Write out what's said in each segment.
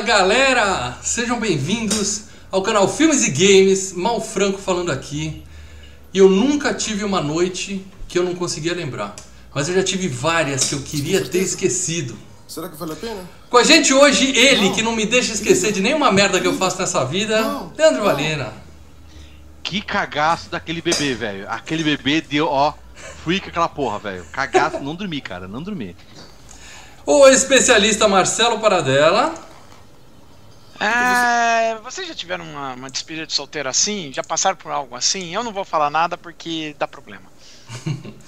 Fala galera! Sejam bem-vindos ao canal Filmes e Games, Mal Franco falando aqui. E eu nunca tive uma noite que eu não conseguia lembrar, mas eu já tive várias que eu queria ter esquecido. Será que vale a pena? Com a gente hoje, ele que não me deixa esquecer de nenhuma merda que eu faço nessa vida, Não. Leandro Valena. Que cagaço daquele bebê, velho. Aquele bebê deu, ó, freak aquela porra, velho. Cagaço, não dormi, cara, não dormi. O especialista Marcelo Paradela. É, vocês já tiveram uma, uma despedida de solteiro assim? Já passaram por algo assim? Eu não vou falar nada porque dá problema.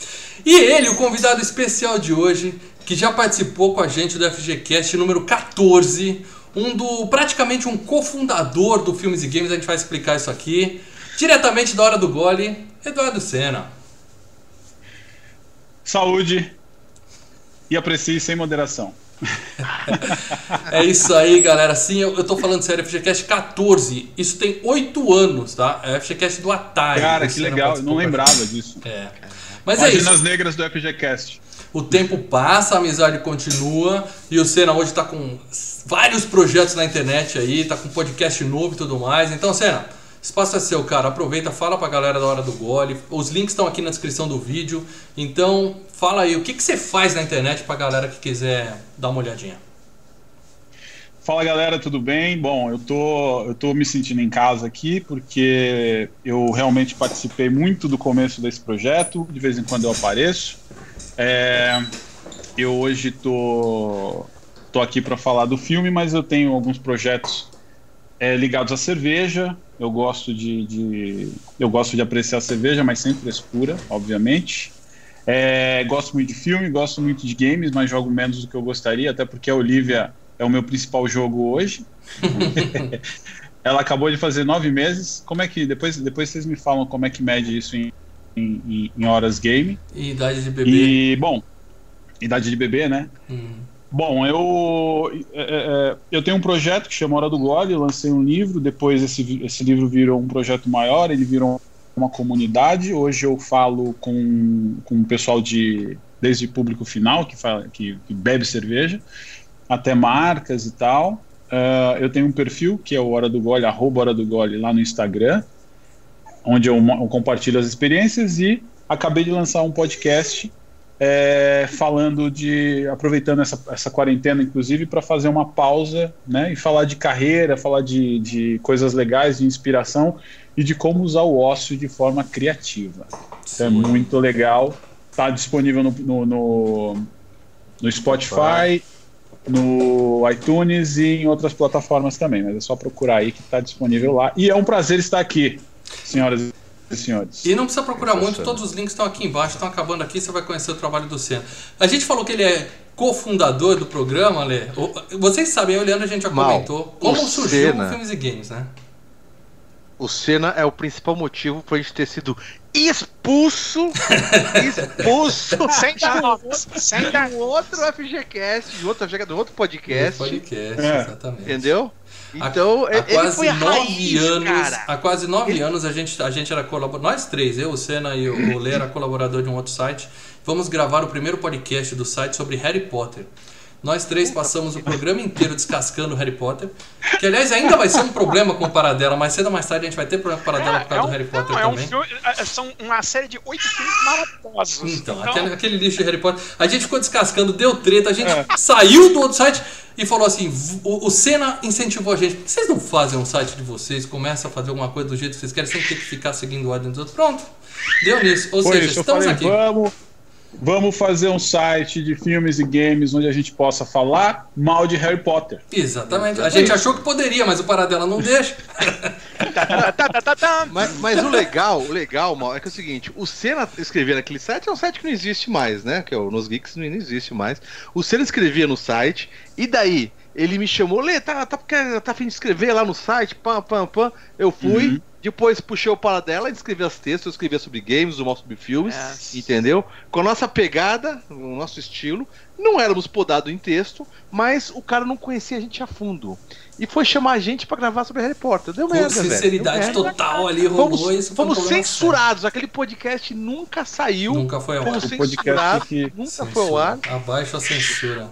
E ele, o convidado especial de hoje, que já participou com a gente do FGCast número 14, um do praticamente um cofundador do Filmes e Games, a gente vai explicar isso aqui, diretamente da hora do gole, Eduardo Senna. Saúde e aprecie sem moderação. É isso aí, galera. Sim, eu, eu tô falando sério, FGCast 14. Isso tem 8 anos, tá? É FGCast do Atari. Cara, que Senna legal, não a lembrava disso. É. Mas é isso. Páginas negras do FGCast. O tempo passa, a amizade continua e o Senna hoje tá com vários projetos na internet aí, tá com podcast novo e tudo mais. Então, Senna, espaço é seu, cara. Aproveita, fala pra galera da hora do gole. Os links estão aqui na descrição do vídeo. Então, fala aí, o que, que você faz na internet pra galera que quiser dar uma olhadinha? Fala galera, tudo bem? Bom, eu tô, eu tô me sentindo em casa aqui porque eu realmente participei muito do começo desse projeto, de vez em quando eu apareço. É, eu hoje tô, tô aqui para falar do filme, mas eu tenho alguns projetos é, ligados à cerveja. Eu gosto de, de- eu gosto de apreciar a cerveja, mas sem frescura, obviamente. É, gosto muito de filme, gosto muito de games, mas jogo menos do que eu gostaria, até porque a Olivia é o meu principal jogo hoje. Ela acabou de fazer nove meses. Como é que depois, depois vocês me falam como é que mede isso em, em, em horas game? E idade de bebê. E bom, idade de bebê, né? Hum. Bom, eu, é, é, eu tenho um projeto que chama Hora do Gole, lancei um livro, depois esse, esse livro virou um projeto maior, ele virou uma comunidade. Hoje eu falo com, com o pessoal de desde público final, que, fala, que, que bebe cerveja, até marcas e tal. Ah, eu tenho um perfil que é o Hora do Gole, arroba Hora do Gole, lá no Instagram, onde eu, eu compartilho as experiências e acabei de lançar um podcast é, falando de aproveitando essa, essa quarentena inclusive para fazer uma pausa né e falar de carreira falar de, de coisas legais de inspiração e de como usar o ócio de forma criativa. Então é muito legal. Tá disponível no, no, no, no Spotify no iTunes e em outras plataformas também mas é só procurar aí que está disponível lá. E é um prazer estar aqui senhoras e senhores E não precisa procurar muito, todos os links estão aqui embaixo, estão acabando aqui, você vai conhecer o trabalho do Senna. A gente falou que ele é cofundador do programa, Lê. Vocês sabem, eu e o Leandro a gente já Mal, comentou como o surgiu Senna- o Filmes e Games, né? O Senna é o principal motivo pra gente ter sido expulso, expulso Sem dar um nomes, sem dar um outro FGCast, de outro de outro podcast, Podcast, É. exatamente. entendeu? Então, há ele quase nove anos, cara. há quase nove anos a gente, a gente era colaborador, nós três, eu, o Senna e o o Lê era colaborador de um outro site. Vamos gravar o primeiro podcast do site sobre Harry Potter. Nós três passamos o programa inteiro descascando Harry Potter, que aliás ainda vai ser um problema com o Paradela, mais cedo ou mais tarde a gente vai ter problema com o Paradela por causa do Harry Potter não, é um também. filme, é, são uma série de oito filmes maravilhosos. Então, aquele, aquele lixo de Harry Potter. A gente ficou descascando, deu treta, a gente saiu do outro site e falou assim: o, o Senna incentivou a gente. Por que vocês não fazem um site de vocês? Começa a fazer alguma coisa do jeito que vocês querem, sem ter que ficar seguindo a ordem dos outros. Pronto. Deu nisso. Ou Foi seja, isso, estamos falei, aqui. vamos, vamos fazer um site de filmes e games onde a gente possa falar mal de Harry Potter. Exatamente. A gente achou que poderia, mas o Paradela não deixa. Tá, tá, tá, tá, tá. Mas, mas o legal, o legal, mal, é que é o seguinte, o Senna escrevia naquele site é um site que não existe mais, né? Que é o Nos Geeks não existe mais. O Senna escrevia no site, e daí ele me chamou, Lê, tá, tá, tá afim de escrever lá no site, pam, pam, pam. Eu fui, Uhum. depois puxei o para dela, ele escrevia as textos, eu escrevia sobre games, o mal sobre filmes, Yes. entendeu? Com a nossa pegada, o nosso estilo, não éramos podados em texto, mas o cara não conhecia a gente a fundo. E foi chamar a gente pra gravar sobre Harry Potter. Deu Com merda, velho. sinceridade merda. total ali, rolou Fomos, isso. um fomos problema censurados. Aquele podcast nunca saiu. Nunca foi ao ar. Fomos O podcast censurados. que- Nunca foi ao ar. Censura. Abaixo a censura.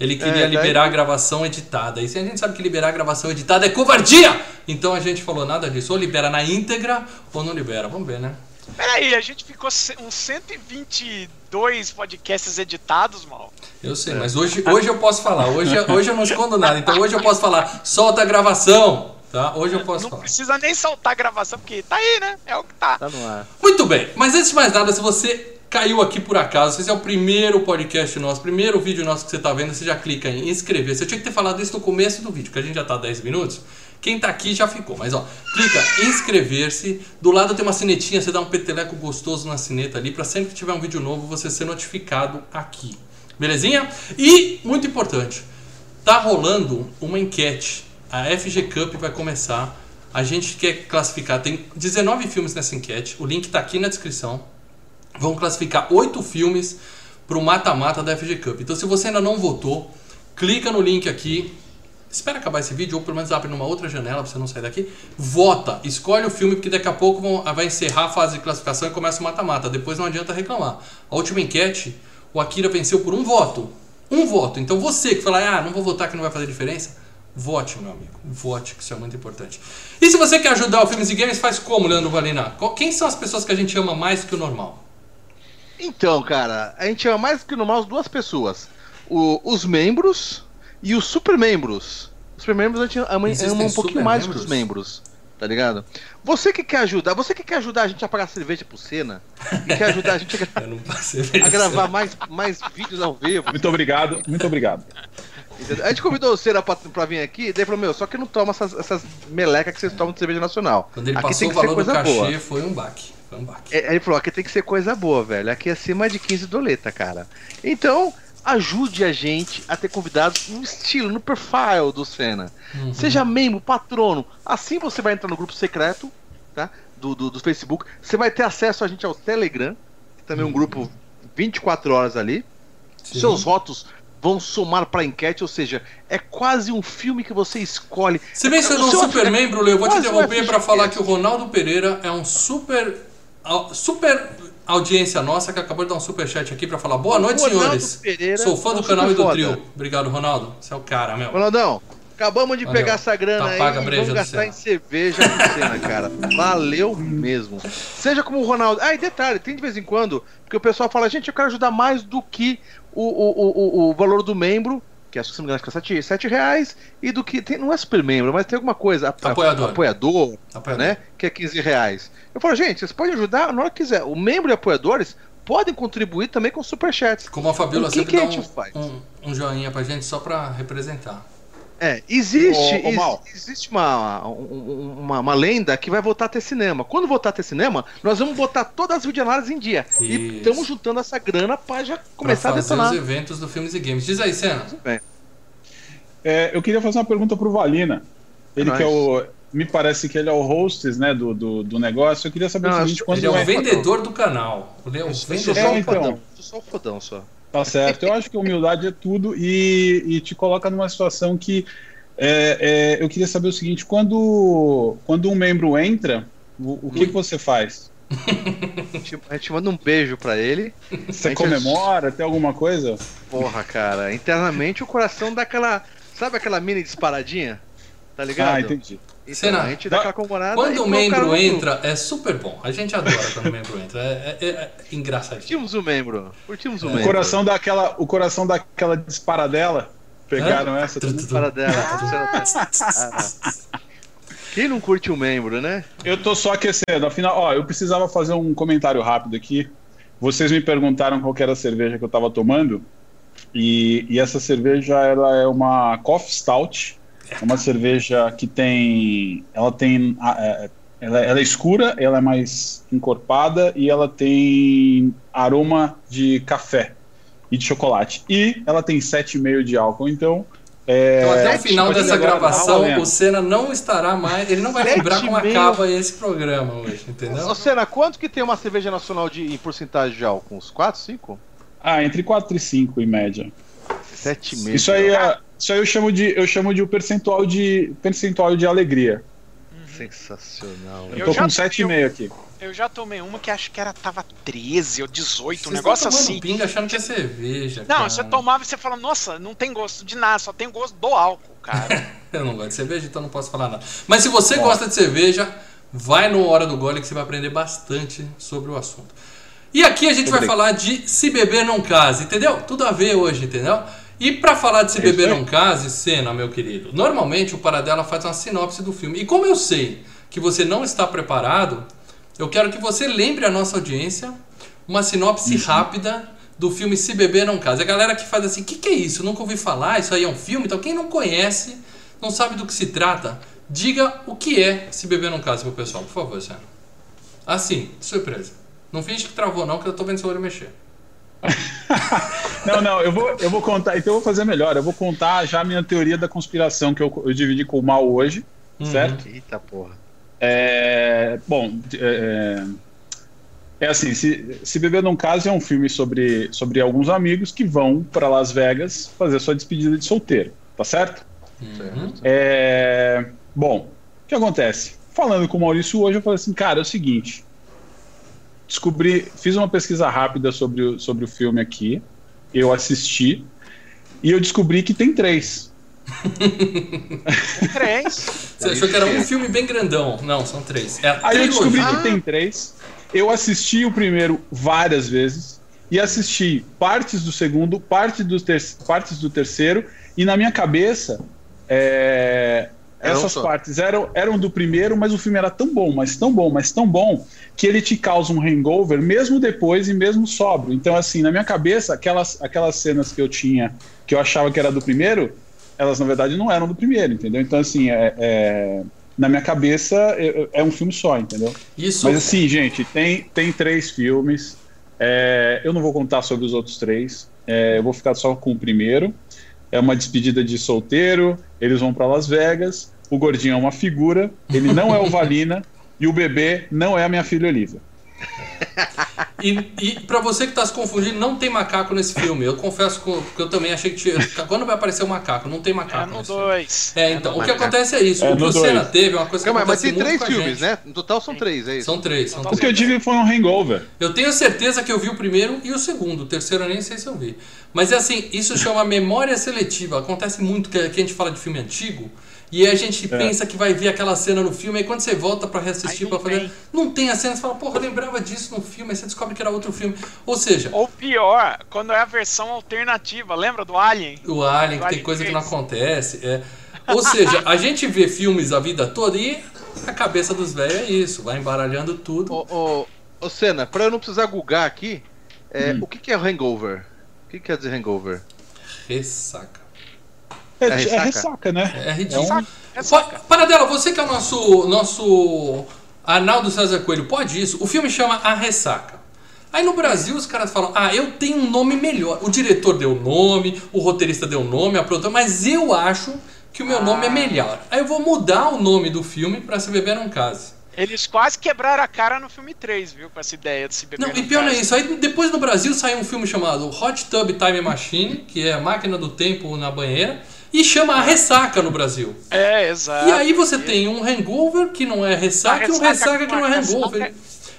Ele queria É, liberar daí- a gravação editada. E se a gente sabe que liberar a gravação editada é covardia! Então a gente falou nada disso. Ou libera na íntegra ou não libera. Vamos ver, né? Peraí, a gente ficou uns 122 podcasts editados, mal. Eu É. sei, mas hoje, hoje eu posso falar. Hoje, hoje eu não escondo nada. Então hoje eu posso falar. Solta a gravação! Tá? Hoje eu posso Não falar. precisa nem soltar a gravação, porque tá aí, né? É o que tá. Tá no ar. Muito bem, mas antes de mais nada, se você caiu aqui por acaso, se esse é o primeiro podcast nosso, primeiro vídeo nosso que você está vendo, você já clica em inscrever. Você tinha que ter falado isso no começo do vídeo, que a gente já tá 10 minutos. Quem tá aqui já ficou, mas ó, clica inscrever-se. Do lado tem uma sinetinha, você dá um peteleco gostoso na sineta ali, para sempre que tiver um vídeo novo você ser notificado aqui. Belezinha? E, muito importante, tá rolando uma enquete. A FG Cup vai começar. A gente quer classificar, tem 19 filmes nessa enquete. O link tá aqui na descrição. Vão classificar oito filmes pro mata-mata da FG Cup. Então, se você ainda não votou, clica no link aqui. Espera acabar esse vídeo, ou pelo menos abre numa outra janela pra você não sair daqui. Vota, escolhe o filme, porque daqui a pouco vão- vai encerrar a fase de classificação e começa o mata-mata. Depois não adianta reclamar. A última enquete, o Akira venceu por um voto. Um voto. Então você que fala, ah, não vou votar que não vai fazer diferença, vote, meu amigo. Vote, que isso é muito importante. E se você quer ajudar o Filmes e Games, faz como, Leandro Valina? Quem são as pessoas que a gente ama mais que o normal? Então, cara, a gente ama mais que normal as duas pessoas: O- os membros e os super membros. Os super membros a gente ama, ama um pouquinho mais que supermembros? os membros. Tá ligado? Você que quer ajudar, você que quer ajudar a gente a pagar cerveja pro Senna e quer ajudar a gente a, Eu não passei a gravar mais, mais vídeos ao vivo. Muito obrigado, muito obrigado. A gente convidou o Senna pra, pra vir aqui, daí falou: Meu, só que não toma essas, essas melecas que vocês tomam de cerveja nacional. Quando ele aqui passou tem o que ser valor do coisa cachê, boa. foi um baque. Um. É, ele falou, aqui tem que ser coisa boa, velho. Aqui é acima de 15 doleta, cara. Então, ajude a gente a ter convidados no estilo, no profile do Senna. Uhum. Seja membro, patrono. Assim você vai entrar no grupo secreto, tá? Do, do, do Facebook. Você vai ter acesso a gente ao Telegram, que também é um grupo 24 horas ali. Sim. Seus votos vão somar pra enquete, ou seja, é quase um filme que você escolhe. Você mencionou O um seu- super membro, Leo. Eu vou te um interromper para falar que o Ronaldo Pereira é um super. Super audiência nossa que acabou de dar um super chat aqui para falar boa noite, Ronaldo senhores. Pereira Sou fã é do canal e do foda. trio. Obrigado, Ronaldo. Você é o cara, meu. Ronaldão, acabamos de Valeu. pegar essa grana Tá aí e vamos gastar em cerveja cena, cara. Valeu mesmo. Seja como o Ronaldo. Ah, e detalhe, tem de vez em quando, porque o pessoal fala, gente, eu quero ajudar mais do que o, o, o, o valor do membro, que acho que se não me engano é 7, 7 reais, e do que. Tem, não é super membro, mas tem alguma coisa. a- a- Apoiador. apoiador, Apoiador. né? Que é 15 reais. Eu falo, gente, vocês podem ajudar na hora que quiser. O membro e apoiadores podem contribuir também com superchats. Como a Fabiola O que sempre que a dá gente um, faz? um, um joinha pra gente só pra representar. É, existe, ex- Mal. existe uma, um- uma, uma lenda que vai voltar a ter cinema. Quando voltar a ter cinema, nós vamos botar todas as videoanálises em dia. E Isso. estamos juntando essa grana pra já Pra começar a fazer detonar. os eventos do Filmes e Games. Diz aí, Senna. Bem, É, eu queria fazer uma pergunta pro Valina. Ele É que é o. Me parece que ele é o hostess né, do, do, do negócio. Eu queria saber Não, o seguinte: quando Ele é o é- vendedor do canal. Ele é o eu sou vendedor. só É, o então. fodão. Sou só o fodão só. Tá certo. Eu acho que humildade é tudo e, e te coloca numa situação que é, é, eu queria saber o seguinte: quando, quando um membro entra, o, o que, que você faz? A gente, a gente manda um beijo pra ele. A Você gente- comemora? Tem alguma coisa? Porra, cara. Internamente o coração dá aquela. Sabe aquela mini disparadinha? Tá ligado? Ah, entendi. Então, Será? a gente dá aquela comemorada. Quando o membro entra, é super bom. A gente adora quando o membro entra. É, é, é engraçadinho. Curtimos o membro. Curtimos o É. O membro. coração daquela, o coração daquela disparadela. Pegaram essa também? Para dela. Ah. Quem não curte o membro, né? Eu tô só aquecendo. Afinal, ó, eu precisava fazer um comentário rápido aqui. Vocês me perguntaram qual que era a cerveja que eu tava tomando. E, e essa cerveja ela é uma Coffee Stout. É uma cerveja que tem. Ela tem. é, Ela, ela é escura, ela é mais encorpada e ela tem aroma de café e de chocolate. E ela tem 7,5 de álcool. Então. É, Então, até o final dessa tá gravação, o Senna não estará mais. Ele não vai lembrar como meio. acaba esse programa hoje, entendeu? Ô, Senna, quanto que tem uma cerveja nacional de, em porcentagem de álcool? Uns 4, 5? Ah, entre 4 e 5 em média. 7,5. Isso aí, é, isso aí eu chamo de eu chamo de o percentual de percentual de alegria. Sensacional. Eu Eu tô com tomei 7,5 aqui. Eu já tomei uma que acho que era tava 13 ou 18, um Vocês negócio estão tomando assim. pinga achando que é cerveja. Não, cara. você tomava e você fala, nossa, não tem gosto de nada, só tem gosto do álcool, cara. Eu não gosto de cerveja, então não posso falar nada. Mas se você gosta de cerveja, vai no Hora do Gole que você vai aprender bastante sobre o assunto. E aqui a gente vai falar de Se Beber Não Case, entendeu? Tudo a ver hoje, entendeu? E pra falar de Se É isso Beber. Não Case, cena, meu querido, normalmente o Paradela faz uma sinopse do filme. E como eu sei que você não está preparado, eu quero que você lembre a nossa audiência uma sinopse rápida do filme Se Beber Não Case. A galera que faz assim, o que, que é isso? Nunca ouvi falar, isso aí é um filme. Então quem não conhece, não sabe do que se trata, diga o que é Se Beber Não Case pro pessoal, por favor, Sérgio. Assim, surpresa. Não finge que travou não, que eu tô vendo seu olho mexer. Não, não, eu vou, eu vou contar. Então eu vou fazer melhor. Eu vou contar já a minha teoria da conspiração que eu, eu dividi com o mal hoje, Uhum. certo? Eita porra. É, bom, é, é assim, se, se Beber Não Case é um filme sobre, sobre alguns amigos que vão para Las Vegas fazer sua despedida de solteiro, tá certo? Uhum. É, bom, o que acontece? Falando com o Maurício hoje, eu falei assim, cara, é o seguinte, descobri, fiz uma pesquisa rápida sobre o, sobre o filme aqui, eu assisti, e eu descobri que tem três. Três. Você achou que era um filme bem grandão. Não, são três. É Aí eu descobri que tem três. Eu assisti o primeiro várias vezes e assisti partes do segundo, parte do partes do terceiro e na minha cabeça é, essas só. partes eram, eram do primeiro, mas o filme era tão bom, mas tão bom, mas tão bom que ele te causa um hangover mesmo depois e mesmo sóbrio. Então assim, na minha cabeça, aquelas aquelas cenas que eu tinha que eu achava que era do primeiro, elas na verdade não eram do primeiro, entendeu? Então assim, é, é- na minha cabeça é, é um filme só, entendeu? Isso. Mas assim, gente, tem, tem três filmes. É, eu não vou contar sobre os outros três. É, eu vou ficar só com o primeiro. É uma despedida de solteiro. Eles vão para Las Vegas. O gordinho é uma figura. Ele não é o Valina. e o bebê não é a minha filha Olivia. E, e pra você que tá se confundindo, não tem macaco nesse filme. Eu confesso que eu, que eu também achei que tinha. Quando vai aparecer o macaco? Não tem É macaco. no nesse filme. 2. É, então, o que macaco. acontece é isso. É o que no o Senna teve é uma coisa que Calma, mas tem três filmes, né? No total são três, é isso? São três, são Então, O três. que eu tive foi um hangover. Eu tenho certeza que eu vi o primeiro e o segundo. O terceiro eu nem sei se eu vi. Mas é assim, isso chama memória seletiva. Acontece muito que, que a gente fala de filme antigo e a gente É. pensa que vai ver aquela cena no filme, aí quando você volta pra reassistir, pra fazer. tem. Não tem a cena, você fala, porra, eu lembrava disso no filme, aí você descobre que era outro filme. Ou seja, Ou pior, quando é a versão alternativa, lembra do Alien? o Alien, que O tem Alien coisa que não 3. acontece. É. Ou seja, a gente vê filmes a vida toda e a cabeça dos velhos é isso, vai embaralhando tudo. Ô, ô, ô Senna, pra eu não precisar googar aqui, é, Hum. o que, que é hangover? O que quer dizer hangover? Ressaca. É, É é ressaca? ressaca, né? É ridículo. É um- É. Paradela, você que é o nosso, nosso Arnaldo César Coelho, pode isso? O filme chama A Ressaca. Aí no Brasil os caras falam, ah, eu tenho um nome melhor. O diretor deu nome, o roteirista deu nome, a produtora, mas eu acho que o meu nome é melhor. Aí eu vou mudar o nome do filme pra Se Beber Não Case. Eles quase quebraram a cara no filme 3, viu? Com essa ideia de se beber Não, e pior não é isso. Aí depois no Brasil saiu um filme chamado Hot Tub Time Machine, que é a máquina do tempo na banheira, e chama A Ressaca no Brasil. É, exato. E aí você tem um hangover que não é ressaca, e um ressaca que não é hangover.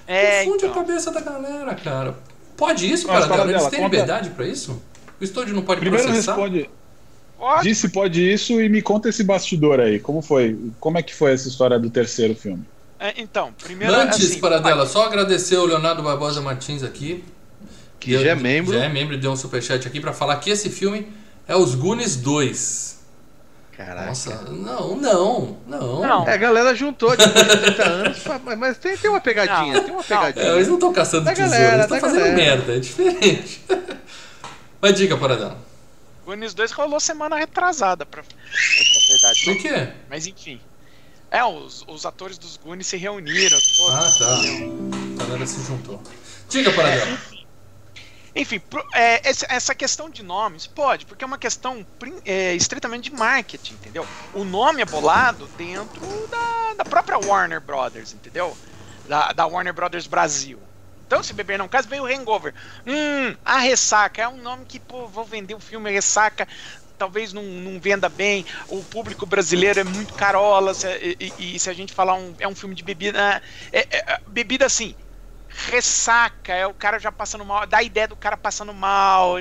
É, Confunde então. a cabeça da galera, cara. Pode isso, Mas, Paradela? Eles têm liberdade pra isso? O estúdio não pode Primeiro processar? responde, Pode. disse pode isso e me conta esse bastidor aí. Como foi? Como é que foi essa história do terceiro filme? É, então, primeiro Antes, assim, Paradela, só agradecer o Leonardo Barbosa Martins aqui. Que Deu- já é membro. Já é membro e deu um superchat aqui pra falar que esse filme é Os Goonies 2. Caraca. Nossa, não, não, não. Não. É, a galera juntou de 30 anos, mas- tem, tem uma pegadinha, Não, tem uma pegadinha. É, eles não estão caçando Da tesouro, galera, eles estão fazendo galera. merda, é diferente. Mas diga, Paradela. Goonies 2 rolou semana retrasada, pra, pra verdade. Por quê? Mas enfim. É, os, os atores dos Goonies se reuniram. todos, Ah, tá. A galera se juntou. Diga, Paradela. Enfim, é, essa questão de nomes pode, porque é uma questão é, estritamente de marketing, entendeu? O nome é bolado dentro da, da própria Warner Brothers, entendeu? Da, da Warner Brothers Brasil. Então, se beber não caso, veio o Hangover. Hum, a Ressaca é um nome que, pô, vou vender o filme Ressaca. talvez não, não venda bem, o público brasileiro é muito carola, se, e, e, e, se a gente falar um, é um filme de bebida, é, é, é, bebida assim, ressaca, é o cara já passando mal, dá a ideia do cara passando mal.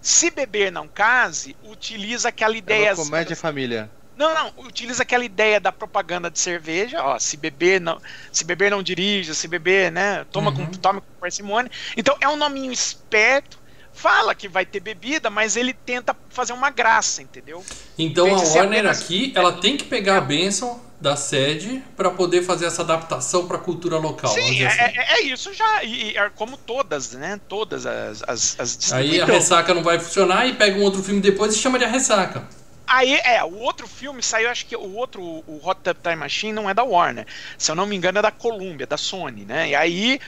Se beber não case, utiliza aquela ideia. É uma comédia família. Não, não, utiliza aquela ideia da propaganda de cerveja, ó, se beber não, se beber não dirija, se beber, né, toma uhum. com tome com parcimônia. Então é um nominho esperto, fala que vai ter bebida, mas ele tenta fazer uma graça, entendeu? Então a Warner aqui, ela tem que pegar a benção da sede para poder fazer essa adaptação para a cultura local. Sim, é, assim. é, é, isso já, e, é como todas, né? Todas as, as, as Aí a ressaca não vai funcionar e pega um outro filme depois e chama de a ressaca. Aí, é, o outro filme saiu, acho que o outro, o Hot Tub Time Machine, não é da Warner. Se eu não me engano, é da Columbia, da Sony, né? E aí,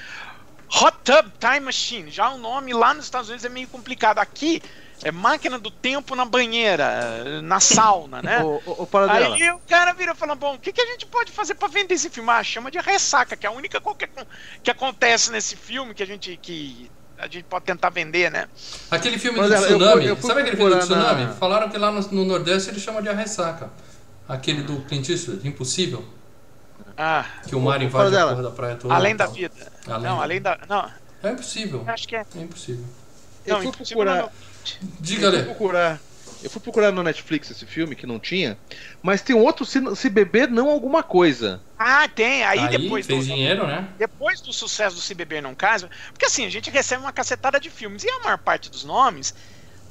Hot Tub Time Machine, já o nome lá nos Estados Unidos é meio complicado. Aqui é máquina do tempo na banheira, na sauna, né? o, o, o aí o cara vira e fala: Bom, o que, que a gente pode fazer para vender esse filme? Ah, chama de ressaca, que é a única coisa que, que acontece nesse filme que a gente. Que, a gente pode tentar vender, né? Aquele filme Mas do ela, tsunami, eu, eu sabe aquele filme do tsunami? Na... Falaram que lá no, no, Nordeste ele chama de a ressaca. Aquele do Clint Eastwood, Impossível. Ah, que o mar invade a porra da praia toda. Além da vida. Além não, da... além da. Não. É impossível. Acho que é. É impossível. Eu fui procurar. Não, Diga, eu fui procurar. Eu fui procurar no Netflix esse filme que não tinha, mas tem outro se, se beber não alguma coisa. Ah, tem. Aí, Aí depois fez do, dinheiro, né? Depois do sucesso do Se Beber Não Casa, porque assim, a gente recebe uma cacetada de filmes e a maior parte dos nomes,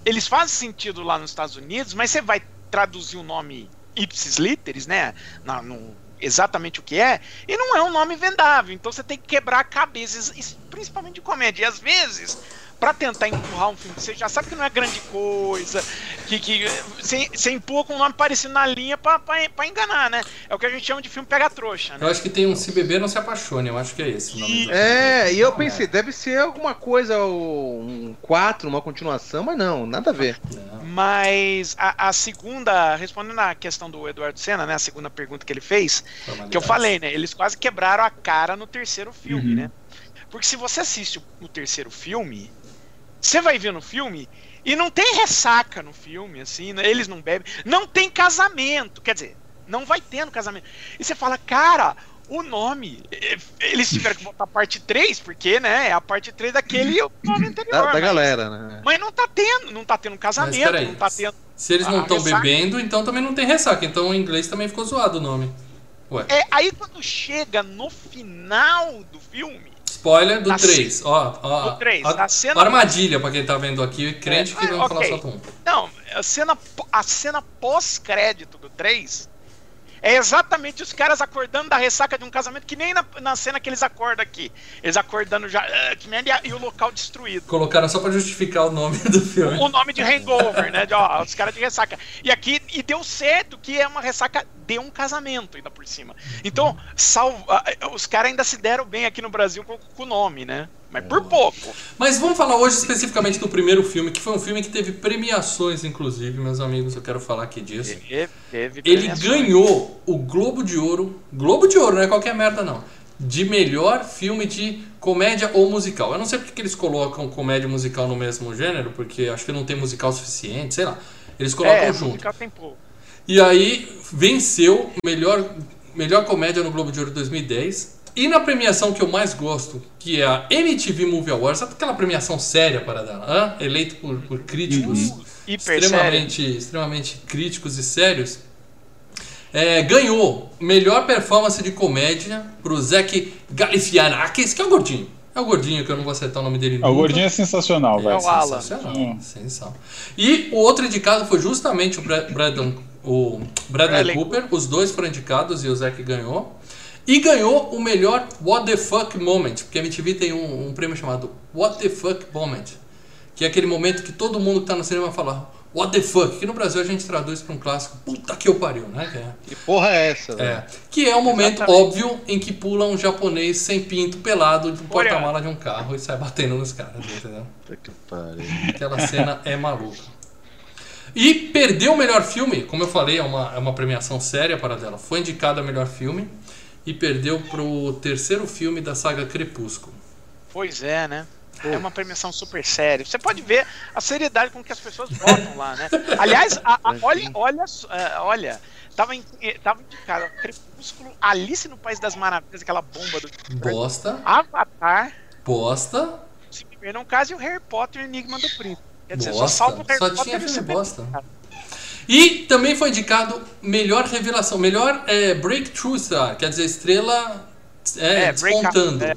eles fazem sentido lá nos Estados Unidos, mas você vai traduzir o nome ipsis literis, né? Na, no, exatamente o que é, e não é um nome vendável. Então você tem que quebrar cabeças, principalmente de comédia. E às vezes para tentar empurrar um filme que você já sabe que não é grande coisa, que, que você, você empurra com um nome parecido na linha para enganar, né? É o que a gente chama de filme pega-trouxa, né? Eu acho que tem um Se Beber Não Se Apaixone, eu acho que é esse o nome. É, e eu pensei, deve ser alguma coisa, um 4, uma continuação, mas não, nada a ver. Não. Mas a, a, segunda, respondendo à questão do Eduardo Senna, né? A segunda pergunta que ele fez, que eu falei, né? Eles quase quebraram a cara no terceiro filme, uhum. né? Porque se você assiste o, o terceiro filme, você vai ver no filme e não tem ressaca no filme, assim, né? eles não bebem. Não tem casamento, quer dizer, não vai ter no casamento. E você fala, cara, o nome. Eles tiveram que botar parte 3, porque, né? É a parte 3 daquele nome anterior. Da, da mas, galera, né? Mas não tá tendo, não tá tendo casamento, não tá tendo. Se eles não estão bebendo, então também não tem ressaca. Então em inglês também ficou zoado o nome. Ué. É, aí quando chega no final do filme, Spoiler do 3. Ó, ó, do 3. A, cena... Armadilha pra quem tá vendo aqui, crente é, que vamos okay. falar só com um. Não, a cena, a cena pós-crédito do 3 é exatamente os caras acordando da ressaca de um casamento, que nem na, na cena que eles acordam aqui. Eles acordando já, uh, que merda, e o local destruído. Colocaram só pra justificar o nome do filme. O, o nome de hangover, né? De, ó, os caras de ressaca. E aqui, e deu certo que é uma ressaca de um casamento ainda por cima. Então, salva, os caras ainda se deram bem aqui no Brasil com o nome, né? Mas por pouco. Mas vamos falar hoje especificamente do primeiro filme, que foi um filme que teve premiações, inclusive, meus amigos, eu quero falar aqui disso. Teve, teve Ele ganhou o Globo de Ouro. Globo de Ouro, não é qualquer merda, não. De melhor filme de comédia ou musical. Eu não sei porque que eles colocam comédia e musical no mesmo gênero, porque acho que não tem musical suficiente, sei lá. Eles colocam é, junto. Musical tem pouco. E aí venceu melhor, melhor comédia no Globo de Ouro 2010 e na premiação que eu mais gosto, que é a MTV Movie Awards, aquela premiação séria para dela? Hã? Eleito por, por críticos uhum. extremamente, extremamente críticos e sérios. É, ganhou melhor performance de comédia pro Zac Galifianakis, que é o gordinho. É o gordinho, que eu não vou acertar o nome dele nunca. O gordinho é sensacional, velho. É o Alan. Sensacional, hum. sensacional. E o outro indicado foi justamente o, Bradon, o Bradley, Bradley Cooper. Os dois foram indicados e o Zac ganhou. E ganhou o melhor What the Fuck Moment, porque a MTV tem um, um prêmio chamado What the Fuck Moment, que é aquele momento que todo mundo que tá no cinema fala What the fuck, que no Brasil a gente traduz para um clássico, puta que eu pariu, né? Que, é, que porra é essa? É, que é o momento Exatamente. óbvio em que pula um japonês sem pinto pelado de um porta-mala de um carro e sai batendo nos caras, entendeu? Puta que pariu. Aquela cena é maluca. E perdeu o melhor filme, como eu falei, é uma, é uma premiação séria para dela. Foi indicada a melhor filme e perdeu pro terceiro filme da saga Crepúsculo. Pois é, né? É uma premiação super séria. Você pode ver a seriedade com que as pessoas votam lá, né? Aliás, a- a- olha, olha, só, é, olha, tava, em, eh, tava indicado Crepúsculo, Alice no País das Maravilhas, aquela bomba do Bosta, Avatar, bosta, Se Viver Não Case e o Harry Potter e o Enigma do Príncipe. Quer dizer, só Bosta. salvo o Harry Só Potter tinha e o filme bosta. E também foi indicado melhor revelação, melhor é, breakthrough star, quer dizer, estrela é, É, breakout, é.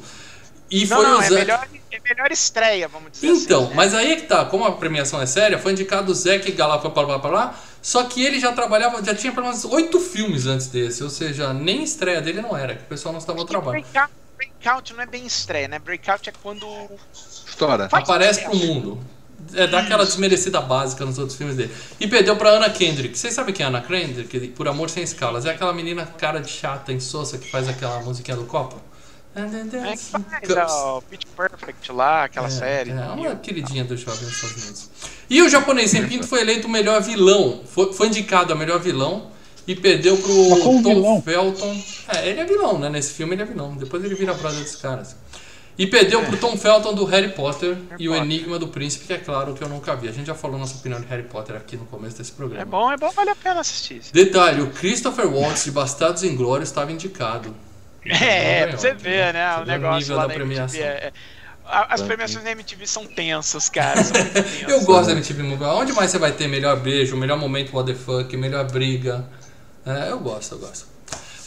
E Não, foi não, o é Zac- melhor, é melhor estreia, vamos dizer Então, assim. né? mas aí é que tá, como a premiação é séria, foi indicado o Zac Galapa blá, blá, blá, blá, só que ele já trabalhava, já tinha pelo menos oito filmes antes desse, ou seja, nem estreia dele não era, que o pessoal não estava ao Porque trabalho. breakout, breakout não é bem estreia, né? Breakout é quando. Estoura. Faz Aparece pro mundo. É daquela desmerecida básica nos outros filmes dele. E perdeu pra Anna Kendrick. Vocês sabem quem é Anna Kendrick? Por Amor Sem Escalas. É aquela menina cara de chata, insossa, que faz aquela musiquinha do copo. É que faz ó, o Pitch Perfect lá, aquela É, série. É, uma queridinha do jovem nos Estados Unidos. E o japonês sem pinto foi eleito o melhor vilão. Foi, foi indicado a melhor vilão e perdeu pro Tom vilão? Felton. É, ele é vilão, né? Nesse filme ele é vilão. Depois ele vira brother dos caras. E perdeu pro Tom Felton do Harry Potter e o Potter. Enigma do Príncipe, que é claro que eu nunca vi. A gente já falou nossa opinião de Harry Potter aqui no começo desse programa. É bom, é bom, vale a pena assistir. Detalhe, o Christopher Waltz de Bastardos Inglórios estava indicado. É, ganhou, pra você ver, né? Você O o negócio nível lá da premiação. É- é- As premiações da MTV são tensas, cara. São tensas. Eu gosto da MTV Movie. Onde mais você vai ter melhor beijo, melhor momento what the fuck, melhor briga? É, eu gosto, eu gosto.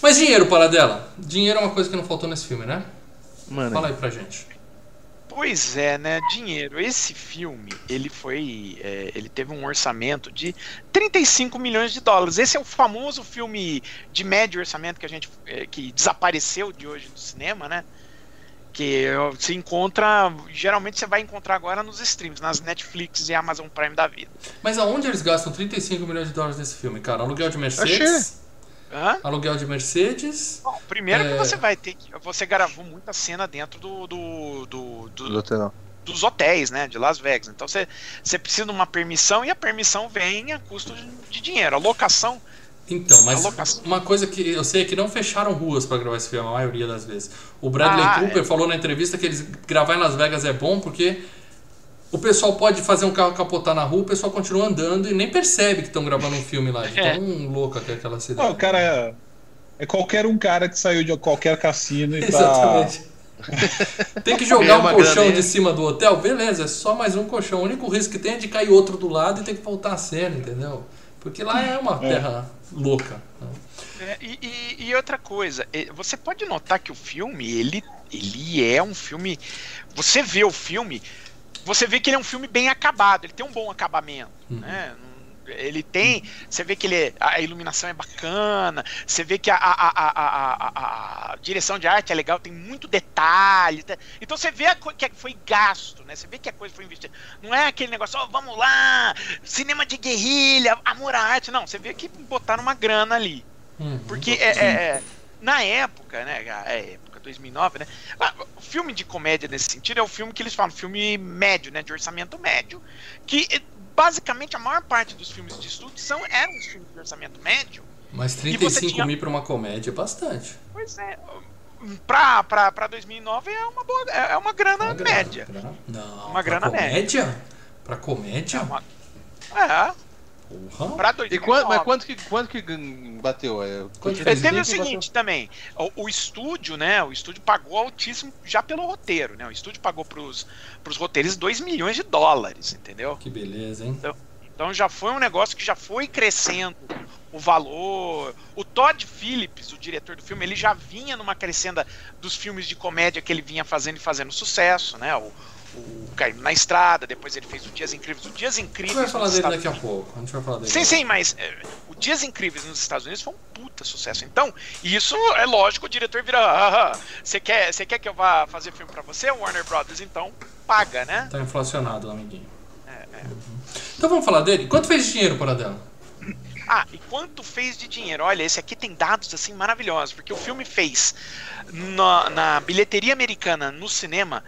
Mas dinheiro, Paradela. Dinheiro é uma coisa que não faltou nesse filme, né? Mano, Fala aí pra gente. Pois é, né? Dinheiro. Esse filme, ele foi. é, ele teve um orçamento de 35 milhões de dólares. Esse é o famoso filme de médio orçamento que a gente. é, que desapareceu de hoje do cinema, né? Que se encontra. Geralmente você vai encontrar agora nos streams, nas Netflix e Amazon Prime da vida. Mas aonde eles gastam 35 milhões de dólares nesse filme, cara? Aluguel de Mercedes? Hã? Aluguel de Mercedes? Bom, primeiro É. que você vai ter que. Você gravou muita cena dentro do, do, do- do- do hotel. dos hotéis, né? De Las Vegas. Então você, você precisa de uma permissão e a permissão vem a custo de, de dinheiro. A locação. Então, mas uma coisa que eu sei é que não fecharam ruas pra gravar esse filme, a maioria das vezes. O Bradley Ah, Cooper é. falou na entrevista que eles gravar em Las Vegas é bom porque o pessoal pode fazer um carro capotar na rua, o pessoal continua andando e nem percebe que estão gravando um filme lá. De É. tão louca que é aquela cidade. o cara é, é qualquer um cara que saiu de qualquer cassino e tá. Exatamente. tem que jogar um colchão de cima do hotel? Beleza, é só mais um colchão. O único risco que tem é de cair outro do lado e ter que voltar a cena, entendeu? Porque lá é uma É. terra louca. É, e, e- outra coisa, é, você pode notar que o filme, ele, ele é um filme. Você vê o filme, você vê que ele é um filme bem acabado, ele tem um bom acabamento. Uhum. né? Ele tem. Você vê que ele é- a iluminação é bacana, você vê que a, a- a- a- direção de arte é legal, tem muito detalhe. tá? Então você vê que foi gasto, né? Você vê que a coisa foi investida. Não é aquele negócio, ó, vamos lá, cinema de guerrilha, amor à arte. Não, você vê que botaram uma grana ali. Uhum. Porque é, é- é, na época, né? a época 2009, né? ah, O filme de comédia nesse sentido é o filme que eles falam, filme médio, né? De orçamento médio, que eh, basicamente a maior parte dos filmes de estúdio são eram os filmes de orçamento médio. Mas você 35 tinha- mil pra uma comédia é bastante. Pois é. Pra, pra, pra 2009 é uma boa, é é uma grana Uma grana, média. grana- Não, Uma pra grana comédia? Pra comédia? É uma, é, Porra. pra E 2009. quanto, mas quanto que, quanto que bateu? É, Quanto É, fez? teve o 35 seguinte também, o, o estúdio, né? O estúdio pagou altíssimo já pelo roteiro, né? O estúdio pagou pros, pros roteiristas 2 milhões de dólares, entendeu? Que beleza, hein? Então já foi um negócio que já foi crescendo o valor. O Todd Phillips, o diretor do filme, ele já vinha numa crescenda dos filmes de comédia que ele vinha fazendo e fazendo sucesso, né? O, o Caindo na Estrada, depois ele fez o Dias Incríveis. O Dias A Incríveis. gente vai falar dele Estados daqui a pouco. A gente vai falar dele. Sim, sim, mas é, o Dias Incríveis nos Estados Unidos foi um puta sucesso. Então, isso é lógico, o diretor vira. "Ah, ah, Você quer, você quer que eu vá fazer filme pra você, Warner Brothers? Então, paga, né? Tá inflacionado, amiguinho. É, é. Então vamos falar dele. Quanto fez de dinheiro para dela? Ah, e quanto fez de dinheiro? Olha, esse aqui tem dados assim maravilhosos, porque o filme fez na, na bilheteria americana no cinema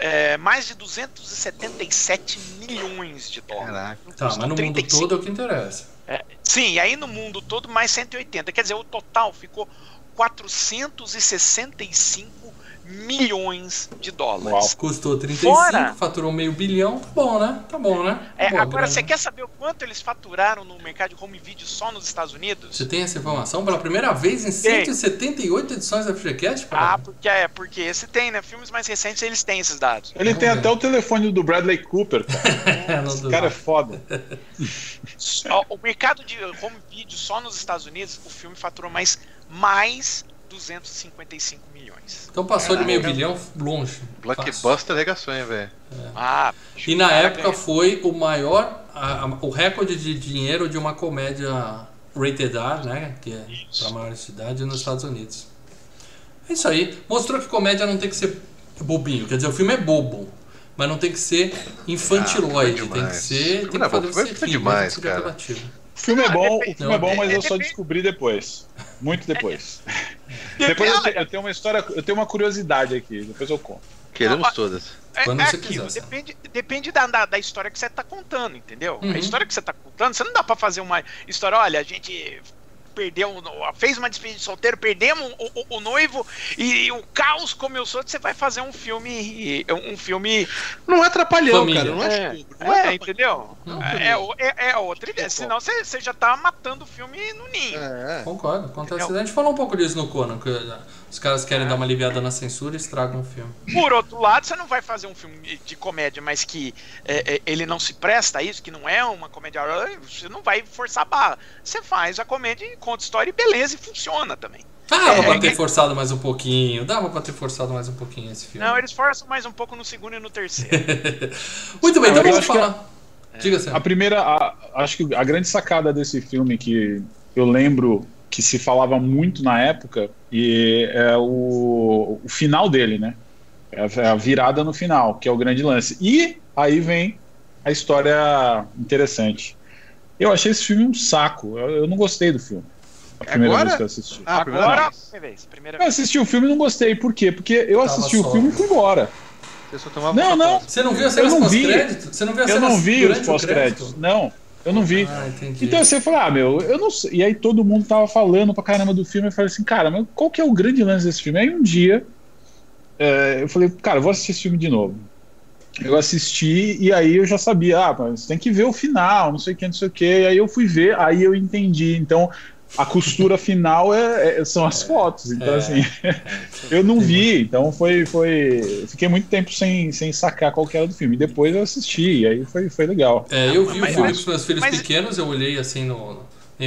é, mais de 277 milhões de dólares. Caraca. Tá, mas no mundo 35. todo é o que interessa. É, sim, e aí no mundo todo mais 180. Quer dizer, o total ficou 465 milhões de dólares. Uau. Custou 35, Fora- faturou meio bilhão. Tá bom, né? Tá bom, né? Tá É, boa agora, grana. você quer saber o quanto eles faturaram no mercado de home video só nos Estados Unidos? Você tem essa informação pela primeira vez em 178 edições da FGCast? Ah, porque é, porque esse tem, né? Filmes mais recentes eles têm esses dados. Ele tem até o telefone do Bradley Cooper, cara. Não Esse cara é foda. O mercado de home video só nos Estados Unidos, o filme faturou mais mais 255 milhões. Então passou de meio Caraca. bilhão longe. Blockbuster arregaçou, hein, velho. Ah, E na época ganha. foi o maior, a- a- o recorde de dinheiro de uma comédia rated R, né? Que é para maior idade nos Estados Unidos. É isso aí. Mostrou que comédia não tem que ser bobinho. Quer dizer, o filme é bobo. Mas não tem que ser infantiloide. Ah, tem que ser. Tem que é fazer você rir, demais, cara. apelativo. O filme é bom, o filme é bom, mas eu só descobri depois. Muito depois. Depois eu, te- eu tenho uma história, eu tenho uma curiosidade aqui, depois eu conto. Queremos Não, todas. É, Quando é você aquilo, quiser, depende, depende da, da, da história que você tá contando, entendeu? Uhum. A história que você tá contando, você não dá pra fazer uma história, olha, a gente perdeu, fez uma despedida de solteiro, perdemos o, o- o noivo e, o caos começou, você vai fazer um filme, um filme, Não é atrapalhão, Família. cara. Não é, é, estupro, não é é, entendeu? Uhum. É, o- é, é outra ideia, senão você, você já tá matando o filme no ninho. É. Concordo, acontece. A gente falou um pouco disso no Conan, que os caras querem É. dar uma aliviada na censura e estragam o filme. Por outro lado, você não vai fazer um filme de comédia, mas que é, é, ele não se presta a isso, que não é uma comédia. Você não vai forçar a barra. Você faz a comédia e conta história e beleza, e funciona também. Dava É, pra é ter forçado mais um pouquinho, dava pra ter forçado mais um pouquinho esse filme. Não, eles forçam mais um pouco no segundo e no terceiro. Muito bem, então vamos acho que falar. Diga, A primeira, a- acho que a grande sacada desse filme que eu lembro que se falava muito na época e é o, o final dele, né? É a, é a virada no final, que é o grande lance. E aí vem a história interessante. Eu achei esse filme um saco. Eu, eu não gostei do filme. A primeira Agora? vez que eu assisti. Ah, a primeira Agora, vez. primeira vez, primeira Eu vez. assisti o filme e não gostei. Por quê? Porque eu Tava assisti o só. filme e fui embora. Você só tomava Não, não. Você não viu as Eu cenas pós-crédito? Você não viu as Eu não vi os pós-créditos. crédito? Não, eu não vi. Ah, entendi. Então você falou, ah, meu, eu não sei. E aí todo mundo tava falando pra caramba do filme. Eu falei assim, cara, mas qual que é o grande lance desse filme? Aí um dia é, eu falei, cara, eu vou assistir esse filme de novo. Eu assisti e aí eu já sabia, ah, mas tem que ver o final, não sei o que, não sei o que. E aí eu fui ver, aí eu entendi. Então a costura final é, é- são as fotos. Então, É. assim, eu não vi. Então foi. foi fiquei muito tempo sem, sem sacar qual que era do filme. Depois eu assisti, e aí foi, foi legal. É, eu vi Mas- o filme mas- com os meus filhos mas- pequenos, eu olhei assim no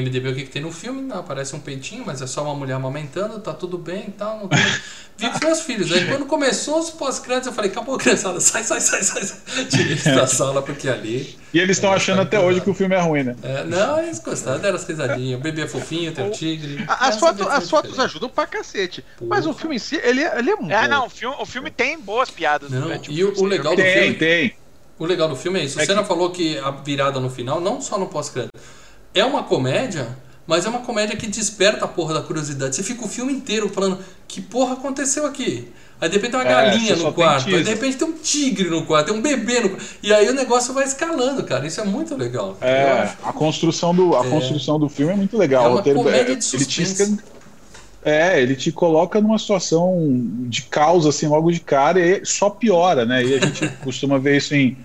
MDB o que, que tem no filme, não, aparece um peitinho, mas é só uma mulher amamentando, tá tudo bem e tal. Não tem... Vi com os meus filhos. Aí quando começou os pós-créditos, eu falei, acabou, criançada, sai, sai, sai, sai. sai. Tirei eles da sala porque ali. E eles estão achando até hoje que o filme é ruim, né? É, não, eles gostaram, deram as risadinhas. O bebê é fofinho, tem o tigre. A- As, Essa fotos, versão as fotos ajudam pra cacete. Porra. Mas o filme em si, ele é, ele é muito. É, bom. não, o filme, o filme tem boas piadas Não, durante e o- o legal do Tem, filme- tem. O legal do filme é isso. O É Senna que- falou que a virada no final, não só no pós-crédito, é uma comédia, mas é uma comédia que desperta a porra da curiosidade. Você fica o filme inteiro falando que porra aconteceu aqui. Aí de repente tem uma É, galinha no quarto, aí de repente tem um tigre no quarto, tem um bebê no quarto. E aí o negócio vai escalando, cara. Isso é muito legal. É, a construção do, a É. construção do filme é muito legal. É uma roteiro- comédia de ele te suspense. É, ele te coloca numa situação de caos, assim, logo de cara, e só piora, né? E a gente costuma ver isso em.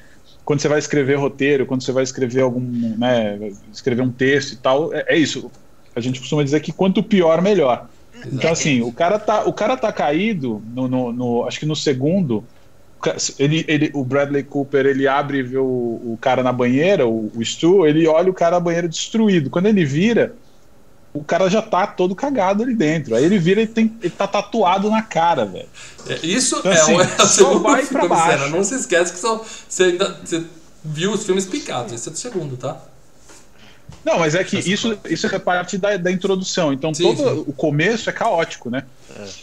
Quando você vai escrever roteiro, quando você vai escrever algum. né, escrever um texto e tal, é, é isso. A gente costuma dizer que quanto pior, melhor. Então, assim, o cara tá, o cara tá caído no, no- no- acho que no segundo. Ele, ele, o Bradley Cooper ele abre e vê o, o cara na banheira, o, o Stu, ele olha o cara na banheira destruído. Quando ele vira, o cara já tá todo cagado ali dentro. Aí ele vira e tem, ele tá tatuado na cara, velho. É, Isso Então, é, assim, o, é o só segundo vai filme, pra baixo. Não se esquece que só, você ainda você viu os filmes picados. Esse é do segundo, tá? Não, mas é que isso, isso é parte da, da introdução. Então Sim, todo sim. o começo é caótico, né?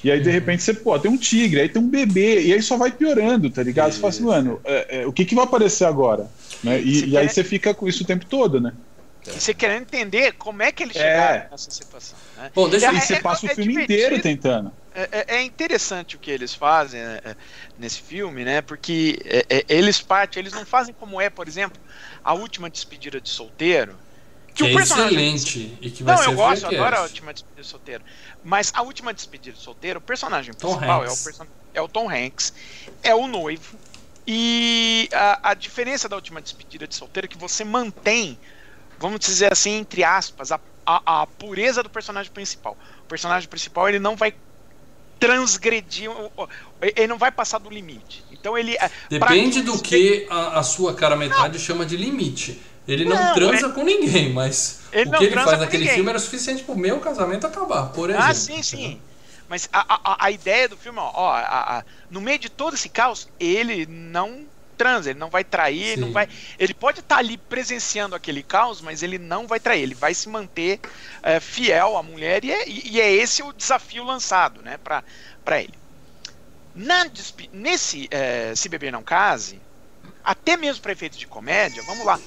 E aí, de repente, você, pô, tem um tigre, aí tem um bebê, e aí só vai piorando, tá ligado? Você fala assim, mano, é, é, o que, que vai aparecer agora? Né? E, e aí quer- você fica com isso o tempo todo, né? E você querendo entender como é que eles É. chegaram nessa situação. Né? Bom, deixa É, E você passa o filme divertido. inteiro tentando. É, é- é interessante o que eles fazem é, é, nesse filme, né? Porque é, é, eles partem, eles não fazem como é, por exemplo, a última despedida de solteiro. que é o personagem- excelente e que vai Não, eu gosto, eu adoro a última despedida de solteiro. Mas a última despedida de solteiro, o personagem principal é o person... é o Tom Hanks, é o noivo. E a, a diferença da última despedida de solteiro é que você mantém, vamos dizer assim, entre aspas, a, a, a pureza do personagem principal. O personagem principal ele não vai transgredir, ele não vai passar do limite. Então ele. é, Depende do que a, a sua cara metade chama de limite. Ele não, Não, transa é- com ninguém, mas Ele o não que ele faz naquele ninguém. filme era suficiente pro meu casamento acabar, por exemplo. Ah, sim, sim. Mas a, a, a ideia do filme, ó, ó, no meio de todo esse caos, ele não transa, ele não vai trair, Sim. não vai. Ele pode estar ali presenciando aquele caos, mas ele não vai trair, ele vai se manter é, fiel à mulher e é, e é esse o desafio lançado, né, pra, pra ele. Na nesse é, Se Beber Não Case, até mesmo para efeitos de comédia, vamos lá.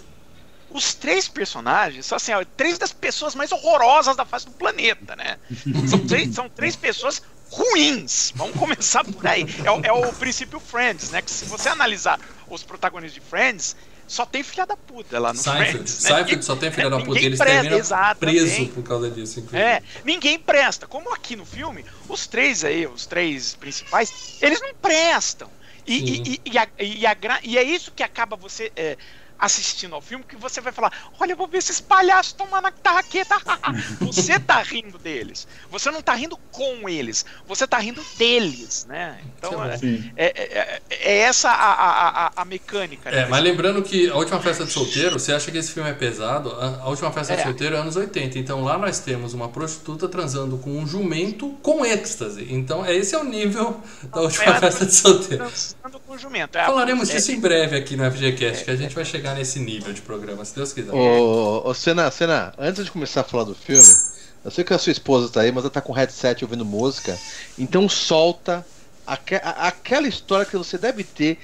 Os três personagens são assim, ó, três das pessoas mais horrorosas da face do planeta, né? São três, são três pessoas ruins. Vamos começar por aí. É, o- é o princípio Friends, né? Que se você analisar os protagonistas de Friends, só tem filha da puta lá no Seinfeld, Friends. né? Seinfeld só tem filha da puta, eles presta, terminam exatamente. preso por causa disso, inclusive. É, ninguém presta. Como aqui no filme, os três aí, os três principais, eles não prestam. E, e, e, a- e a e é isso que acaba você é, assistindo ao filme, que você vai falar: olha, eu vou ver esses palhaços tomando a tarraqueta. você tá rindo deles. Você não tá rindo com eles, você tá rindo deles, né? Então é é, é- é- é essa a, a, a, a mecânica. É, né? mas lembrando que a última festa de solteiro, você acha que esse filme é pesado? A, a última festa de É. solteiro é anos 80. Então lá nós temos uma prostituta transando com um jumento com êxtase. Então é esse é o nível da última É, festa de solteiro. Dançando com o jumento. É, Falaremos é, disso em breve aqui no FGCast, que a gente vai chegar nesse nível de programa, se Deus quiser. Ô, ô, Senna, Senna, antes de começar a falar do filme, eu sei que a sua esposa tá aí, mas ela tá com headset ouvindo música, então solta a- aquela história que você deve ter.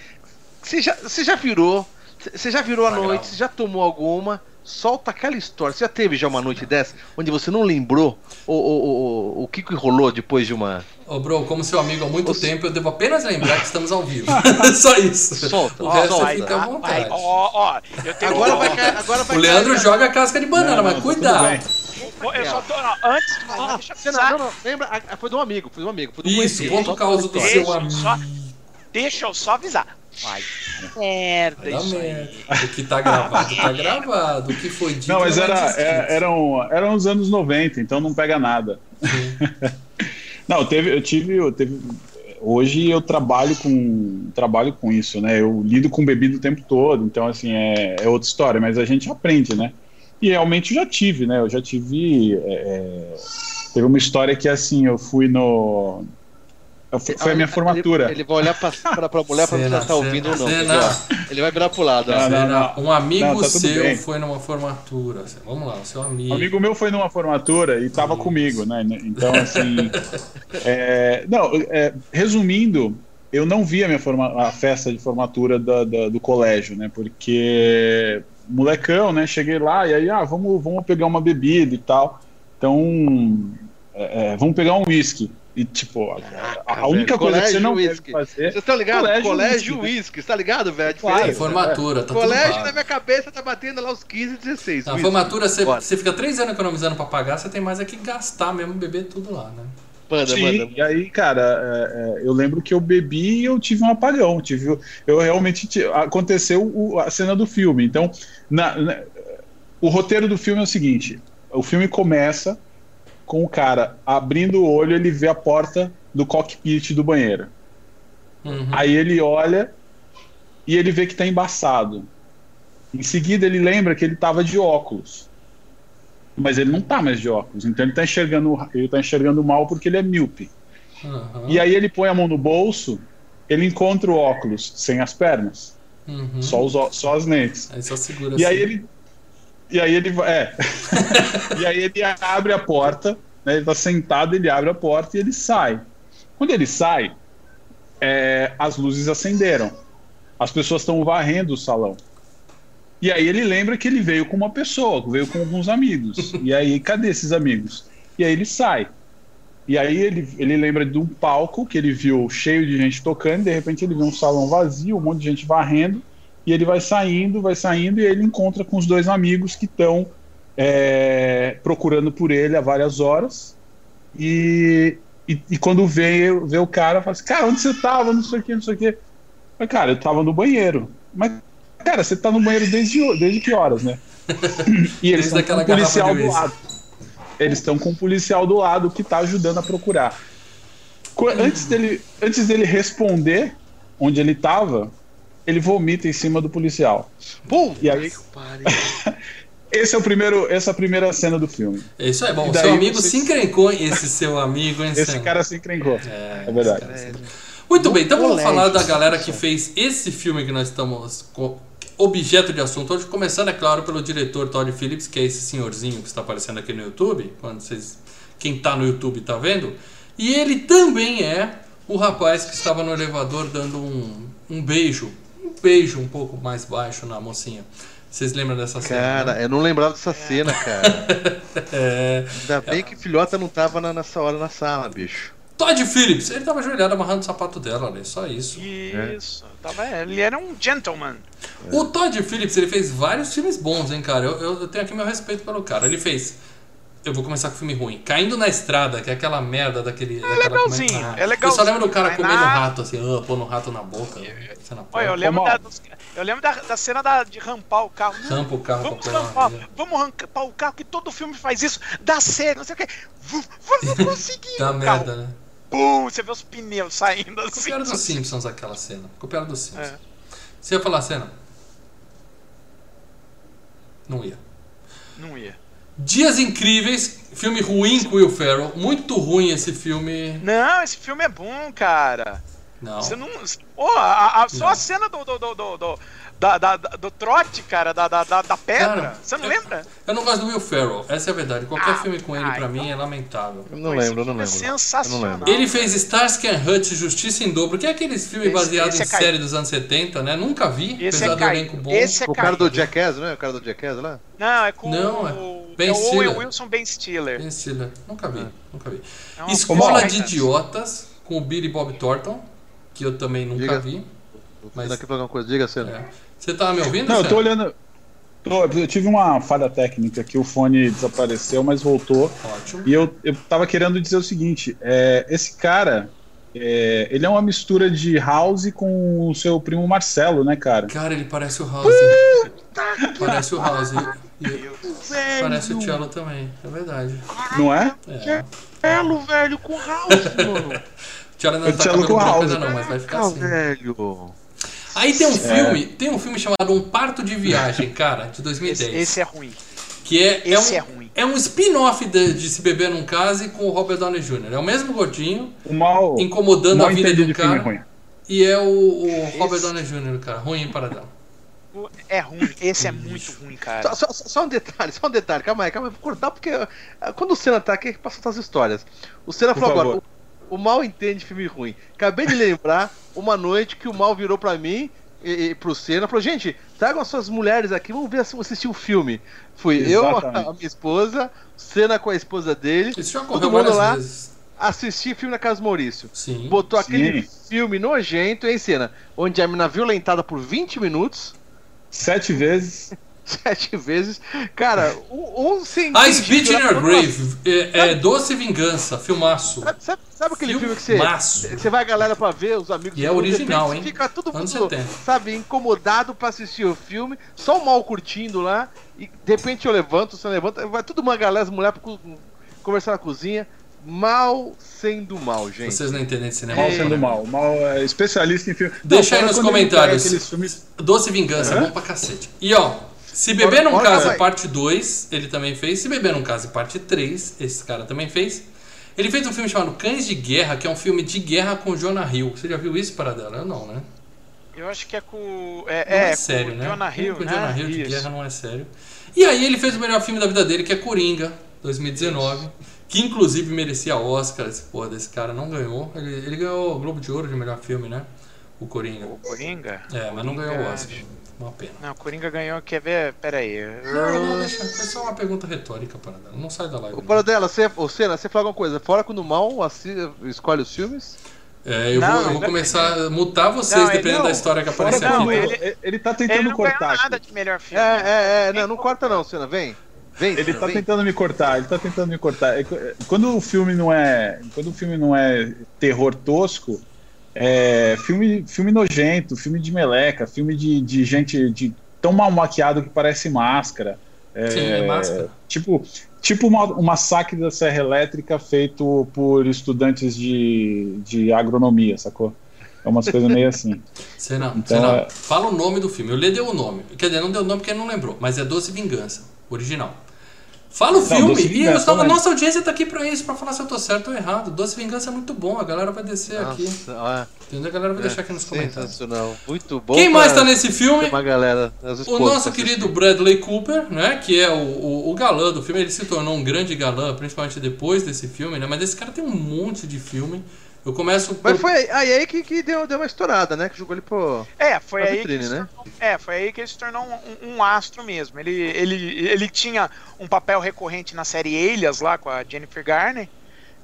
Você já, você já virou, você já virou à noite, você já tomou alguma, solta aquela história. Você já teve já uma noite dessa, onde você não lembrou o, o, o, o que, que rolou depois de uma. Ô, bro, como seu amigo há muito Ô, tempo, eu devo apenas lembrar que estamos ao vivo. Só isso. Solta, O resto solta. fica à vontade. Ó, ó, eu tenho Agora vai. Agora vai O Leandro cair- joga a casca de banana, Não, mas não, cuidado. Eu só tô. ó, antes de nada, Ah, deixa eu não, não, lembra? Ah, Foi de um amigo, foi de um amigo. Foi de um Isso, ponto causa do seu eu amigo. só- Deixa eu só avisar. Vai. Merda, isso merda. aí. O que tá gravado, tá gravado. O que foi dito Não, mas vai era, existir. é- eram, eram os anos 90, então não pega nada. Não, teve, eu tive, eu teve. Hoje eu trabalho com trabalho com isso, né? Eu lido com bebida o tempo todo, então assim é, é outra história, mas a gente aprende, né? E realmente eu já tive, né? Eu já tive. é, é, teve uma história que assim, eu fui no. Foi a minha formatura. Ele, ele vai olhar pra, pra, pra mulher pra ver se ela tá ouvindo ou não. Ele vai virar pro lado. Não, não, não. Um amigo Não, tá seu bem. foi numa formatura. Vamos lá, o seu amigo. Um amigo meu foi numa formatura e estava Isso. comigo, né? Então, assim. é, não, é, resumindo, eu não vi a minha forma, a festa de formatura da- da- do colégio, né? Porque molecão, né? Cheguei lá e aí, ah, vamos, vamos pegar uma bebida e tal. Então, é, é, vamos pegar um uísque. E, tipo, a- a, a Caraca, única velho, coisa que você não colégio deve whisky. fazer. Vocês estão ligados? Colégio Colégio whisky? Whisky, tá ligado, velho? Claro. É diferença. formatura, tá Colégio tudo na minha cabeça tá batendo lá os 15, 16. Na whisky. formatura, você, você fica três anos economizando pra pagar, você tem mais é que gastar mesmo, beber tudo lá, né? Manda, Sim, manda. e aí, cara, é, é, eu lembro que eu bebi e eu tive um apagão. Tive, eu realmente ti- aconteceu o- a cena do filme. Então, na- na- o roteiro do filme é o seguinte: o filme começa com o cara abrindo o olho, ele vê a porta do cockpit do banheiro. Uhum. Aí ele olha e ele vê que tá embaçado. Em seguida, ele lembra que ele tava de óculos. Mas ele não tá mais de óculos, então ele tá enxergando, ele tá enxergando mal porque ele é míope. Uhum. E aí ele põe a mão no bolso, ele encontra o óculos sem as pernas, Uhum. só, os, só as lentes. Aí só segura E assim. aí ele. E aí ele vai. É. e aí ele abre a porta, né, ele tá sentado, ele abre a porta e ele sai. Quando ele sai, é, as luzes acenderam. As pessoas estão varrendo o salão. E aí ele lembra que ele veio com uma pessoa, veio com alguns amigos. E aí, cadê esses amigos? E aí ele sai. E aí ele, ele lembra de um palco que ele viu cheio de gente tocando, de repente ele vê um salão vazio, um monte de gente varrendo, e ele vai saindo, vai saindo, e ele encontra com os dois amigos que estão é, procurando por ele há várias horas. E E, e quando vê, vê o cara, fala assim, cara, onde você tava? Não sei o que, não sei o que. Falei, cara, eu tava no banheiro. Mas, cara, você tá no banheiro desde, desde que horas, né? E eles estão com um policial do lado. Eles estão com um policial do lado que tá ajudando a procurar. Antes dele, antes dele responder onde ele tava, ele vomita em cima do policial. Pum! E aí, esse é o primeiro, essa é a primeira cena do filme. Isso é bom. Seu amigo vocês- se encrencou, esse seu amigo, hein, Esse cara se encrencou. É, É verdade. encrencou. Muito bem, então vamos falar da galera que fez esse filme que nós estamos objeto de assunto hoje, começando, é claro, pelo diretor Todd Phillips, que é esse senhorzinho que está aparecendo aqui no YouTube, quando vocês, quem tá no YouTube tá vendo, e ele também é o rapaz que estava no elevador dando um, um beijo, um beijo um pouco mais baixo na mocinha. Vocês lembram dessa cena? Cara, né? eu não lembrava dessa cena, cara. É, Ainda bem que filhota não tava na- nessa hora na sala, bicho. Todd Phillips, ele tava ajoelhado amarrando o sapato dela, né? Só isso. Isso. Tava, ele era um gentleman. O Todd Phillips, ele fez vários filmes bons, hein, cara? Eu, eu- eu tenho aqui meu respeito pelo cara. Ele fez. Eu vou começar com o filme ruim. Caindo na Estrada, que é aquela merda daquele. daquela- legalzinho, como é Eu só legalzinho, lembro do cara comendo nada- rato, assim, ah, pondo rato na boca. cena Olha, eu porca. lembro, da, eu lembro da, da cena da- de rampar o carro. Rampa o carro Vamos pôr rampar, uma- vamos rampar o carro, que todo filme faz isso. Dá certo, não sei o que. Vamos conseguir. Dá merda, carro. né? Pum, você vê os pneus saindo assim. Copiaram dos Simpsons aquela cena. Copiaram dos Simpsons. É. Você ia falar a cena? Não ia. Não ia. Dias Incríveis, filme ruim com Will Ferrell. Muito ruim esse filme. Não, esse filme é bom, cara. Não. Você não. Pô, a- a- só Não. a cena do, do, do, do- da, da- do trote, cara, da, da, da, da pedra. Cara, Você não eu- lembra? Eu não gosto do Will Ferrell, essa é a verdade. Qualquer Ah, filme com ele, ah, pra mim, então- é lamentável. Eu não Pô, lembro, eu não é lembro. Eu não sensacional. lembro. Ele fez Starsky and Hutch Justiça em Dobro, que é aqueles filmes baseados em é série dos anos 70, né? Nunca vi, Esse apesar é do elenco bom. Esse é O cara do. Jackass, não é? O cara do Jackass lá? Não, é com Não, é o. Ben é o Owen Stiller. Wilson Ben Stiller. Ben Stiller. Nunca vi, nunca vi. É Escola de Idiotas, com o Billy Bob Thornton, que eu também nunca Diga. vi. Mas... Mas- Aqui pra alguma coisa, diga, Cena. É. Você tava me ouvindo? Não, eu tô olhando. tô- eu tive uma falha técnica que o fone desapareceu, mas voltou. Ótimo. E eu, eu tava querendo dizer o seguinte: é, esse cara, é, ele é uma mistura de House com o seu primo Marcelo, né, cara? Cara, ele parece o House. parece o House. E- e- parece o Cello também, é verdade. Não é? É. Belo, velho, com House, mano. Cello ainda O não tá Cello com House. não, mas vai ficar assim. velho. Aí tem um filme, tem um filme chamado Um Parto de Viagem, cara, de Esse, 2010. esse é ruim. que é, é Esse um, é ruim. é um spin-off de, de Se Beber Num Case com o Robert Downey Jr. É o mesmo gordinho, O mal. incomodando mal a vida do de filme cara. ruim. E é o, o Esse- Robert Downey Jr., cara. Ruim para dela. O- É ruim. Esse é muito ruim, cara. Só, só- só um detalhe, só um detalhe, calma aí, calma aí, vou cortar porque ah, quando o Senna tá aqui, passa as histórias. O Senna Por falou favor. agora, o, mal entende filme ruim. Acabei de lembrar uma noite que o mal virou pra mim e, e pro Senna, falou, gente, tragam as suas mulheres aqui, vamos ver se assistir o filme. Fui eu, a, Exatamente. a minha esposa, Senna com a esposa dele, Isso já Todo mundo lá? vezes. assistir filme na casa do Maurício. Sim. Botou Sim. aquele filme nojento em cena, onde a mina violentada por 20 minutos, Sete vezes. sete vezes. Cara, um, um sem Ah, Speech in Your? Grave. É, é Doce Vingança, filmaço. Sabe, sabe- sabe aquele filme que você, Filmaço. você vai a galera pra ver, os amigos E é original, repente hein? Fica todo mundo, 70. sabe, incomodado pra assistir o filme, só o mal curtindo lá, e de repente eu levanto, você levanta, vai tudo uma galera, as mulheres conversar na cozinha, mal sendo mal, gente. Vocês não entendem de cinema. Mal sendo mal. Mal é especialista em filme. Deixa aí fora nos comentários. Doce Vingança, é bom pra cacete. E ó, Se Beber Não Bora, Case parte 2, ele também fez. Se Beber Não Case parte 3, esse cara também fez. Ele fez um filme chamado Cães de Guerra, que é um filme de guerra com Jonah Hill. Você já viu isso, Paradela? Eu não, né? Eu acho que é com. Não É, é, é, sério, com né? o Jonah Filme Hill, com né? Jonah Hill de Isso. guerra não é sério. E aí ele fez o melhor filme da vida dele, que é Coringa, 2019. Que inclusive merecia Oscar, esse porra desse cara não ganhou. Ele, ele ganhou o Globo de Ouro de melhor filme, né? O Coringa. O Coringa? É, mas não ganhou o. Oscar. Uma pena. Não, o Coringa ganhou. Quer ver? Pera aí. Não, não, deixa. Foi só uma pergunta retórica, Paradela. Não sai da live. O não. Paradela, você, ô Senna, você fala alguma coisa, fora quando o mal assi- escolhe os filmes? É, eu, Não, vou, eu vou ele- começar a mutar vocês, Não, ele- dependendo não, da história que aparecer Não, aqui. ele, ele- ele tá Ele tentando não ganhou cortar nada de melhor É, filme. é, é, não, Nem não corta não, Senna, vem. Vem, Ele Senna, tá vem. tentando me cortar, ele tá tentando me cortar. É, Quando o filme não é, quando o filme não é terror tosco, é filme, filme nojento, filme de meleca, filme de, de gente de tão mal maquiado que parece máscara. É, Sim, é máscara. Tipo, tipo uma, um massacre da Serra Elétrica feito por estudantes de, de agronomia, sacou? É umas coisas meio assim. Senna, Então, Senna, é- fala o nome do filme. Eu lhe deu o nome. Quer dizer, não deu o nome porque ele não lembrou, mas é Doce Vingança, original. Fala o Não, filme e eu- a né? nossa audiência tá aqui pra isso, pra falar se eu tô certo ou errado. Doce Vingança é muito bom, a galera vai descer aqui. Nossa, Entendeu? A galera vai deixar aqui nos comentários. Muito bom. Quem mais pra tá nesse filme? Uma galera, O nosso querido Bradley Cooper, né? Que é o, o, o galã do filme. Ele se tornou um grande galã, principalmente depois desse filme, né? Mas esse cara tem um monte de filme. Eu começo Mas por- foi aí, aí que, que deu, deu uma estourada, né? Que jogou ele pro. É, foi Pra aí, vitrine, né? tornou, é, foi aí que ele se tornou um, um- um astro mesmo. Ele, ele, ele tinha um papel recorrente na série Elias lá com a Jennifer Garner.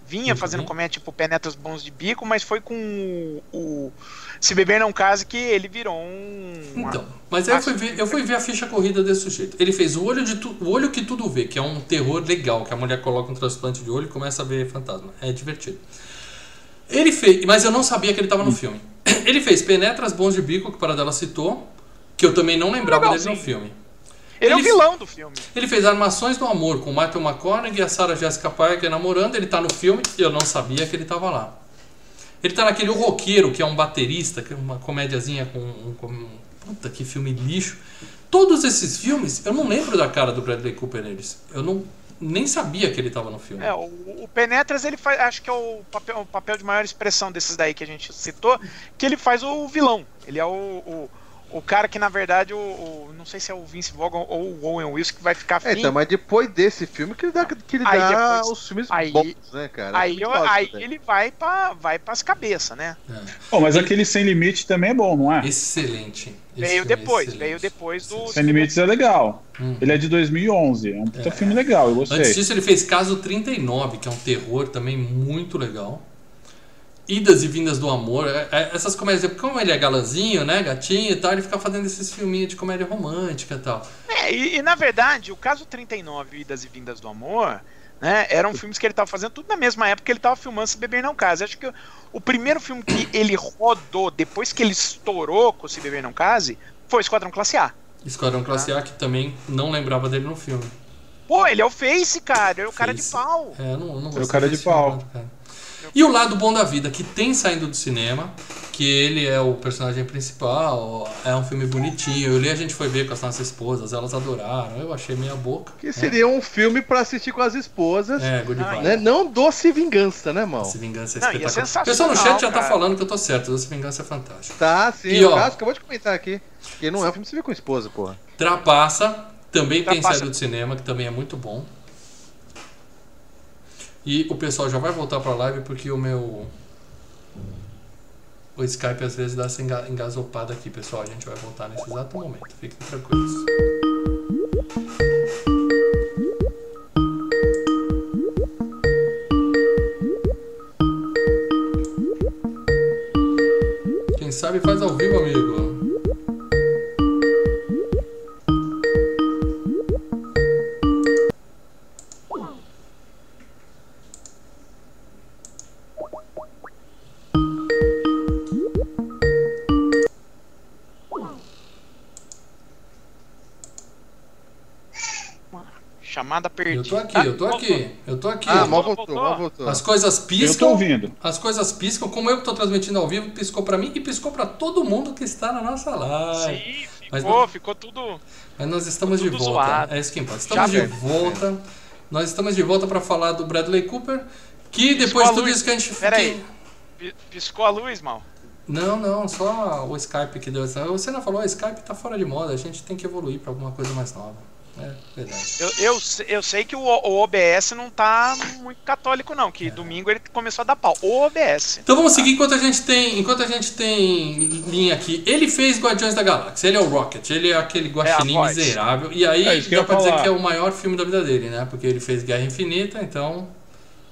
Vinha Uhum. fazendo comédia tipo Penetras Bons de Bico, mas foi com o, o Se Beber Não Case que ele virou um. Então, mas aí eu fui, ver, eu fui ver a ficha corrida desse sujeito. Ele fez o olho, de tu, o olho que tudo vê, que é um terror legal, que a mulher coloca um transplante de olho e começa a ver fantasma. É divertido. Ele fez, mas eu não sabia que ele estava no filme. Ele fez Penetras Bons de Bico, que o Paradela citou, que eu também não lembrava dele no filme. Ele é o Ele- vilão do filme. Ele fez Armações do Amor com o Michael McConaughey e a Sarah Jessica Parker namorando. Ele tá no filme e eu não sabia que ele tava lá. Ele tá naquele O Roqueiro, que é um baterista, que é uma comédiazinha com, um- com um- Puta, que filme lixo. Todos esses filmes, eu não lembro da cara do Bradley Cooper neles. Eu não nem sabia que ele tava no filme. É, o, o Penetras, ele faz. Acho que é o papel, o papel de maior expressão desses daí que a gente citou, que ele faz o vilão. Ele é o, o, o cara que, na verdade, o, o- Não sei se é o Vince Vaughn ou o Owen Wilson que vai ficar É, afim. então, mas depois desse filme que ele dá, que ele Aí dá depois- os filmes aí- bons, né, cara? aí Muito eu- aí velho. ele vai pra, vai pras cabeças, né? É. Bom, mas aquele Sem Limite também é bom, não é? Excelente. Veio é depois, excelente. veio depois do. Sem Limites é legal. Hum. Ele é de 2011. É um puta filme legal, eu gostei. Antes disso, ele fez Caso 39, que é um terror também muito legal. Idas e Vindas do Amor. é- é- essas comédias, como ele é galanzinho, né? Gatinho e tal, ele fica fazendo esses filminhos de comédia romântica e tal. É, e, e, na verdade, o caso 39, Idas e Vindas do Amor, né, eram filmes que ele tava fazendo tudo na mesma época que ele tava filmando Se Beber Não Case. Acho que o, primeiro filme que ele rodou depois que ele estourou com Se Beber Não Case foi Esquadrão Classe A. Esquadrão Classe A, que também não lembrava dele no filme. Pô, ele é o Face, cara, ele é o cara de Face. pau. É, eu não, eu não o cara de filme, pau. não, cara. E o lado bom da vida, que tem saindo do cinema, que ele é o personagem principal, é um filme bonitinho. Eu li, a gente foi ver com as nossas esposas, elas adoraram, eu achei meia boca. Que seria um filme pra assistir com as esposas, É, good Ah, né? Não doce vingança, né, mal? Essa vingança é Não, é espetacular. o pessoal no chat já tá cara. falando que eu tô certo. Essa vingança é fantástica. Tá, sim. E, o ó, caso acabou de comentar aqui. Que não é um filme que você vê com esposa, porra. Trapaça também tem Trapaça. saído do cinema, que também é muito bom. E o pessoal já vai voltar pra live porque o meu. O Skype às vezes dá essa enga- engasopada aqui, pessoal. A gente vai voltar nesse exato momento. Fiquem tranquilos. Quem sabe faz ao vivo, amigo. Chamada Eu perdida. tô aqui, eu tô aqui, eu tô aqui. Ah, mal voltou? voltou, mal voltou. As coisas Eu tô piscam. ouvindo. As coisas piscam, como eu que tô transmitindo ao vivo, piscou pra mim e piscou pra todo mundo que está na nossa live. Sim, Mas ficou, não- ficou tudo. Mas nós estamos de volta. zoado. É isso que importa. Estamos Já de volta. Nós estamos de volta pra falar do Bradley Cooper, que Piscou depois de tudo luz. isso que a gente Pera aí. que- Pi- Piscou a luz, mal. Não, não, só o Skype que deu essa. Você não falou, o Skype tá fora de moda, a gente tem que evoluir pra alguma coisa mais nova. É verdade. Eu, eu, eu sei que o, o OBS não tá muito católico, não. Que domingo ele começou a dar pau. O OBS. Então vamos seguir enquanto a gente tem, enquanto a gente tem linha aqui. Ele fez Guardiões da Galáxia, ele é o Rocket, ele é aquele guaxinim voz. miserável. E aí É que eu dá pra dizer que é o maior filme da vida dele, né? Porque ele fez Guerra Infinita, então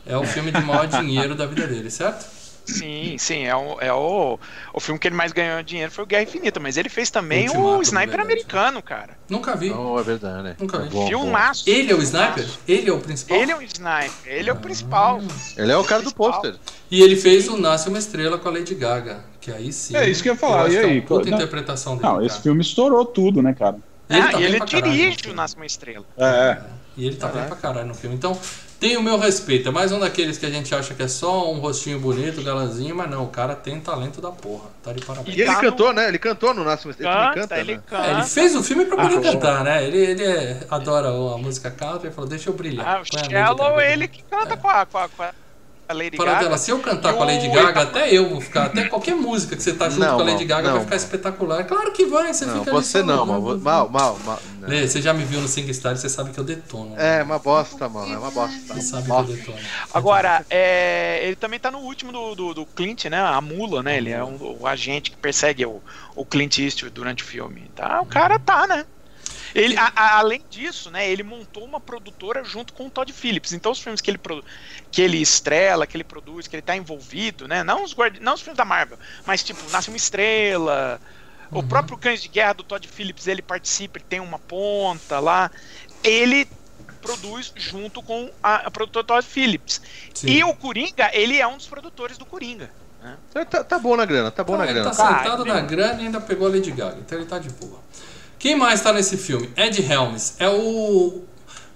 é o filme de maior dinheiro da vida dele, certo? Sim, sim, é, o, é o, o filme que ele mais ganhou dinheiro foi o Guerra Infinita, mas ele fez também Ultimato, o Sniper verdade. americano, cara. Nunca vi. Não, é verdade, né? Nunca É vi. bom, bom. Filmaço. Ele é o sniper? Ele é o principal? Ele é um sniper, ele é o principal. Ele é o cara do pôster. E ele fez o Nasce uma Estrela com a Lady Gaga. Que aí sim. É isso que eu ia falar, acho e é aí? uma puta Não, interpretação dele. Não, cara. esse filme estourou tudo, né, cara? Ele ah, tá e ele dirige o. Nasce uma Estrela. É, E ele tá bem pra caralho no filme. Então, tem o meu respeito. É mais um daqueles que a gente acha que é só um rostinho bonito, galanzinho, mas não, o cara tem talento da porra. Tá de parabéns. E ele tá cantou, né? Ele cantou no Nasce uma Estrela. Ele Canta, canta, ele né? canta. É, ele fez o filme pra poder Ah, cantar, né? Ele, ele é- adora a música country e falou, deixa eu brilhar. Ah, o Shallow, Gaga. ele que canta com, a, com, a, com a Lady Para Gaga. dela, se eu cantar com a Lady Gaga, até eu vou ficar, até qualquer música que você tá junto Não, com a Lady Gaga não, vai ficar espetacular. Claro que vai, você Não, fica você não, mal. Mal, mal, mal. não. Lê, você já me viu no Sing Star, você sabe que eu detono. né? É, uma bosta, mano. É uma bosta. Você sabe que eu detono. Agora, é, ele também tá no último do, do, do Clint, né? A mula, né? Ele é um, o agente que persegue o, o Clint Eastwood durante o filme. Tá, o cara tá, né? Ele, a- a- além disso, né, ele montou uma produtora junto com o Todd Phillips. Então os filmes que ele, que ele estrela, que ele produz, que ele tá envolvido, né? Não os, guardi- não os filmes da Marvel, mas tipo, Nasce uma Estrela. O próprio Cães de Guerra do Todd Phillips, ele participa, ele tem uma ponta lá. Ele produz junto com a, a produtora Todd Phillips. Sim. E o Coringa, ele é um dos produtores do Coringa. Tá, tá bom na grana, tá bom na ele grana. tá sentado Tá, na grana e ainda pegou a Lady Gaga, então ele tá de boa. Quem mais tá nesse filme? Ed Helms. É o.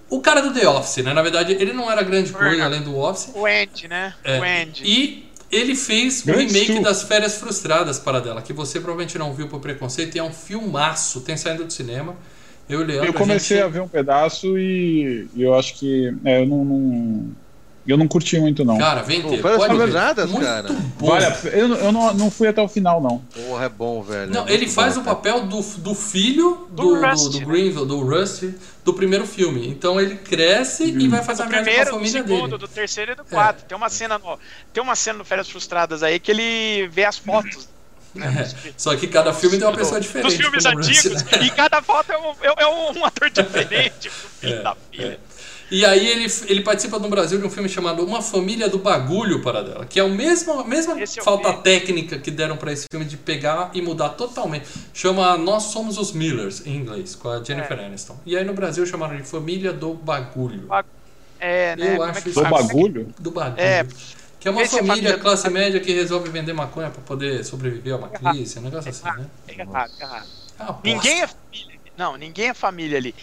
O cara do The Office, né? Na verdade, ele não era grande coisa além do Office. O Andy, né? É, O Andy. E ele fez o remake Stu. das Férias Frustradas para dela, que você provavelmente não viu por preconceito, e é um filmaço, tem saindo do cinema. Eu Leandro, Eu comecei a a gente... ver um pedaço e, e eu acho que. é, eu não, não- Eu não curti muito, não. Cara, vem Pô, ter, Férias pode ver. Frustradas, Muito cara. bom. Vale, a- eu, não- eu não, não fui até o final, não. Porra, é bom, velho. Não, É ele faz bom, o papel do, do filho do, Do do, Rust, do né? Greenville, do Rust, do primeiro filme. Então ele cresce e vai fazer do a viagem com a primeiro, do família segundo, dele. do terceiro e do quarto. Tem uma cena no, tem uma cena no Férias Frustradas aí que ele vê as fotos. né, dos- Só que cada filme tem uma pessoa dos diferente. filmes o Rust, antigos, né? e cada foto é um, é- é um ator diferente, filho É, da filha. E aí ele, ele participa no Brasil de um filme chamado Uma Família do Bagulho para dela, que é o mesmo, a mesma eu falta vi. técnica que deram para esse filme de pegar e mudar totalmente. Chama Nós Somos os Millers, em inglês, com a Jennifer É. Aniston. E aí no Brasil chamaram de Família do Bagulho. É, né? Eu é acho que isso Do bagulho? Do bagulho. É. Que é uma Esse é família família classe média que resolve vender maconha para poder sobreviver a uma crise, um negócio assim, né? É errado, é errado. É uma Ninguém é família. Não, ninguém é família ali.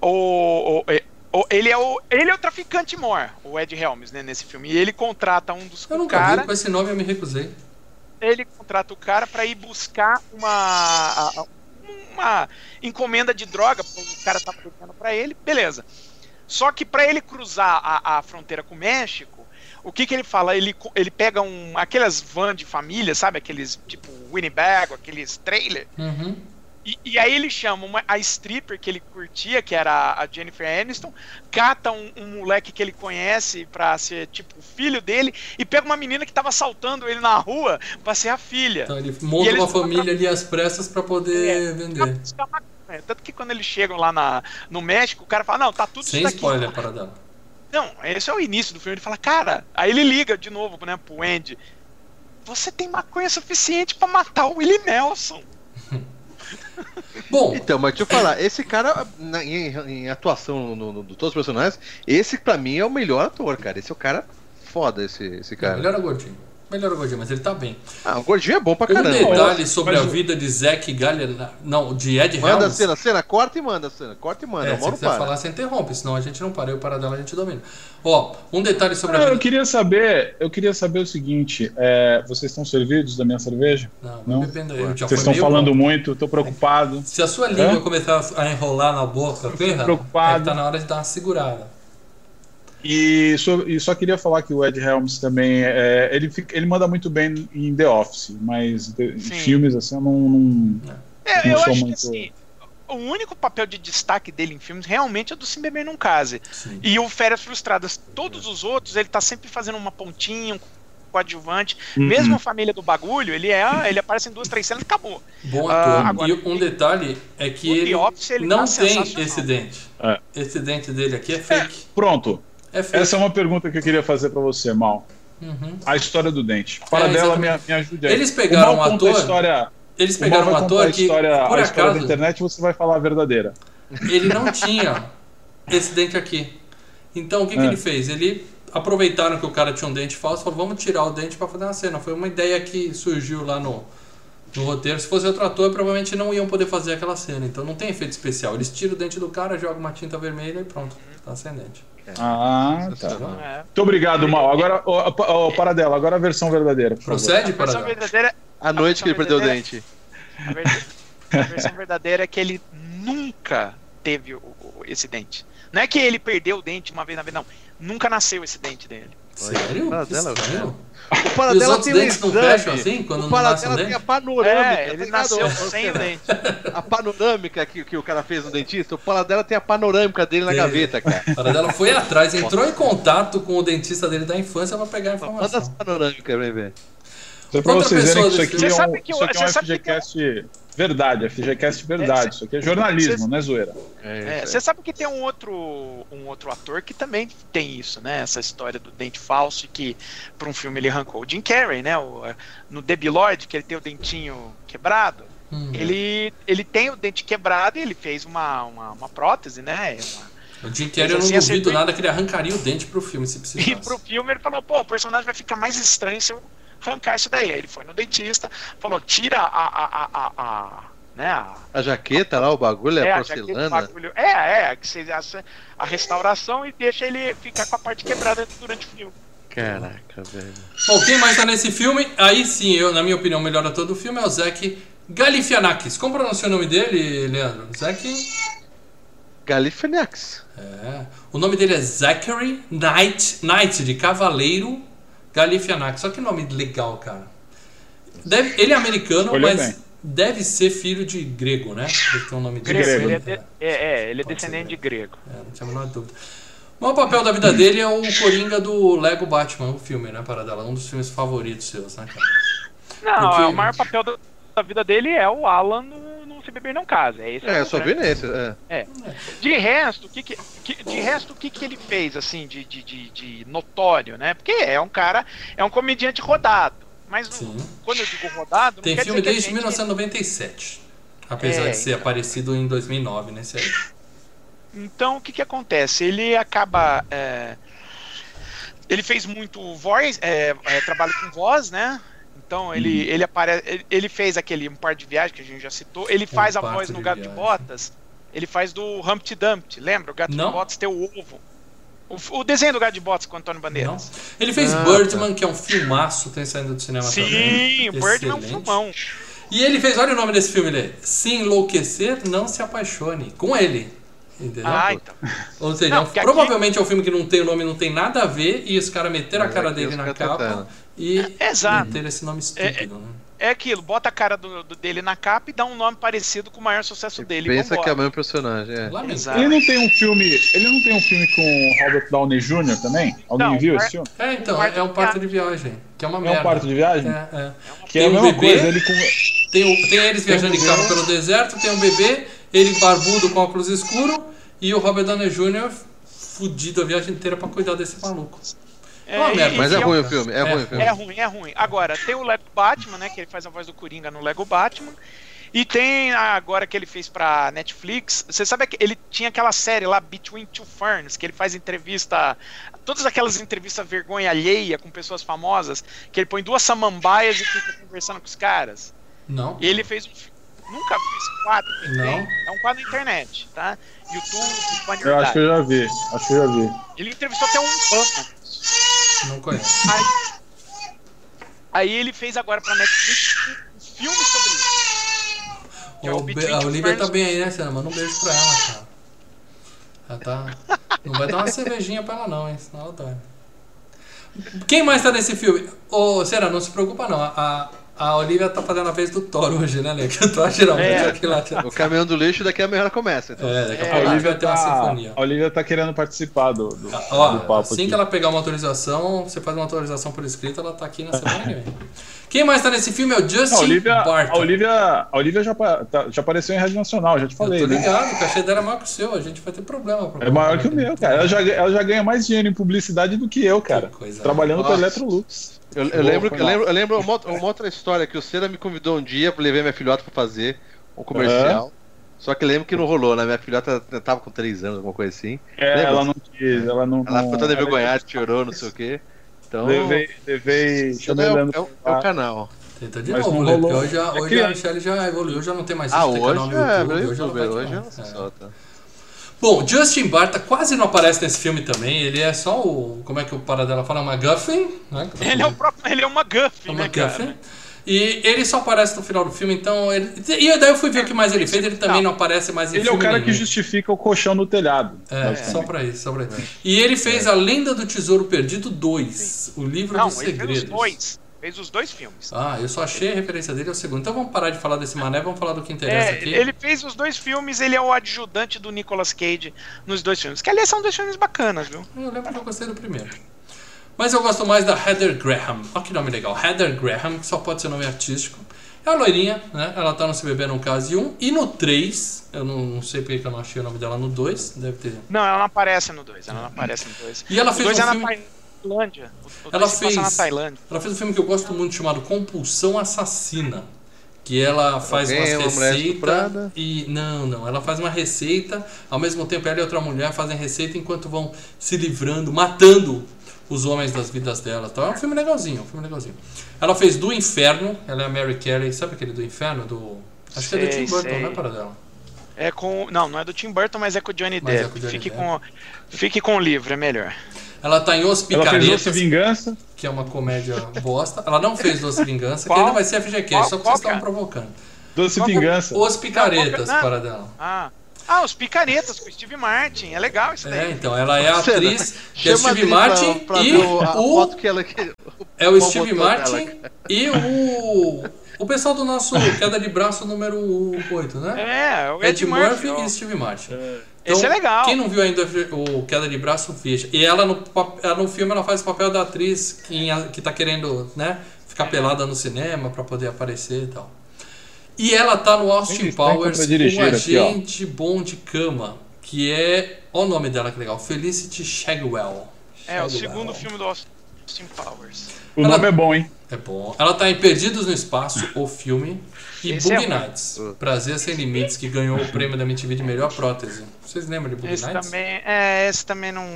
O, é- o- ele, é o, ele é o traficante mor, o Ed Helms, né, nesse filme. E ele contrata um dos Eu nunca caras. vi, com esse nome eu me recusei. ele contrata o cara pra ir buscar uma, uma encomenda de droga, porque o cara tá pegando pra ele, beleza. Só que pra ele cruzar a, a fronteira com o México, o que que ele fala? Ele, ele pega um, aquelas van de família, sabe? Aqueles tipo Winnebago, aqueles trailer. Uhum. E, e aí ele chama uma, a stripper que ele curtia, que era a Jennifer Aniston, cata um, um moleque que ele conhece pra ser tipo o filho dele e pega uma menina que tava assaltando ele na rua pra ser a filha. Então ele monta uma família ali às pressas para poder É. vender. É, Tanto que quando eles chegam lá na, no México, o cara fala, não, tá tudo Sem isso daqui. spoiler para dela. Não, esse é o início do filme. Ele fala, cara, aí ele liga de novo, né, pro Andy. Você tem maconha suficiente pra matar o Willie Nelson. Bom, Então, mas deixa eu falar, esse cara, na- em, em atuação no, no- de todos os personagens, esse pra mim é o melhor ator, cara. Esse é o cara foda, esse, esse cara. melhor o gordinho. Melhor o gordinho, mas ele tá bem. Ah, o gordinho é bom pra Um caramba. detalhe sobre mas a o- vida de Zack Galliana... Não, de Ed Manda a Helms. cena, cena, corta e manda a cena, corta e manda, É, o se quiser para. falar, você interrompe, senão a gente não para. Eu para dela, a gente domina. Ó, um detalhe sobre a Ah, eu vida... queria saber, eu queria saber o seguinte: é, vocês estão servidos da minha cerveja? Não, Não? Já Vocês estão falando bom. muito, tô preocupado. Se a sua língua Hã? começar a enrolar na boca, ferra, preocupado. é tá na hora de dar uma segurada. E só, e só queria falar que o Ed Helms também, é, ele, fica- ele manda muito bem em The Office, mas de- em filmes assim eu não. não- É, Não eu sou acho muito- que assim, o único papel de destaque dele em filmes realmente é do Sim Beber Num Case. Sim. E o Férias Frustradas. Todos os outros, ele tá sempre fazendo uma pontinha, um coadjuvante. Uhum. Mesmo a família do bagulho, ele é. Ele aparece em duas, três cenas e acabou. Bom ator. agora- e um detalhe é que ele, Office, ele não tá tem esse dente. É. Esse dente dele aqui é fake. Pronto, É, essa é uma pergunta que eu queria fazer pra você, Mal. Uhum. a história do dente. Para É, dela, me, me ajude aí. Eles pegaram um ator- história, Eles pegaram um ator a que, história, por a história da acaso, internet você vai falar a verdadeira. ele não tinha esse dente aqui. Então o que, que É. ele fez? Ele aproveitaram que o cara tinha um dente falso e falou, vamos tirar o dente para fazer uma cena. Foi uma ideia que surgiu lá no, no roteiro. Se fosse outro ator, provavelmente não iam poder fazer aquela cena. Então não tem efeito especial. Eles tiram o dente do cara, jogam uma tinta vermelha e pronto. Tá sem dente. Ah, tá. É. Muito obrigado, Mal. Agora, ó, ó, para dela, agora a versão verdadeira. Procede A para versão verdadeira, A noite que ele perdeu o dente. a ver- a versão verdadeira é que ele nunca teve o- o- esse dente. Não é que ele perdeu o dente uma vez na vida, não. Nunca nasceu esse dente dele. Sério? Que dela, estranho. O outros tem um dentes não exame. fecham assim, quando o não nasce um Paradela tem dente? a panorâmica. É, tá ele ligado, nasceu sem o dente. A panorâmica que, que o cara fez no dentista, o Paradela tem a panorâmica dele na Tem. gaveta, cara. A dela foi atrás, entrou em contato com o dentista dele da infância para pegar a Manda informação. as panorâmicas pra ver. Só pra vocês verem que isso aqui é Você um, sabe que isso o- aqui é um FGCast verdade, FGCast verdade. Isso aqui é jornalismo, não é zoeira. É, você sabe que tem um outro, um outro ator que também tem isso, né? Essa história do dente falso e que para um filme ele arrancou. O Jim Carrey, né? O, no Debi Lloyd, que ele tem o dentinho quebrado, Hum. ele, ele tem o dente quebrado e ele fez uma, uma, uma prótese, né? Uma- O Jim Carrey eu não Assim, duvido acertou- nada que ele arrancaria o dente pro filme se E precisasse. pro filme ele falou, pô, o personagem vai ficar mais estranho se eu arrancar isso daí. Aí ele foi no dentista, falou, tira a. a, a, a, a né, a, A jaqueta lá, o bagulho, é, é, a a jaqueta, porcelana. bagulho- é, é, que você a restauração e deixa ele ficar com a parte quebrada durante o filme. Caraca, velho. Bom, quem mais tá nesse filme? Aí sim, eu, na minha opinião, o melhor ator do filme é o Zac Galifianakis. Como pronuncia o nome dele, Leandro? Zac... Galifianax. É. O nome dele é Zachary Knight, Knight de Cavaleiro Galifianakis. Só que nome legal, cara. Deve- ele é americano, mas bem. deve ser filho de grego, né? Deve ter um nome Grego, desse. ele é, de- é, é, ele é Pode descendente de grego. É, não tinha a menor dúvida. O maior papel da vida dele é o Coringa do Lego Batman, o filme, né, Paradela? Um dos filmes favoritos seus, né, cara? Não, Porque- o maior papel da, da vida dele é o Alan Se Beber Não Casa. É, esse É, eu só grande- vi nesse. É. De resto, o que, que, de resto, o que, que ele fez, assim, de, de, de, de notório, né? Porque é um cara, é um comediante rodado. Mas Sim. quando eu digo rodado, não Tem quer filme dizer que a desde gente- 1997. Apesar É, de ser então. aparecido em 2009 nesse aí. Então, o que que acontece? Ele acaba... é, Ele fez muito voz, é, é, trabalho com voz, né? Então ele, Uhum. ele aparece, ele, fez aquele um par de viagem que a gente já citou. Ele faz a voz no de Gato de Viagem. Botas. Ele faz do Humpty Dumpty, lembra? O Gato Não. de Botas tem o ovo. O, o desenho do Gato de Botas com o Antônio Não? Bandeiras. Ele fez Ah, Birdman, que é um filmaço, tem saindo do cinema também. Sim, o Birdman é um filmão. E ele fez, olha o nome desse filme, ele Se enlouquecer, não se apaixone. Com ele. Entendeu? Ah, então. Ou seja, Não, é um- porque aqui- provavelmente é um filme que não tem o nome, não tem nada a ver, e os caras meteram a cara aqui dele na capa e Exato. meteram esse nome estúpido, né? É aquilo, bota a cara do, do- dele na capa e dá um nome parecido com o maior sucesso dele. Pensa vambora. que é o mesmo personagem. É. Exato. Ele não tem um filme. Ele não tem um filme com o Robert Downey Jr. também? Alguém Não, viu é- esse filme? É, então, parto é um de parto de viagem, que é uma É merda. um parto de viagem? É, é. Que Tem é a um mesma bebê? coisa, ele com. Tem, o- tem eles viajando em um carro bebê. pelo deserto, tem um bebê, ele barbudo com óculos escuro e o Robert Downey Jr. fudido a viagem inteira pra cuidar desse maluco. É e- merda. Mas é um- ruim o filme, é, É, ruim o filme. É ruim, é ruim. Agora, tem o Lego Batman, né? Que ele faz a voz do Coringa no Lego Batman. E tem agora que ele fez pra Netflix. Você sabe que ele tinha aquela série lá, Between Two Ferns, que ele faz entrevista. Todas aquelas entrevistas vergonha alheia com pessoas famosas, que ele põe duas samambaias e fica conversando com os caras. Não? E ele fez um. Nunca vi esse quadro que ele Não. tem. É um quadro na internet, tá? YouTube, Eu acho que eu já vi. Acho que eu já vi. Ele entrevistou até um Obama. Não conheço. Aí ele fez agora pra Netflix um filme sobre isso. Que é o Ô, Be- Between a Olivia tá bem aí, né, Senna? Manda um beijo pra ela, cara. Ela tá. Não vai dar uma cervejinha pra ela, não, hein? Senão ela dói. Quem mais tá nesse filme? Ô, Senna, não se preocupa, não. A, A Olivia tá fazendo a vez do Thor hoje, né, Lê? Que eu tô geralmente É. aqui lá. O caminhão do lixo daqui a meia hora começa. Então. É, daqui a É, pouco a A Olivia ter uma tá, sinfonia. a Olivia tá querendo participar do, do, Ó, do papo assim aqui. que ela pegar uma autorização, você faz uma autorização por escrito, ela tá aqui na semana que vem. Quem mais tá nesse filme é o Justin A Olivia, Barton. a Olivia, a Olivia já, tá- já apareceu em Rádio Nacional, já te Eu falei, tô né? ligado, o cachê dela é maior que o seu, a gente vai ter problema. É maior que o meu, cara. Ela já, ela já ganha mais dinheiro em publicidade do que eu, cara. Que coisa. Trabalhando com a. Electrolux. Eu, eu lembro, eu lembro, eu lembro uma, outra- uma outra história que o Cera me convidou um dia pra levar minha filhota pra fazer um comercial. Só que eu lembro que não rolou, né? Minha filhota tava com 3 anos, alguma coisa assim. É, Lembra? ela não quis, ela não. Ela ficou toda envergonhada, chorou, não sei o quê. Então. Levei, levei, chamei é, o é o- é o canal. Tenta de Mas novo, Lê, porque rolou. hoje, a- É hoje a criança. Michelle já evoluiu, já não tem mais Ah, isso, tem hoje canal no é, YouTube, hoje hoje ela se é. solta. Bom, Justin Barta quase não aparece nesse filme também, ele é só o, como é que o para dela fala, McGuffin, né? Ele é, o próprio, ele é uma Guffin, É né, McGuffin. E ele só aparece no final do filme, então ele... E daí eu fui ver o que mais ele fez, ele também não, Não. aparece mais em Ele é o cara que nenhum. justifica o colchão no telhado. É, só pra isso, só pra isso. E ele fez A Lenda do Tesouro Perdido 2, o livro Não, dos ele fez segredos. os dois. Fez os dois filmes. Ah, eu só achei a referência dele ao segundo. Então vamos parar de falar desse mané, vamos falar do que interessa É, aqui. ele fez os dois filmes, ele é o adjudante do Nicolas Cage nos dois filmes. Que aliás são dois filmes bacanas, viu? Eu lembro que eu gostei do primeiro. Mas eu gosto mais da Heather Graham. Olha que nome legal. Heather Graham, que só pode ser nome artístico. É a loirinha, né? Ela tá no Se Beber Num Case 1 e no 3. Eu não, não sei porque que eu não achei o nome dela no 2. Deve ter. Não, ela não aparece no dois, ela não aparece no dois. E ela fez dois um é filme. Tailândia. Ela fez- na Tailândia. Ela fez um filme que eu gosto muito chamado Compulsão Assassina. Que ela faz Alguém é umas receitas e. Não, não. Ela faz uma receita, ao mesmo tempo ela e outra mulher fazem receita enquanto vão se livrando, matando os homens das vidas dela. Então é um filme legalzinho, um filme legalzinho. Ela fez Do Inferno, ela é a Mary Kelly, sabe aquele do Inferno? Do. Acho que é do Sei, Tim Burton, sei. não é para dela. É com. Não, não é do Tim Burton, mas é com o Johnny Mas é Depp. com o Johnny fique, Depp. Com, fique com o livro, é melhor. Ela tá em Os Ela fez Picaretas, Doce Vingança. que é uma comédia bosta. Ela não fez Doce Vingança, que ainda vai ser FGCast, Qual- só que qual vocês estavam é? provocando. Doce Qual- Vingança. Os Picaretas, Não, para dela. Ah. Ah, os picaretas com o Steve Martin. É legal isso daí. É, então, ela é a atriz que é Steve pra- Martin pra e o- a o, foto que ela que- é o Steve Martin dela. e o o pessoal do nosso queda de braço número 8, né? É, o Ed Ed Murphy Murphy. e Steve Martin. Esse é legal. Quem não viu ainda o Queda de Braço, veja. E ela no, ela no filme ela faz o papel da atriz que, que tá querendo, né, ficar pelada no cinema pra poder aparecer e tal. E ela tá no Austin Powers com aqui, ó. agente bom de cama, que é. Olha o nome dela que legal, Felicity Shagwell. É, o Shagwell. segundo filme do Austin Powers. O Ela- nome é bom, hein? É bom. Ela tá em Perdidos no Espaço, o filme. E Esse é Boogie ruim. Nights, Prazer Sem Limites, que ganhou o prêmio da MTV de melhor prótese. Vocês lembram de Boogie Esse Nights? também, é, esse também não,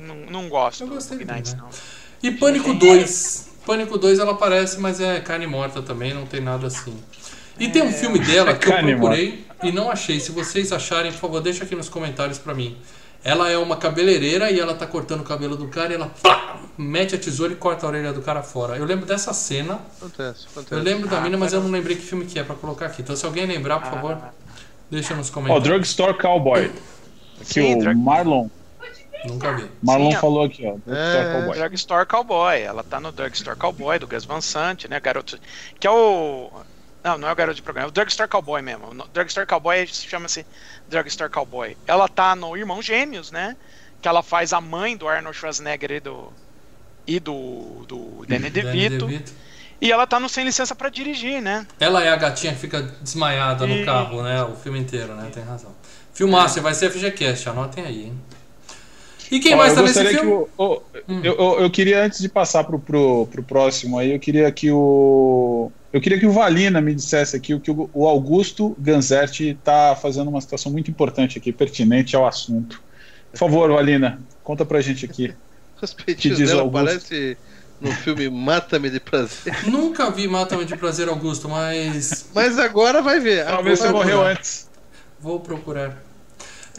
não, não gosto. Eu gostei dele, Nights, né? não. E Pânico 2. Pânico 2 ela aparece, mas é carne morta também, não tem nada assim. E tem um filme dela que eu procurei e não achei. Se vocês acharem, por favor, deixa aqui nos comentários pra mim. Ela é uma cabeleireira e ela tá cortando o cabelo do cara e ela pá, mete a tesoura e corta a orelha do cara fora. Eu lembro dessa cena, Acontece, acontece. eu lembro da Ah, mina, mas eu não lembrei que filme que é pra colocar aqui. Então se alguém lembrar, por favor, Ah, deixa nos Ó, comentários. Drugstore Cowboy. Aqui Sim, o Drug- Marlon. Nunca vi. Marlon Sim, falou aqui, ó. Drugstore É. Cowboy. Drugstore Cowboy. Ela tá no Drugstore Cowboy do Gus Van Sant, né? Garoto. Que é o. Não, não é o garoto de programa, é o Drugstore Cowboy mesmo. O Drugstore Cowboy chama-se Drugstore Cowboy. Ela tá no Irmão Gêmeos, né? Que ela faz a mãe do Arnold Schwarzenegger e do. E do. do Danny Danny DeVito. E ela tá no Sem Licença pra Dirigir, né? Ela é a gatinha que fica desmaiada no E- carro, né? O filme inteiro, né? Tem razão. Filmaço, vai ser FGCast, anotem aí, hein? E quem Ó, mais tá nesse filme? que o- o- Hum. eu, eu- eu queria, antes de passar pro, pro, pro próximo aí, eu queria que o. Eu queria que o Valina me dissesse aqui o que o, Augusto Ganzetti está fazendo uma situação muito importante aqui, pertinente ao assunto. Por favor, Valina, conta pra gente aqui. Os Que peitinhos diz o dela parece no filme Mata-me de Prazer. Nunca vi Mata-me de Prazer, Augusto, mas Mas agora vai ver. Talvez você morreu antes. vou procurar.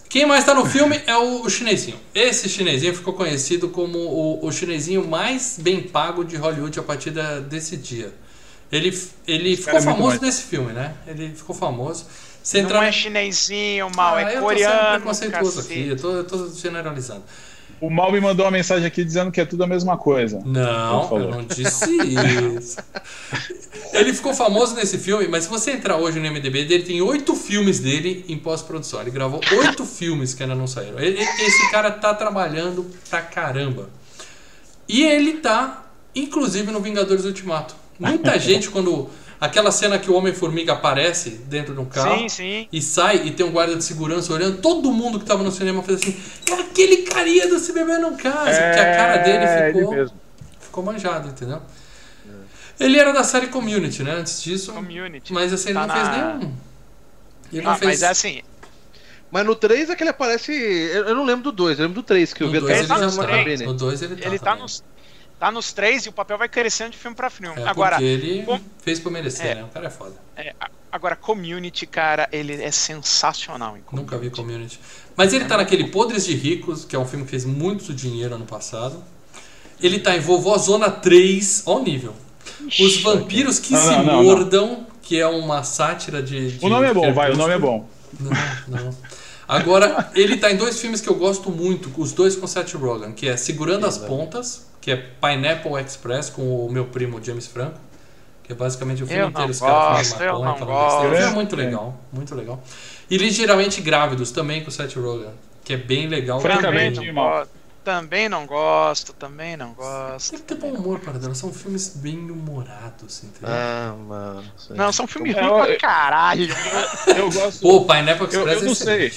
Quem mais tá no filme é o, o chinesinho. Esse chinesinho ficou conhecido como o, o chinesinho mais bem pago de Hollywood a partir da- desse dia. Ele, ele ficou é famoso nesse filme, né? Ele ficou famoso. Você Não entra é chinesinho, mal, Ah, é eu coreano. tô sendo preconceituoso cacete. aqui, eu tô, eu tô generalizando. O Mal me mandou uma mensagem aqui dizendo que é tudo a mesma coisa. Não, eu não disse isso. Ele ficou famoso nesse filme, mas se você entrar hoje no MDB dele, tem oito filmes dele em pós-produção. Ele gravou oito filmes que ainda não saíram. Ele- esse cara tá trabalhando pra caramba. E ele tá, inclusive, no Vingadores Ultimato. Muita gente, quando. Aquela cena que o Homem-Formiga aparece dentro de um carro Sim, sim. e sai e tem um guarda de segurança olhando, todo mundo que tava no cinema fez assim: é aquele carinha do Se Beber Não Case, porque a cara dele É, ficou ele ficou manjado, entendeu? Ele era da série Community, né? Antes disso. Community. Mas assim, ele Tá não fez na- nenhum. Ele não Ah, fez. mas é assim, Mas no 3 é que ele aparece. Eu não lembro do 2, eu lembro do 3, que eu no vi 2 até ele tá tá. três. No 2 ele tá. ele tá também. Tá nos três e o papel vai crescendo de filme pra filme. É Agora, ele com- fez pra merecer, É. né? O cara é foda. é, a- agora, Community, cara, ele é sensacional. Nunca vi Community. Mas ele tá naquele Podres de Ricos, que é um filme que fez muito dinheiro ano passado. Ele tá em Vovó Zona 3, ó o nível. Os Vampiros que Não, se não, não, não. mordam, que é uma sátira de. de O nome é bom, vai, o nome é bom. Não, não. Agora, ele tá em dois filmes que eu gosto muito, os dois com Seth Rogen, que é Segurando as Pontas, que é Pineapple Express com o meu primo James Franco, que é basicamente o filme Eu inteiro os caras eu maconha, não falando besteira. É muito legal, muito legal. E Ligeiramente Grávidos também com o Seth Rogen, que é bem legal. Francamente, irmão. também não gosto, também não gosto. Tem que ter bom humor para dela, são filmes bem humorados, entendeu? Ah, mano. Não, são filmes É, ruins eu- pra caralho. Eu gosto. Pô, Pineapple eu, Express eu não é sei.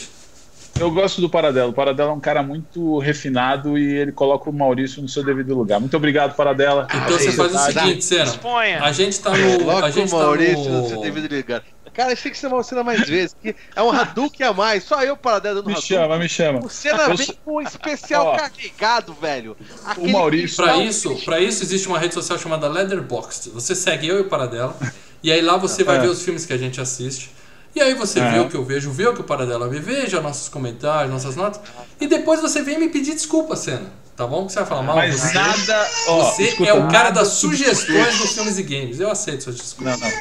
Eu gosto do Paradelo. O Paradelo é um cara muito refinado e ele coloca o Maurício no seu devido lugar. Muito obrigado, Paradela. Então você faz o seguinte, Senna. Exponha. A gente tá no. A Coloca gente o Maurício tá no seu no. devido lugar. Cara, achei que você uma cena mais vezes. que É um Hadouken a mais. Só eu para dentro do Me Hadouken. chama, me chama. O Senna Eu vem com um especial Ó. carregado, velho. Aquele Maurício- Pra isso, pra isso existe uma rede social chamada Leatherboxd. Você segue eu e o Paradela. E aí lá você vai É. ver os filmes que a gente assiste. E aí você É. vê o que eu vejo, vê o que o Paradela vê, veja nossos comentários, nossas notas. E depois você vem me pedir desculpa, Senna. Tá bom? Que você vai falar mal. Mas você nada. Ó, você escuta, é o cara das sugestões dos filmes e games. Eu aceito suas desculpas. Não, não.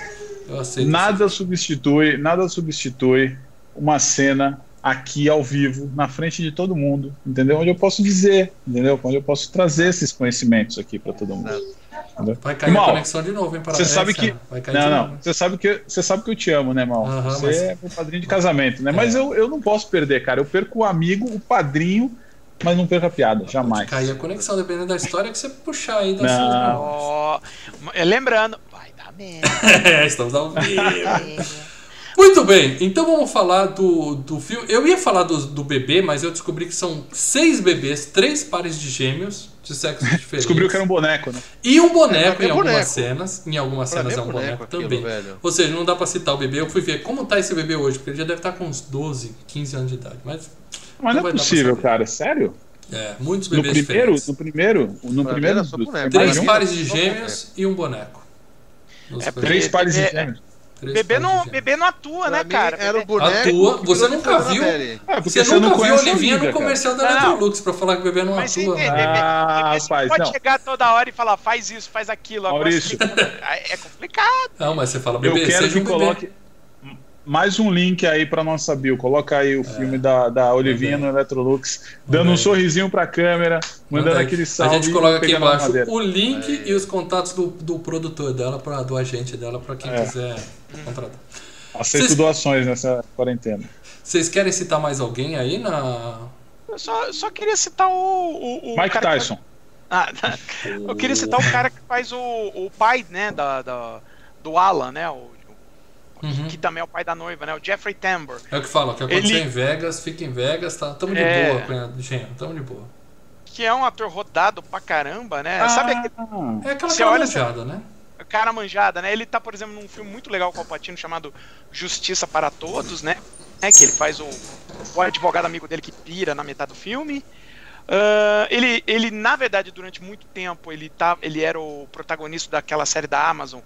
Eu aceito. Nada substitui, nada substitui uma cena aqui ao vivo, na frente de todo mundo, entendeu? Onde eu posso dizer, entendeu? Onde eu posso trazer esses conhecimentos aqui para todo mundo. Vai cair Mal, a conexão de novo, hein? Você sabe É, que Senna, Vai cair não, de não. novo. Você sabe que você sabe que eu te amo, né, mal? Você mas- é meu padrinho de casamento, né? Mas eu, eu não posso perder, cara. Eu perco o amigo, o padrinho, mas não perco a piada, jamais. Cair a conexão, dependendo da história que você puxar aí da Não. é, lembrando, vai dar merda. É, estamos ao vivo. Muito bem, então vamos falar do, do filme. Eu ia falar do, do bebê, mas eu descobri que são seis bebês, três pares de gêmeos de sexos diferentes. Descobriu que era um boneco, né? E um boneco É, em é algumas boneco. cenas. Em algumas Pra cenas mim é um boneco, aquilo, também. velho. Ou seja, não dá pra citar o bebê. Eu fui ver como tá esse bebê hoje, porque ele já deve estar com uns 12, 15 anos de idade. Mas Mas Não não é possível, cara. Sério? é, muitos No bebês primeiro, diferentes. no primeiro, no Pra primeiro só dos- boneco. Três pares de gêmeos e um boneco. É, três pares de gêmeos. Bebê não, bebê não atua, Pra né, cara? Era o boneco. Atua, você nunca viu? É, Você, você, nunca viu Olivinha Olivia, no cara. comercial da. Electrolux pra falar que o bebê não Mas atua. bebê, Ah, bebê, você não rapaz, pode não. chegar toda hora e falar, faz isso, faz aquilo. Agora Maurício. tem que- É complicado. Não, mas você fala, Eu bebê, quero seja que um bebê. coloque mais um link aí pra nossa bio. Coloca aí o filme da, da Olivinha aí. no Electrolux, dando um aí. sorriso pra câmera, mandando Manda aí. aquele salve. A gente coloca aqui a embaixo o link e os contatos do, do produtor dela, pra, do agente dela, pra quem É. quiser contratar. Aceito Vocês- doações nessa quarentena. Vocês querem citar mais alguém aí na. Eu só, só queria citar o. o, o Mike cara que- Tyson. Ah, tá. eu queria citar o cara que faz o, o pai, né, da, da- do Alan, né? O, Uhum. que também é o pai da noiva, né? O Jeffrey Tambor. É o que fala, que aconteceu Ele- em Vegas, fica em Vegas, tá? Tamo de É. boa, Cunhado Genro, tamo de boa. Que é um ator rodado pra caramba, né? Ah, Sabe aquele É aquela Você olha- caranjada, né? cara manjada, né? Ele tá, por exemplo, num filme muito legal com o Patino chamado Justiça para Todos, né? É que ele faz o, o advogado amigo dele que pira na metade do filme. Ah, ele, ele, na verdade, durante muito tempo, ele, tá, ele era o protagonista daquela série da Amazon,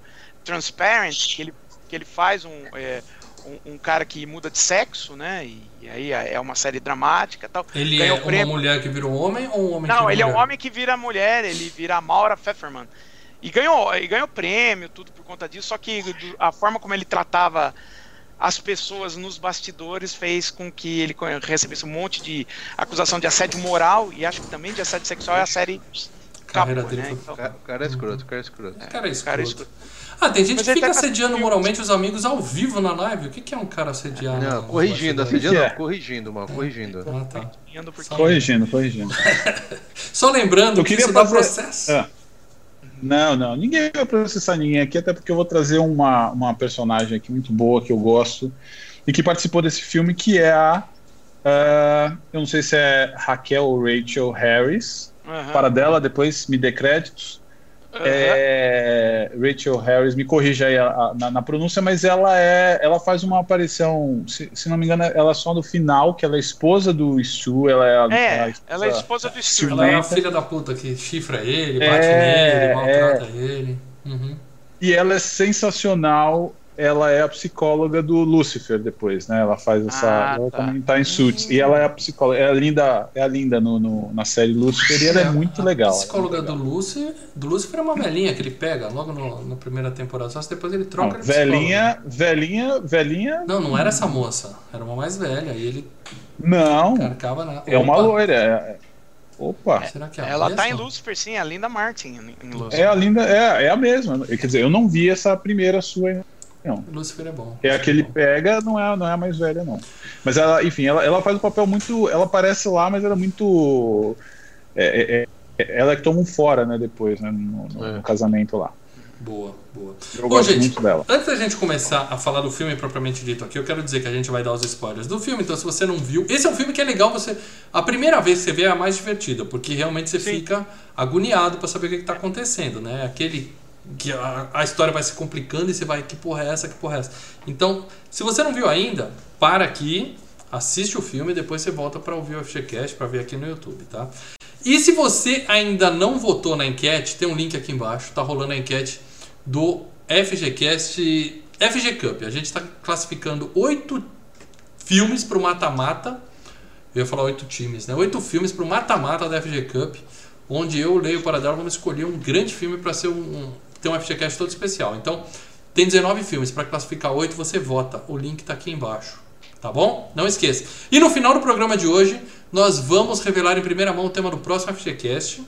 Transparent, que ele, que ele faz um, é, um, um cara que muda de sexo, né? E, e aí é uma série dramática e tal. Ele Ganhou é uma prêmio. mulher que virou homem ou um homem que Não, ele é um mulher? homem que vira mulher, ele vira a Maura Pfefferman. E ganhou, e ganhou prêmio, tudo por conta disso, só que a forma como ele tratava as pessoas nos bastidores fez com que ele recebesse um monte de acusação de assédio moral e acho que também de assédio sexual e a série dele né? foi- Então, O cara- o cara é escroto, o cara é escroto. Cara, é cara, escroto. escroto. Ah, tem gente Mas que fica tá com assediando moralmente os amigos ao vivo na live. O que, que é um cara assediar? Não, no- corrigindo, assediando, que é? não, corrigindo, corrigindo. Ah, tá. Corrigindo, corrigindo. Só lembrando Eu que queria isso dá fazer- processo. É. Não, não, ninguém vai processar ninguém aqui, até porque eu vou trazer uma, uma personagem aqui muito boa que eu gosto e que participou desse filme, que é a. ah, eu não sei se é Raquel ou Rachel Harris. Aham, Para dela, depois me dê créditos. É, Rachel Harris, me corrija aí a- a- na, na pronúncia, mas ela é, ela faz uma aparição, se, se não me engano, ela é só no final, que ela é esposa do Stu, ela é a, É, a ela é esposa do Stu. Ela é a filha da puta que chifra ele, bate É, nele, maltrata ele. Uhum. E ela é sensacional. Ela é a psicóloga do Lucifer depois, né? Ela faz essa. Ah, ela tá. também tá em Suits. E ela é a psicóloga. É a linda, é a linda no, no- na série Lucifer e ela é muito A legal. psicóloga ela é do muito Lucifer, do Lucifer é uma velhinha que ele pega logo no- na primeira temporada. Só se depois ele troca legal. de Não, psicóloga. velhinha, velhinha, velhinha. Não, não era essa moça. Era uma mais velha. E ele Não, carcava na. é uma loira. é- é- Opa. Será que é a Ela tá em mesma? Lucifer, sim, a Linda Martin em- em Lucifer. É a linda, é, é a mesma. Quer dizer, eu não vi essa primeira sua. Não. Lucifer é bom. É a que ele Bom. pega, não é, não é a mais velha, não. Mas ela, enfim, ela, ela faz um papel muito. Ela aparece lá, mas ela é muito. é- é- é- ela é que toma um fora, né, depois, né, no, no- É. no casamento lá. Boa, boa. Eu Bom, gosto gente, muito dela. Antes da gente começar a falar do filme propriamente dito aqui, eu quero dizer que a gente vai dar os spoilers do filme, então se você não viu, esse é um filme que é legal você. A primeira vez que você vê é a mais divertida, porque realmente você Sim. fica agoniado pra saber o que, que tá acontecendo, né? Aquele. Que a, a história vai se complicando e você vai, que porra é essa, que porra é essa? Então, se você não viu ainda, para aqui, assiste o filme e depois você volta pra ouvir o FGCast, pra ver aqui no YouTube, tá? E se você ainda não votou na enquete, tem um link aqui embaixo, tá rolando a enquete do FGCast FG Cup. A gente está classificando oito filmes para o mata-mata. Eu ia falar oito times, né? Oito filmes para o mata-mata da FG Cup, onde eu, Leio para dela, vamos escolher um grande filme para ser um, um- ter um FGCast todo especial. Então, tem 19 filmes. Para classificar oito, você vota. O link está aqui embaixo. Tá bom? Não esqueça. E no final do programa de hoje, nós vamos revelar em primeira mão o tema do próximo FGCast.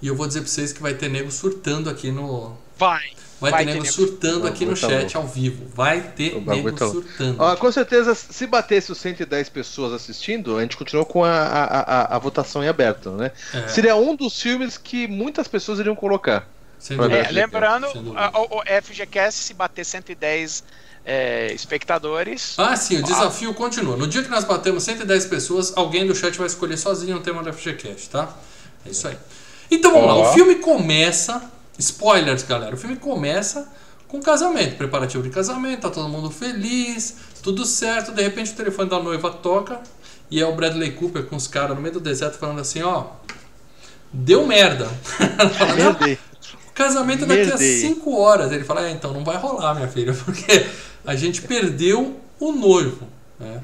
E eu vou dizer para vocês que vai ter nego surtando aqui no, Vai. Vai, Vai ter ter nego nego. surtando aqui no tá chat ao vivo. Vai ter nego tá surtando. Ó, com certeza, se batesse os 110 pessoas assistindo, a gente continua com a, a, a, a votação em aberto, né? É, Seria um dos filmes que muitas pessoas iriam colocar. É, lembrando, o, o FGCast, se bater 110 é, espectadores, Ah, sim, o desafio continua. No dia que nós batemos 110 pessoas, alguém do chat vai escolher sozinho o tema do FGCast, tá? É isso aí. Então vamos lá, Ó. o filme começa. Spoilers, galera. O filme começa com casamento, preparativo de casamento, tá todo mundo feliz, tudo certo. De repente o telefone da noiva toca e é o Bradley Cooper com os caras no meio do deserto falando assim: ó, deu merda. Merdei. O casamento é daqui a Merdei. 5 horas. Ele fala, é, então não vai rolar, minha filha, porque a gente perdeu o noivo. Né?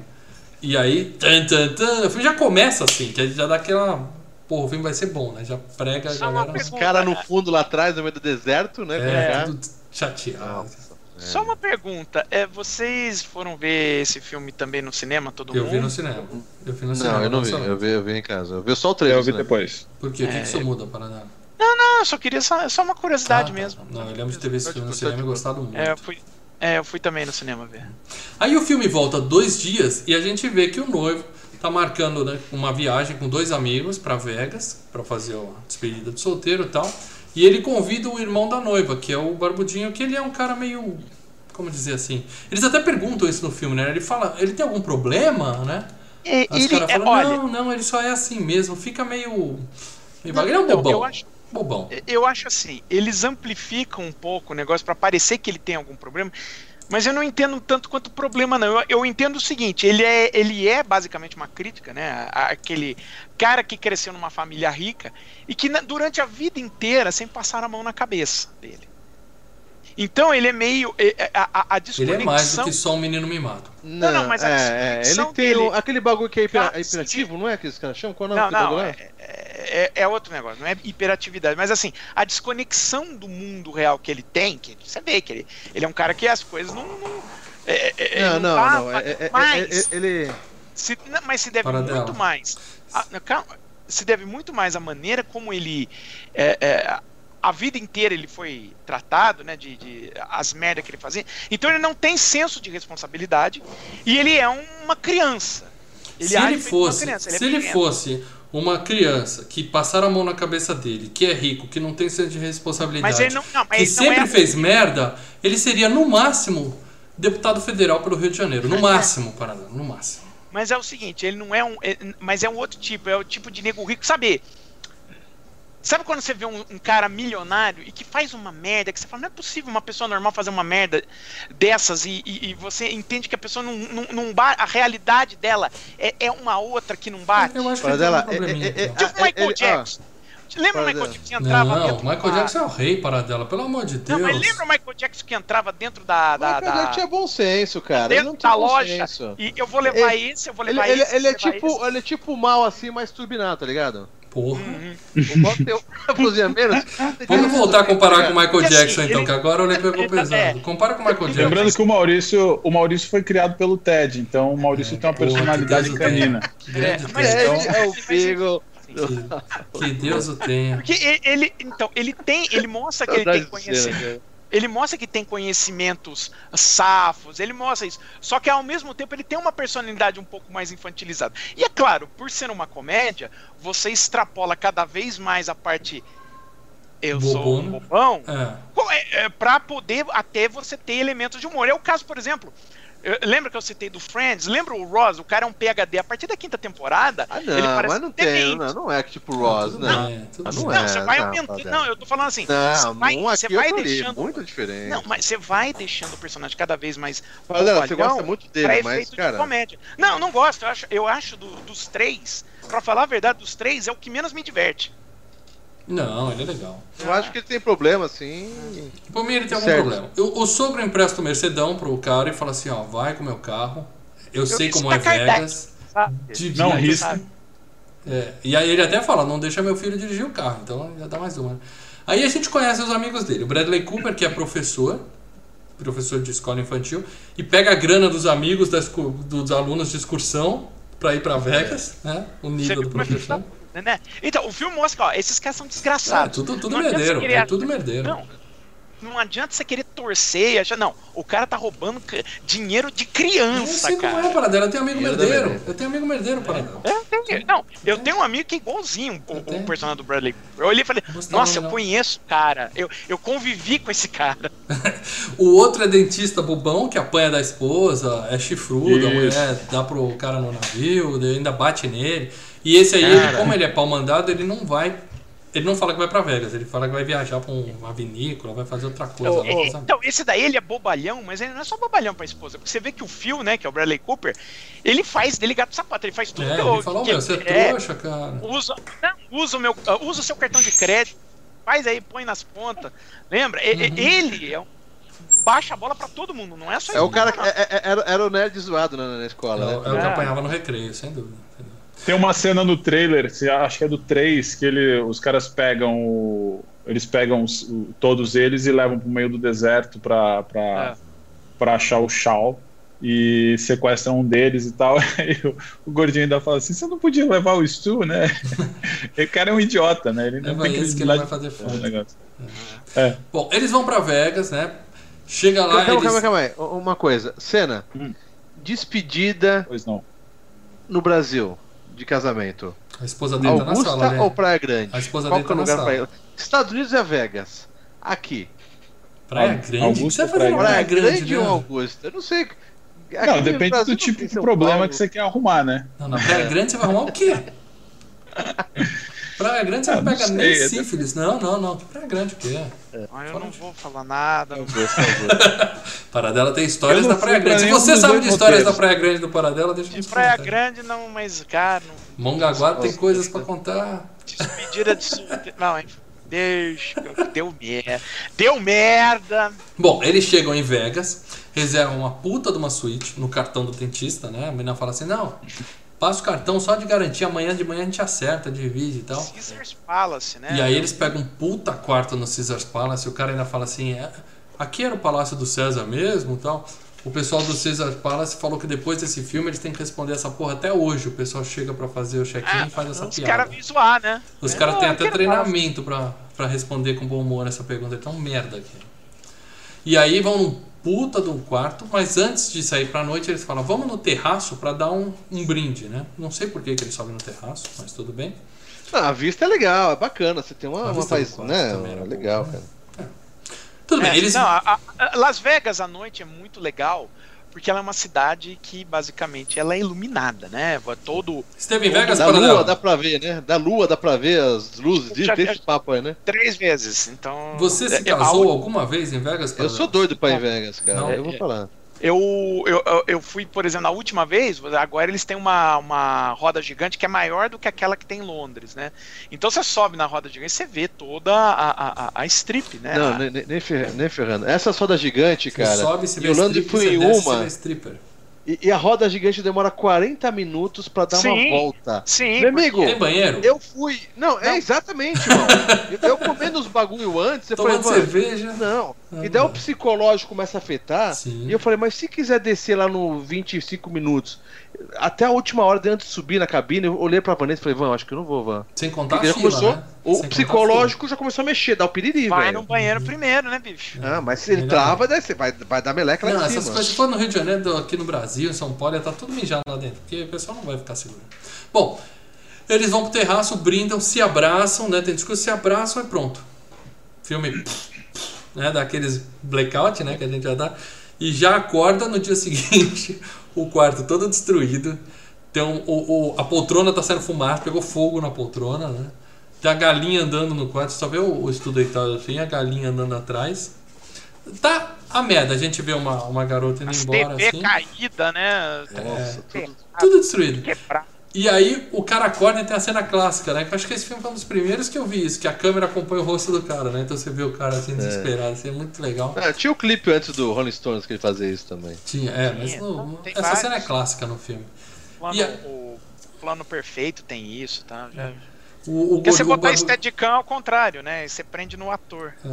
E aí, tan, tan, tan, o filme já começa assim, que já dá aquela. Porra, o filme vai ser bom, né? Já prega a Só uma galera. Os caras no fundo lá atrás, no meio do deserto, né? É, tudo chateado. Nossa. Só uma pergunta, é, vocês foram ver esse filme também no cinema, todo Eu mundo? vi no cinema. Eu vi no cinema. Não, eu não vi. Eu vi, eu vi em casa. Eu vi só o trailer. Eu vi né? depois. Por quê? O que, É, que isso muda, Paradá? Não, eu só queria só, só uma curiosidade Ah, tá, mesmo. Não, eu lembro de ter visto esse filme no cinema e gostado muito. É, eu fui, é, eu fui também no cinema ver. Aí o filme volta dois dias e a gente vê que o noivo tá marcando né, uma viagem com dois amigos para Vegas para fazer a despedida de solteiro e tal. E ele convida o irmão da noiva, que é o Barbudinho, que ele é um cara meio. Como dizer assim? Eles até perguntam isso no filme, né? Ele fala, ele tem algum problema, né? É, Aí os ele, caras é, olha, não, não, ele só é assim mesmo, fica meio. meio Não. Ele é um eu- bobão. eu acho- Bobão. eu acho assim, eles amplificam um pouco o negócio pra parecer que ele tem algum problema, mas eu não entendo tanto quanto problema não. Eu, eu entendo o seguinte, ele é, ele é basicamente uma crítica, né? a- Aquele cara que cresceu numa família rica e que na- durante a vida inteira sempre passaram a mão na cabeça dele. Então ele é meio é, é, a, a, a Ele desconexão. é mais do que só um menino mimado. Não, não, mas a é, é, ele tem dele- aquele bagulho que é hiper- Cara, hiperativo, não é que os caras chamam? Qual é o nome Não, não, bagulho lá? é, é- é outro negócio, não é hiperatividade, mas assim, a desconexão do mundo real que ele tem, que você vê que ele, ele é um cara que as coisas não. não- É, é, Não, ele não, tá- não. é- é- é- mas, é- ele. se, não, mas se deve Paradela. muito mais. a- não, calma, se deve muito mais à maneira como ele. é, é, a vida inteira ele foi tratado, né? De, de as merdas que ele fazia. Então ele não tem senso de responsabilidade e ele é uma criança. se ele fosse, criança, ele é se ele pequeno. fosse uma criança que passaram a mão na cabeça dele, que é rico, que não tem senso de responsabilidade, não, não, que sempre é fez merda, ele seria no máximo deputado federal pelo Rio de Janeiro, É. no máximo, Paradela, no máximo. Mas é o seguinte, ele não é um. é- mas é um outro tipo, é o tipo de nego rico. Sabe? Sabe quando você vê um, um cara milionário e que faz uma merda, que você fala, não é possível uma pessoa normal fazer uma merda dessas e, e- e você entende que a pessoa não, não, não ba- a realidade dela é, é uma outra que não bate? Eu acho que ele um dela, probleminha. é- é- então. Tipo o Michael ele- Jackson. Lembra o Michael. Jackson que entrava Não, dentro Michael da- Jackson é o rei, Paradela, pelo amor de Deus. Não, mas lembra o Michael Jackson que entrava dentro da. da, Michael da- Jackson é bom senso, cara. Ele dentro não tem da bom loja. senso. E eu vou levar esse, eu vou Ele, levar ele, esse. ele é vou levar tipo, esse. ele é tipo mal assim, mais turbinado, tá ligado? Porra. Uhum. O menos. Vamos voltar a comparar com o Michael assim, Jackson, então, ele- que agora o Lê pegou ele- pesado. é. Compara com o Michael Jackson. Lembrando que o Maurício, o Maurício foi criado pelo Ted, então o Maurício tem uma Porra, personalidade canina. É, mas. É, então- ele é o Beagle. Que, que Deus o tenha. Porque ele, ele- então, ele tem, ele mostra que ele tem conhecimento. Ele mostra que tem conhecimentos safos, ele mostra isso. Só que ao mesmo tempo ele tem uma personalidade um pouco mais infantilizada. E é claro, por ser uma comédia, você extrapola cada vez mais a parte eu sou um bobão, É. é, é, pra poder até você ter elementos de humor. É o caso, por exemplo, eu- lembra que eu citei do Friends? Lembra o Ross? O cara é um PhD. A partir da quinta temporada, Ah, ele não, parece mas não tem, não, não é tipo Ross, Tudo não. bem, tudo Ah, bem. não Não, é, você vai não, aumentando. Fabio. Não, eu tô falando assim. Não, você vai, um você vai deixando. muito diferente. Não, mas você vai deixando o personagem cada vez mais. Fala, você gosta muito dele, pra mas, efeito de cara, comédia. Não, não gosto. Eu acho, eu acho do- dos três, pra falar a verdade, dos três é o que menos me diverte. Não, ele é legal. eu acho que ele tem problema, assim. Por mim, ele tem algum Certo. problema. O, o sogro empresta o Mercedão pro cara e fala assim: ó, vai com o meu carro. Eu, sei como é. Vegas. Não risca. É, e aí ele até fala, não deixa meu filho dirigir o carro, então já dá mais uma. né? Aí a gente conhece os amigos dele. O Bradley Cooper, que é professor, professor de escola infantil, e pega a grana dos amigos das, dos alunos de excursão pra ir pra Vegas, né? O nível do é professor. Tá, né? Então, o filme mostra que ó, esses caras são É, desgraçados. tudo, tudo Não adianta merdeiro, querer- é tudo merdeiro. Não, não adianta você querer torcer e achar. Não, o cara tá roubando dinheiro de Eu criança, sei como cara. é, Paradela. Eu tenho amigo merdeiro. Eu tenho amigo merdeiro, Paradela. Eu tenho- não, eu tenho um amigo que é igualzinho o, o personagem do Bradley. Eu olhei e falei, Gostava nossa, eu não. conheço o cara. Eu, eu convivi com esse cara. O outro é dentista bobão que apanha da esposa, é chifrudo, a mulher dá pro cara no navio, ainda bate nele. E esse aí, ele, como ele é pau mandado, ele não vai. Ele não fala que vai pra Vegas, ele fala que vai viajar pra um- uma vinícola, vai fazer outra coisa. Sabe? Então, esse daí ele é bobalhão, mas ele não é só bobalhão pra esposa. Porque você vê que o Phil, né, que é o Bradley Cooper, ele faz dele gato sapato, ele faz tudo É, que eu- ele falou, que- meu, você é, é trouxa, cara. usa, não, usa o meu, ah, usa o seu cartão de crédito, faz aí, põe nas pontas. Lembra? Uhum. Ele é um, baixa a bola pra todo mundo, não é só É o cara que é- é- era, era o nerd zoado na, na É, escola, o- né? é o que É. apanhava no recreio, sem dúvida. Tem uma cena no trailer, acho que é do 3, que ele, os caras pegam o- Eles pegam os- o- todos eles e levam pro meio do deserto pra, pra, É. pra achar o Shao. E sequestram um deles e tal. Aí o, o gordinho ainda fala assim: você não podia levar o Stu, né? o cara é um idiota, né? Ele É não vai tem esse que não vai fazer o fome. negócio. Bom, eles vão pra Vegas, né? Chega lá, Calma, eles... calma, calma aí. Uma coisa. Cena. Hum. Despedida Pois não. no Brasil de casamento. A esposa dele tá na Augusta sala, né? ou Praia Grande? A esposa Qual dele que é tá o na lugar pra sala. Estados Unidos é Vegas. Aqui. Praia Augusta, Grande? O que você vai fazer na Praia Praia Grande, Grande ou né? Augusta? Eu não sei. Aqui Não, depende Brasil do tipo de problema Paulo. que você quer arrumar, né? Não, na Praia Grande você vai arrumar o quê? Praia Grande você Ah, não não pega sei, nem é- sífilis. Não, não, não. Que Praia Grande o quê? Ah, eu não vou falar nada. não- Augusta, Augusta. Paradela tem histórias Eu da Praia Grande. Se você sabe de histórias da. Praia Grande e do Paradela, deixa De nos Praia. Grande, não, mas, cara, não, Mongaguá tem coisas pra contar. despedida de solteiro. Não, hein? Deixa, deu merda. Deu merda. Bom, eles chegam em Vegas, reservam uma puta de uma suíte no cartão do dentista, né? A menina fala assim: não, passa o cartão só de garantia, amanhã de manhã a gente acerta, divide e tal. Caesars Palace, né? E aí eles pegam um puta quarto no Caesars Palace e o cara ainda fala assim, é, aqui era o Palácio do César mesmo e tal. O pessoal do Caesar Palace falou que depois desse filme eles têm que responder essa porra até hoje. O pessoal chega pra fazer o check-in e faz essa os piada. caras vêm zoar, né? Os É, caras têm "Ah, até treinamento pra, pra responder com bom humor essa pergunta. Então, merda aqui. E aí vão num puta de um quarto, mas antes de sair pra noite eles falam, vamos no terraço pra dar um, um brinde, né? Não sei por que, que eles sobem no terraço, mas tudo bem. Ah, a vista é legal, é bacana. Você tem uma, A uma quarto né? era legal, né? cara. Tudo É, bem, eles... Não, a- a- Las Vegas à noite é muito legal porque ela é uma cidade que basicamente ela é iluminada, né? Todo Esteve em Vegas, Da lua dá pra ver, né? Da lua dá pra ver as luzes já- esse papo aí, né? três vezes. Então Você se é- é- casou alguma vez em Vegas, Eu Paradela? sou doido pra ir em Vegas, cara. Não, eu vou é- falar. Eu, eu, eu- fui, por exemplo, na última vez, agora eles têm uma, uma roda gigante que é maior do que aquela que tem em Londres, né? Então você sobe na roda gigante e você vê toda a, a, a- strip, né? Não, A- nem, nem, nem fer- nem ferrando. Essa roda gigante, Você cara. sobe, e vê o Lando strip, foi você em desce, você uma. vê stripper. E, e a roda gigante demora 40 minutos pra dar uma Sim. volta. Sim, Meu amigo, Tem banheiro? eu fui. Não, Não. é exatamente, irmão. eu, eu comendo os bagulho antes, eu falei, Tomando mano. cerveja. Não. Ah, E daí o psicológico começa a afetar. Sim. E eu falei, mas se quiser descer lá no 25 minutos, até a última hora, antes de subir na cabine, eu olhei pra Vanessa e falei, Van, acho que eu não vou, Van. Sem contar a Porque já fila, começou, né? O Sem psicológico já começou a mexer, dá o piriri, vai velho. no banheiro primeiro, né, bicho? Ah, mas se ele Melhor trava, não. daí você vai, vai dar meleca lá Não, em essas cima. coisas, se for no Rio de Janeiro, aqui no Brasil, em São Paulo, ia estar tudo mijado lá dentro, porque o pessoal não vai ficar seguro. Bom, eles vão pro terraço, brindam, se abraçam, né? Tem discurso, se abraçam e pronto. Filme, né? Daqueles blackout, né? Que a gente já dá. E já acorda no dia seguinte, o quarto todo destruído. Tem um, o, o- a poltrona tá saindo fumaça, pegou fogo na poltrona, né? Tem a galinha andando no quarto, só vê o, o estudo deitado assim, a galinha andando atrás. Tá a merda, a gente vê uma, uma garota indo As embora TV assim, caída, né? Nossa, É. tudo... tudo destruído. Quebrado. E aí o cara acorda e tem a cena clássica, né? Que eu acho que esse filme foi um dos primeiros que eu vi isso, que a câmera acompanha o rosto do cara, né? Então você vê o cara assim desesperado, assim, é muito legal. Ah, tinha o clipe antes do Rolling Stones que ele fazia isso também. Tinha, é, mas no- não, tem essa vários. cena é clássica no filme. Plano, E a- O plano perfeito tem isso, tá? Já... O, o, Porque você o botar barbu- Steadicam ao contrário, né? E você prende no ator. é.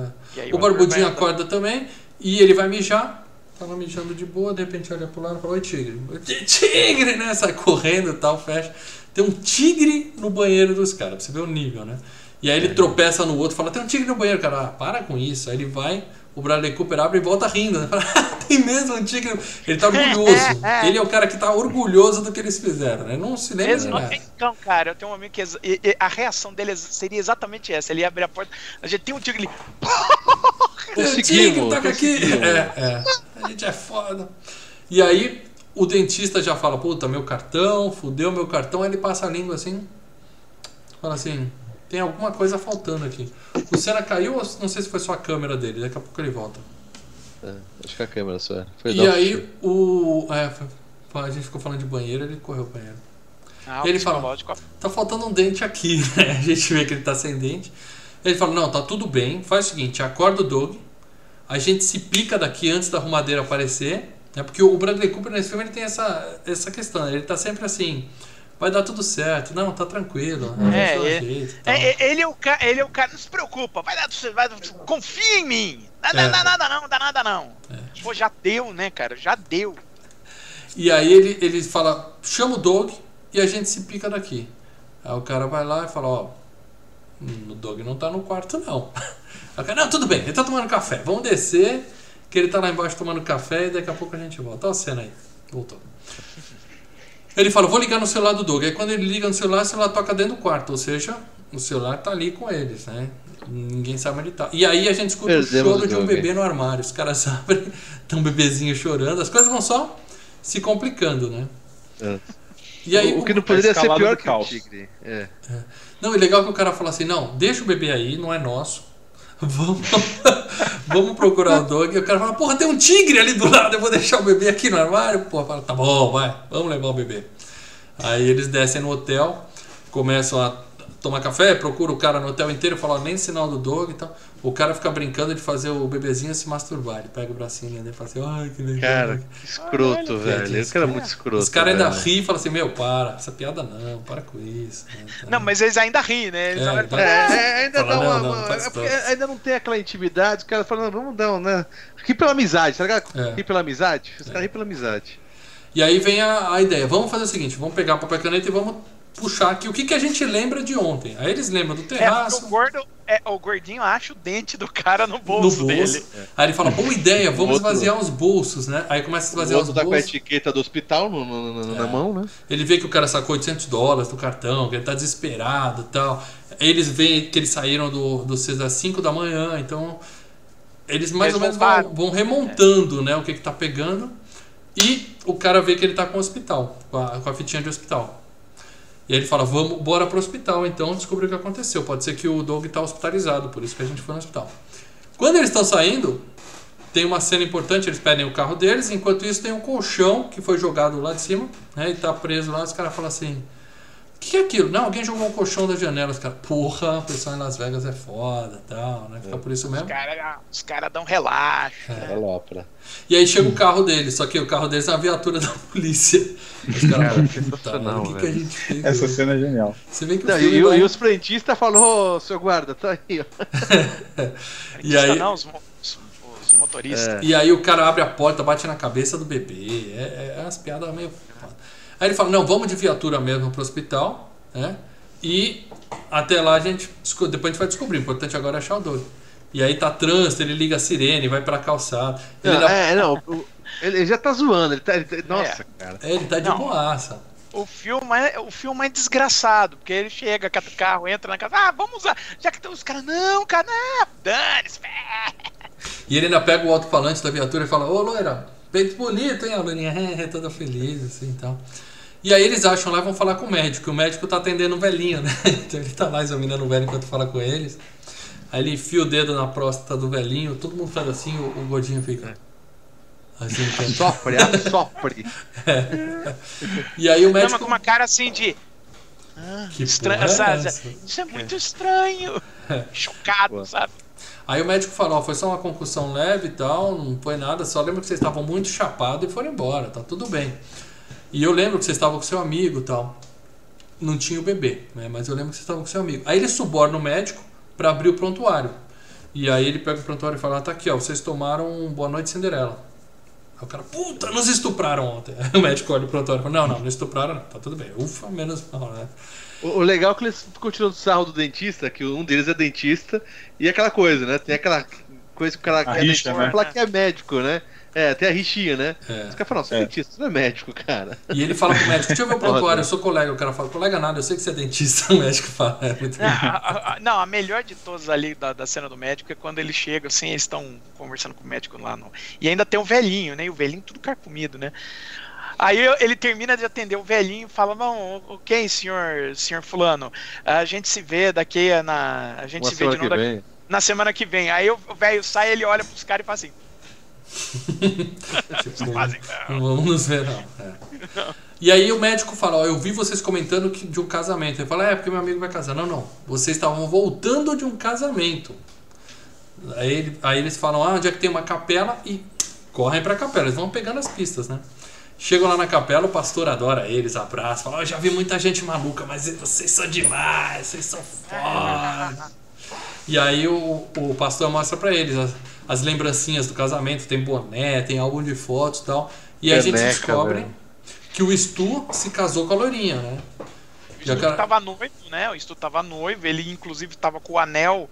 O ator barbudinho acorda também e ele vai mijar. Lá mijando de boa, de repente olha pro lado e fala, oi tigre. "Oi, Tigre, né? Sai correndo e tal, fecha. Tem um tigre no banheiro dos caras, pra você ver o nível, né? E aí ele É. tropeça no outro, fala, tem um tigre no banheiro, cara. Ah, para com isso. Aí ele vai, o Bradley Cooper abre e volta rindo, né? Fala, tem mesmo um tigre. Ele tá orgulhoso. Ele é o cara que tá orgulhoso do que eles fizeram, né? Não se lembra nada. então, cara, eu tenho um amigo que e- e a reação dele seria exatamente essa. Ele ia abrir a porta, a gente tem um tigre um Conseguimos, tigre, toca aqui. É, é. A gente é foda. E aí o dentista já fala, puta, meu cartão, fudeu meu cartão. Aí ele passa a língua assim, fala assim, tem alguma coisa faltando aqui. O Senna caiu, ou não sei se foi só a câmera dele, daqui a pouco ele volta. É, acho que a câmera só era. Foi E um aí o. É, foi- a gente ficou falando de banheiro, ele correu pro banheiro. Ah, o Ele fala- Tá faltando um dente aqui, né? A gente vê que ele tá sem dente. Ele fala, não, tá tudo bem, faz o seguinte, acorda o Doug, a gente se pica daqui antes da arrumadeira aparecer, né? Porque o Bradley Cooper nesse filme ele tem essa, essa questão, né? ele tá sempre assim, vai dar tudo certo, não, tá tranquilo, É, é. jeito tal. É, é, ele, é o ca- ele é o cara, não se preocupa, vai dar, tudo- vai, confia em mim. Dá, É. nada não, dá nada não. Pô, já deu, né, cara? Já deu. E aí ele, ele fala, chama o Doug e a gente se pica daqui. Aí o cara vai lá e fala, ó, hum, o Doug não tá no quarto não. Aí o cara, não, tudo bem, ele tá tomando café, vamos descer, que ele tá lá embaixo tomando café e daqui a pouco a gente volta. Olha a cena aí, voltou. Ele fala, vou ligar no celular do Doug. Aí quando ele liga no celular, o celular toca dentro do quarto, ou seja, o celular tá ali com eles, né? Ninguém sabe onde tá. E aí a gente escuta Perdemos o choro o de um bebê no armário. Os caras abrem, tem um bebezinho chorando, as coisas vão só se complicando, né? É. E aí, o, o que não poderia ser pior do que o tigre. É. não, é legal que o cara fala assim: não, deixa o bebê aí, não é nosso. Vamos, vamos procurar o dog. E o cara fala: porra, tem um tigre ali do lado, eu vou deixar o bebê aqui no armário. Porra, fala: tá bom, vai, vamos levar o bebê. Aí eles descem no hotel, começam a tomar café, procura o cara no hotel inteiro, fala nem sinal do dog e tal. O cara fica brincando de fazer o bebezinho se masturbar. Ele pega o bracinho dele e fala assim, ai, que legal. Cara, que escroto, Caralho, velho. Esse cara é muito escroto. Os caras ainda riem e falam assim, meu, para, essa piada não, para com isso. né, tá. Não, mas eles ainda riem, né? Eles É, e então- É, é, ainda Fala, dá uma. não, não, é ainda não tem aquela intimidade, os caras falam, não, vamos dar, um, né? Rir pela amizade, tá ligado? É. Rir pela amizade? Os caras riem pela amizade. E aí vem a, a ideia, vamos fazer o seguinte, vamos pegar papel e caneta e vamos puxar aqui o que, que a gente lembra de ontem. Aí eles lembram do É, terraço, o, gordo, é, o gordinho acha o dente do cara no no bolso, bolso. dele. Aí ele fala, boa ideia, vamos outro- esvaziar os bolsos, né? Aí começa a esvaziar os outro tá com a bolsos. etiqueta do hospital no- no- no- na É. mão, né? Ele vê que o cara sacou 800 dólares do cartão, que ele tá desesperado e tal. Eles veem que eles saíram do, do CES às 5 da manhã, então eles mais Eles ou menos vão, vão remontando né, o que, que tá pegando. E o cara vê que ele tá com o hospital, com a, com a fitinha de hospital. E aí ele fala, vamos, bora pro hospital então descobrir o que aconteceu. Pode ser que o Doug tá hospitalizado, por isso que a gente foi no hospital. Quando eles estão saindo, tem uma cena importante, eles pedem o carro deles, enquanto isso tem um colchão que foi jogado lá de cima, né? E tá preso lá, os caras falam assim. O que, que é aquilo? Não, alguém jogou um colchão da janela. Os caras, porra, o pessoal em Las Vegas é foda tal, né? Fica por isso mesmo. Os caras os cara dão relaxo. É lopra. E aí chega o carro deles, só que o carro deles é uma viatura da polícia. Os caras puta, o que, que a gente fez? Essa hoje?" cena é genial. Você vê que o Não, filme e, vai- e os frentistas falou, ô, seu guarda, tá aí, ó. E aí- Não, os, mo- os- os motoristas. É. E aí o cara abre a porta, bate na cabeça do bebê. É, é umas piadas meio. Aí ele fala, não, vamos de viatura mesmo pro hospital, né? E até lá a gente. Depois a gente vai descobrir. O importante agora é achar o Doug. E aí tá trânsito, ele liga a sirene, vai pra calçada. Ele, Não, dá- é, não, o- ele, já tá zoando, ele tá. ele tá- nossa, cara. é, ele tá de Não. boaça. O filme, é, o filme é desgraçado, porque ele chega, cata o carro, entra na casa, ah, vamos usar. Já que tem os caras, não, cara, não, dane-se, é. E ele ainda pega o alto-falante da viatura e fala, ô loira, peito bonito, hein? A loirinha é, toda feliz, assim e tal. E aí eles acham lá e vão falar com o médico. O médico tá atendendo o velhinho, né? Então ele tá lá examinando o velho enquanto fala com eles. Aí ele enfia o dedo na próstata do velhinho, todo mundo faz assim, o, o gordinho fica. Assim, então. Sofre, ah, sofre. E aí o Não, mas médico. com uma cara assim de. Ah, Que estranho, é sabe? Isso é muito estranho. Chocado, Boa. sabe? Aí o médico falou, ó, foi só uma concussão leve e tal, não foi nada, só lembro que vocês estavam muito chapados e foram embora, tá tudo bem. E eu lembro que vocês estavam com seu amigo e tal. Não tinha o bebê, né? Mas eu lembro que vocês estavam com seu amigo. Aí ele suborna o médico pra abrir o prontuário. E aí ele pega o prontuário e fala, ah, tá aqui, ó, vocês tomaram um Boa Noite Cinderela. Aí o cara, puta, nos estupraram ontem. Aí o médico olha o prontuário e fala, não, não, não estupraram, não, tá tudo bem. Ufa, menos mal, né? O, o legal é que eles ficam tirando sarro do dentista, que um deles é dentista, e aquela coisa, né? Tem aquela coisa que o cara A é rixa, dentista, né? fala que é médico, né? É, tem a rixinha, né? É. Os caras falam, você é É. dentista, você não é médico, cara. E ele fala pro médico, deixa eu ver o prontuário, Foda. eu sou colega. O cara fala, colega nada, eu sei que você é dentista. O médico fala, é muito Não, a, a- não, a melhor de todas ali da, da cena do médico é quando ele chega, assim, eles estão conversando com o médico lá no. E ainda tem o velhinho, né? E o velhinho tudo carcomido, né? Aí ele termina de atender o velhinho e fala: Bom, ok, senhor, senhor Fulano, a gente se vê daqui a na. A gente Uma se vê de novo daqui- na semana que vem. Aí o o velho sai, ele olha pros caras e fala assim: Tipo, fazem, não vamos nos ver, não. É. E aí o médico fala, ó, eu vi vocês comentando que, de um casamento. Ele fala, é, porque meu amigo vai casar. Não, não. Vocês estavam voltando de um casamento. Aí, ele- aí eles falam, ah, onde é que tem uma capela? E correm pra capela. Eles vão pegando as pistas, né? Chegam lá na capela, o pastor adora eles, abraça, fala, "Ó, eu já vi muita gente maluca, mas vocês são demais, vocês são foda. E aí o, o pastor mostra pra eles as, as lembrancinhas do casamento, tem boné, tem álbum de fotos e tal. E a gente descobre velho. que o Stu se casou com a loirinha, né? O Stu cara- tava noivo, né? O Stu tava noivo, ele inclusive tava com o anel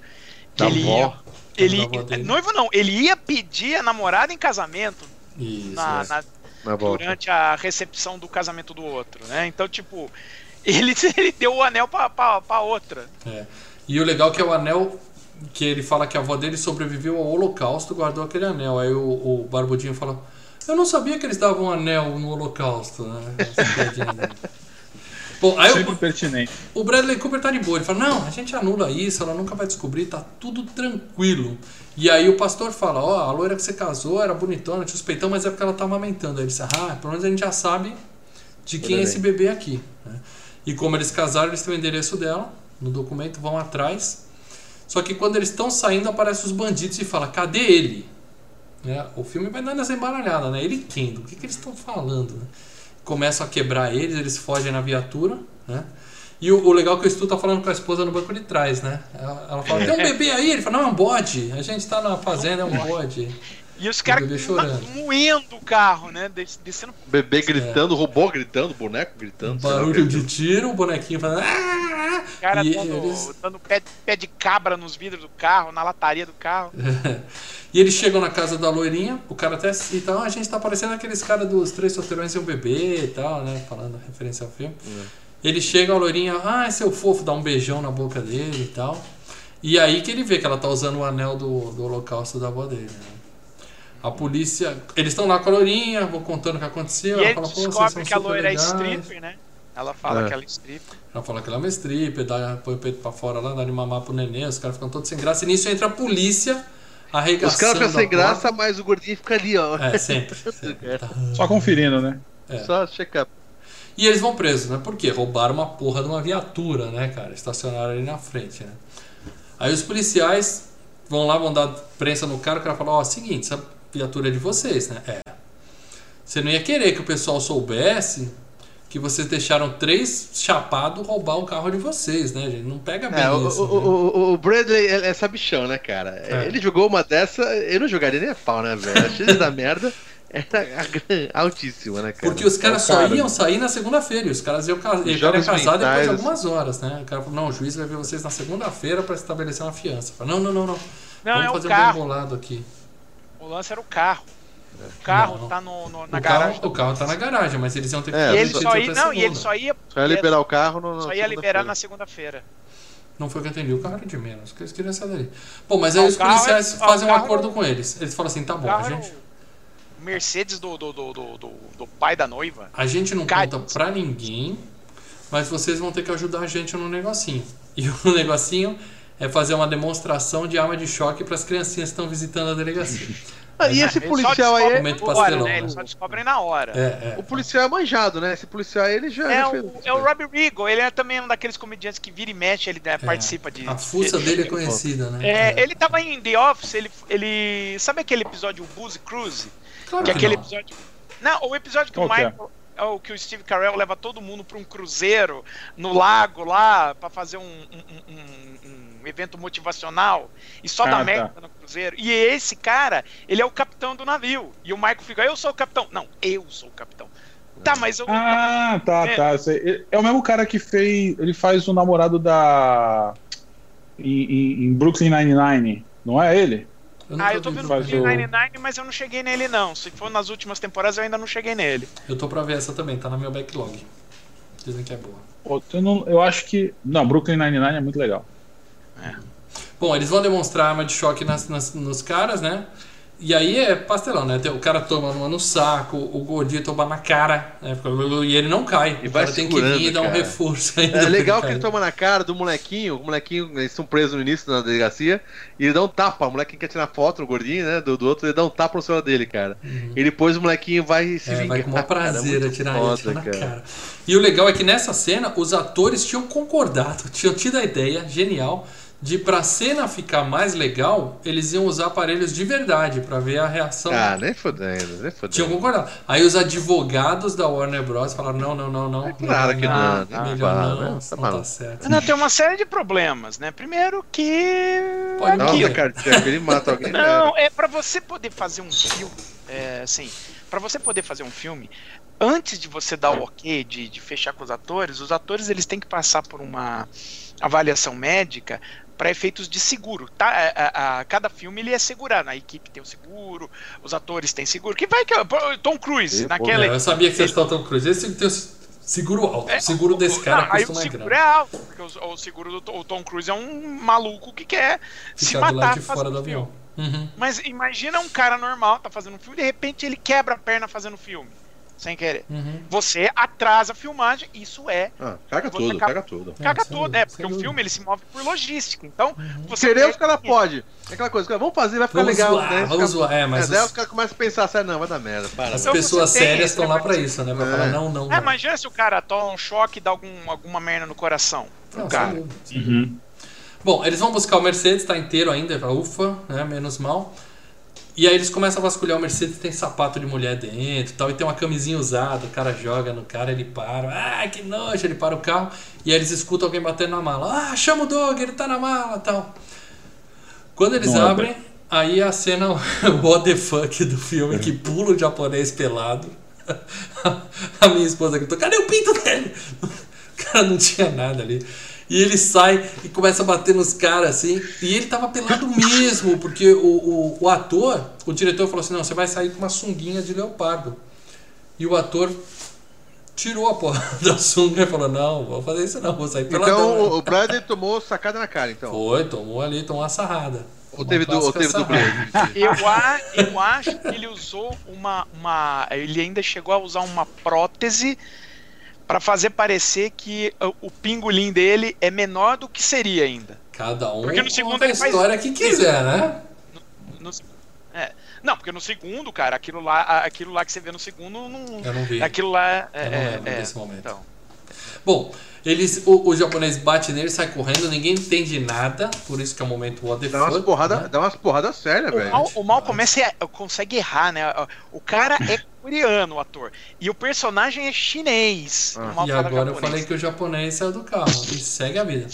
que Da ele avó. ia. Ele, Da noivo não, ele ia pedir a namorada em casamento Isso. na, na- Na durante a recepção do casamento do outro, né? Então, tipo, ele, ele deu o anel pra, pra, pra outra. É. E o legal é que é o anel que ele fala que a avó dele sobreviveu ao holocausto, guardou aquele anel. Aí o, o Barbudinho fala, eu não sabia que eles davam anel no holocausto, né? Bom, aí Sempre o, pertinente. o Bradley Cooper tá de boa. Ele fala, não, a gente anula isso, ela nunca vai descobrir, tá tudo tranquilo. E aí o pastor fala, ó, a loira que você casou era bonitona, te suspeitão, mas é porque ela tá amamentando. Aí ele diz, ah, pelo menos a gente já sabe de quem é esse bebê aqui. né? E como eles casaram, eles têm o endereço dela, no documento, vão atrás. Só que quando eles estão saindo, aparecem os bandidos e fala: cadê ele? Né? O filme vai dando essa embaralhada, né? Ele quem? Do que, que eles estão falando? Né? Começam a quebrar eles, eles fogem na viatura, né? E o, o legal é que o Stu tá falando com a esposa no banco de trás, né? Ela, ela fala, tem um bebê aí? Ele fala, não, é um bode. A gente tá na fazenda, é um bode. E os caras moendo o carro, né? Descendo. Bebê gritando, é. robô gritando, boneco gritando. Barulho de tiro, o bonequinho falando. Ah! cara e dando, eles... dando pé, pé, de cabra nos vidros do carro, na lataria do carro. e eles chegam na casa da loirinha, o cara até então a gente tá parecendo aqueles caras dos três solteirões e um bebê e tal, né? Falando referência ao filme. É. Ele chega, a loirinha, ah, seu fofo, dá um beijão na boca dele e tal. E aí que ele vê que ela tá usando o anel do, do holocausto da avó dele. Né? A polícia. Eles estão lá com a loirinha, vou contando o que aconteceu. E ela fala, descobre que a loira é stripper, né? Ela fala é. que ela é stripper. Ela fala que ela é uma stripper, dá, põe o peito pra fora lá, dá de mamar pro neném, os caras ficam todos sem graça. E nisso entra a polícia arregaçando. Os caras ficam sem graça, mas o gordinho fica ali, ó. É, sempre. sempre. Só conferindo, né? É. Só check-up. E eles vão presos, né? Por quê? Roubaram uma porra de uma viatura, né, cara? Estacionaram ali na frente, né? Aí os policiais vão lá, vão dar prensa no cara, o cara fala, ó, oh, seguinte, essa viatura é de vocês, né? É. Você não ia querer que o pessoal soubesse que vocês deixaram três chapados roubar o carro de vocês, né, gente? Não pega bem é, isso. O, né? o, o, Bradley é, é sabichão, né, cara? É. Ele jogou uma dessa, eu não jogaria nem a pau, né, velho? A chance da merda era altíssima, né, cara? Porque os caras só iam sair na segunda-feira, e os caras iam casar, ele casar depois de algumas horas, né? O cara falou, não, o juiz vai ver vocês na segunda-feira para estabelecer uma fiança. Falei, não, não, não, não. não Vamos é fazer um bem bolado aqui. O lance era o carro. O carro não, tá no, no, na o garagem. Carro, o carro tá na garagem, mas eles iam ter que é, e ele só ia, Não, e ele só ia. Só ia liberar o carro no, Só ia liberar na segunda-feira. Não foi o que eu entendi, o carro era de menos, que eles queriam sair daí. Bom, mas aí os policiais é, fazem um acordo com eles. Eles falam assim, tá bom, a gente. Mercedes do, do, do, do, do, pai da noiva. A gente não conta pra ninguém, mas vocês vão ter que ajudar a gente no negocinho. E o negocinho é fazer uma demonstração de arma de choque para as criancinhas que estão visitando a delegacia. Ah, e esse policial aí. É... Pastelão, né? Eles só descobrem na hora. É, é, o policial é manjado, né? Esse policial aí, ele já. É, já o, é o Robbie Riggle, ele é também um daqueles comediantes que vira e mexe, ele né, é, participa de. A fuça de, dele é conhecida, né? É, ele tava em The Office, ele. ele sabe aquele episódio Boozy Cruise? Claro que, que aquele não. episódio. Não, o episódio que o Michael. É o que o Steve Carell leva todo mundo para um cruzeiro no lago lá para fazer um, um, um, um, evento motivacional e só Ah, dá tá. merda no cruzeiro. E esse cara, ele é o capitão do navio. E o Michael fica, eu sou o capitão. Não, eu sou o capitão. Tá, mas eu. Ah, tá, É. tá. sei. É o mesmo cara que fez. Ele faz o namorado da. Em, em- em Brooklyn Nine-Nine. Não é ele? nunca Ah, eu tô vendo Brooklyn. o- 99, mas eu não cheguei nele não. Se for nas últimas temporadas, eu ainda não cheguei nele. Eu tô pra ver essa também, tá na meu backlog. Dizem que é boa. Eu, não- eu acho que. Não, Brooklyn Nine-Nine é muito legal. Bom, eles vão demonstrar arma de choque nas, nas- nos caras, né? E aí é pastelão, né? O cara toma uma no saco, o gordinho toma na cara, né? E ele não cai. E o vai cara tem que vir e dar um cara. reforço ainda. É legal que ele toma na cara do molequinho, o molequinho, eles estão presos no início na delegacia, e ele dá um tapa, o molequinho quer tirar foto, o gordinho, né, do, do outro, ele dá um tapa no celular dele, cara. E depois o molequinho vai se Uhum. É, vingar. vai com o maior cara, prazer muito atirar foda, ele tira na cara. E o legal é que nessa cena os atores tinham concordado, tinham tido a ideia genial de pra cena ficar mais legal, eles iam usar aparelhos de verdade pra ver a reação. Ah, nem fodendo, nem fodendo. Tinham concordado. Aí os advogados da Warner Bros falaram: não, não, não, não. claro que não, não, melhor fala, não, né? não Tá tá certo. Não, tem uma série de problemas, né? Primeiro que. Pode cardíaco, ele mata alguém. Não, é pra você poder fazer um filme. É, assim, para você poder fazer um filme, antes de você dar o ok de, de fechar com os atores, os atores eles têm que passar por uma avaliação médica para efeitos de seguro, tá? A, a- a- cada filme ele é segurado, a equipe tem o seguro, os atores têm seguro. Que vai que Tom Cruise Ih, naquela É, eu sabia que vocês estão tão cruz. Esse tem o seguro alto. É, o seguro desse cara não, aí o é seguro grana. é alto, porque o, o seguro do Tom- o Tom Cruise é um maluco que quer se Ficar do matar lado de fazendo fora do avião. Uhum. Mas imagina um cara normal, tá fazendo um filme, de repente ele quebra a perna fazendo filme. Sem querer. Uhum. Você atrasa a filmagem, isso é Ah, caga tudo, acaba- caga tudo. caga sem tudo, dúvida, é, porque o filme ele se move por logística. Então, você Querer os caras pode. É aquela coisa, vamos fazer, vai ficar Vamos legal. zoar, né? vamos Fica- zoar. É, mas É, daí os- os caras começam a pensar, sério, não, vai dar merda, para. As Então pessoas sérias estão lá pra isso, né? Pra É. falar não, não. É, não. imagina se o cara toma um choque e dá algum, alguma merda no coração. Não, cara. sem dúvida, sem Uhum. Bom, eles vão buscar o Mercedes, tá inteiro ainda, ufa, né? Menos mal. E aí eles começam a vasculhar o Mercedes, tem sapato de mulher dentro e tal, e tem uma camisinha usada, o cara joga no cara, ele para, ah, que nojo, ele para o carro, e aí eles escutam alguém batendo na mala, ah, chama o Doug, ele tá na mala tal. Quando eles Não é abrem, aí a cena what the fuck do filme, que pula o japonês pelado. A minha esposa gritou, cadê o pinto dele? O cara não tinha nada ali. E ele sai e começa a bater nos caras assim. E ele tava pelado mesmo, porque o, o, o ator, o diretor falou assim: não, você vai sair com uma sunguinha de leopardo. E o ator tirou a porra da sunga e falou: não, vou fazer isso não, vou sair peladão. Então o, o Bradley tomou sacada na cara, então. Foi, tomou ali, tomou uma sarrada. Ou teve, du, ou teve dublê? Eu, a, eu acho que ele usou uma, uma. Ele ainda chegou a usar uma prótese para fazer parecer que o, o pingolim dele é menor do que seria ainda. Cada um Porque no segundo conta a ele faz história que quiser, né? No- é. Não, porque no segundo, cara, aquilo lá, aquilo lá que você vê no segundo, não, Eu não vi. aquilo lá é. Eu não é- lembro é. desse momento. Então, Bom, eles, o, o japonês bate nele, sai correndo, ninguém entende nada, por isso que é o momento what the Dá umas fuck, porradas né? dá umas porrada sérias, o velho. mal, o mal começa a, consegue errar, né? O cara é coreano, o ator. E o personagem é chinês. Ah. E agora eu falei que o japonês saiu do carro e segue a vida.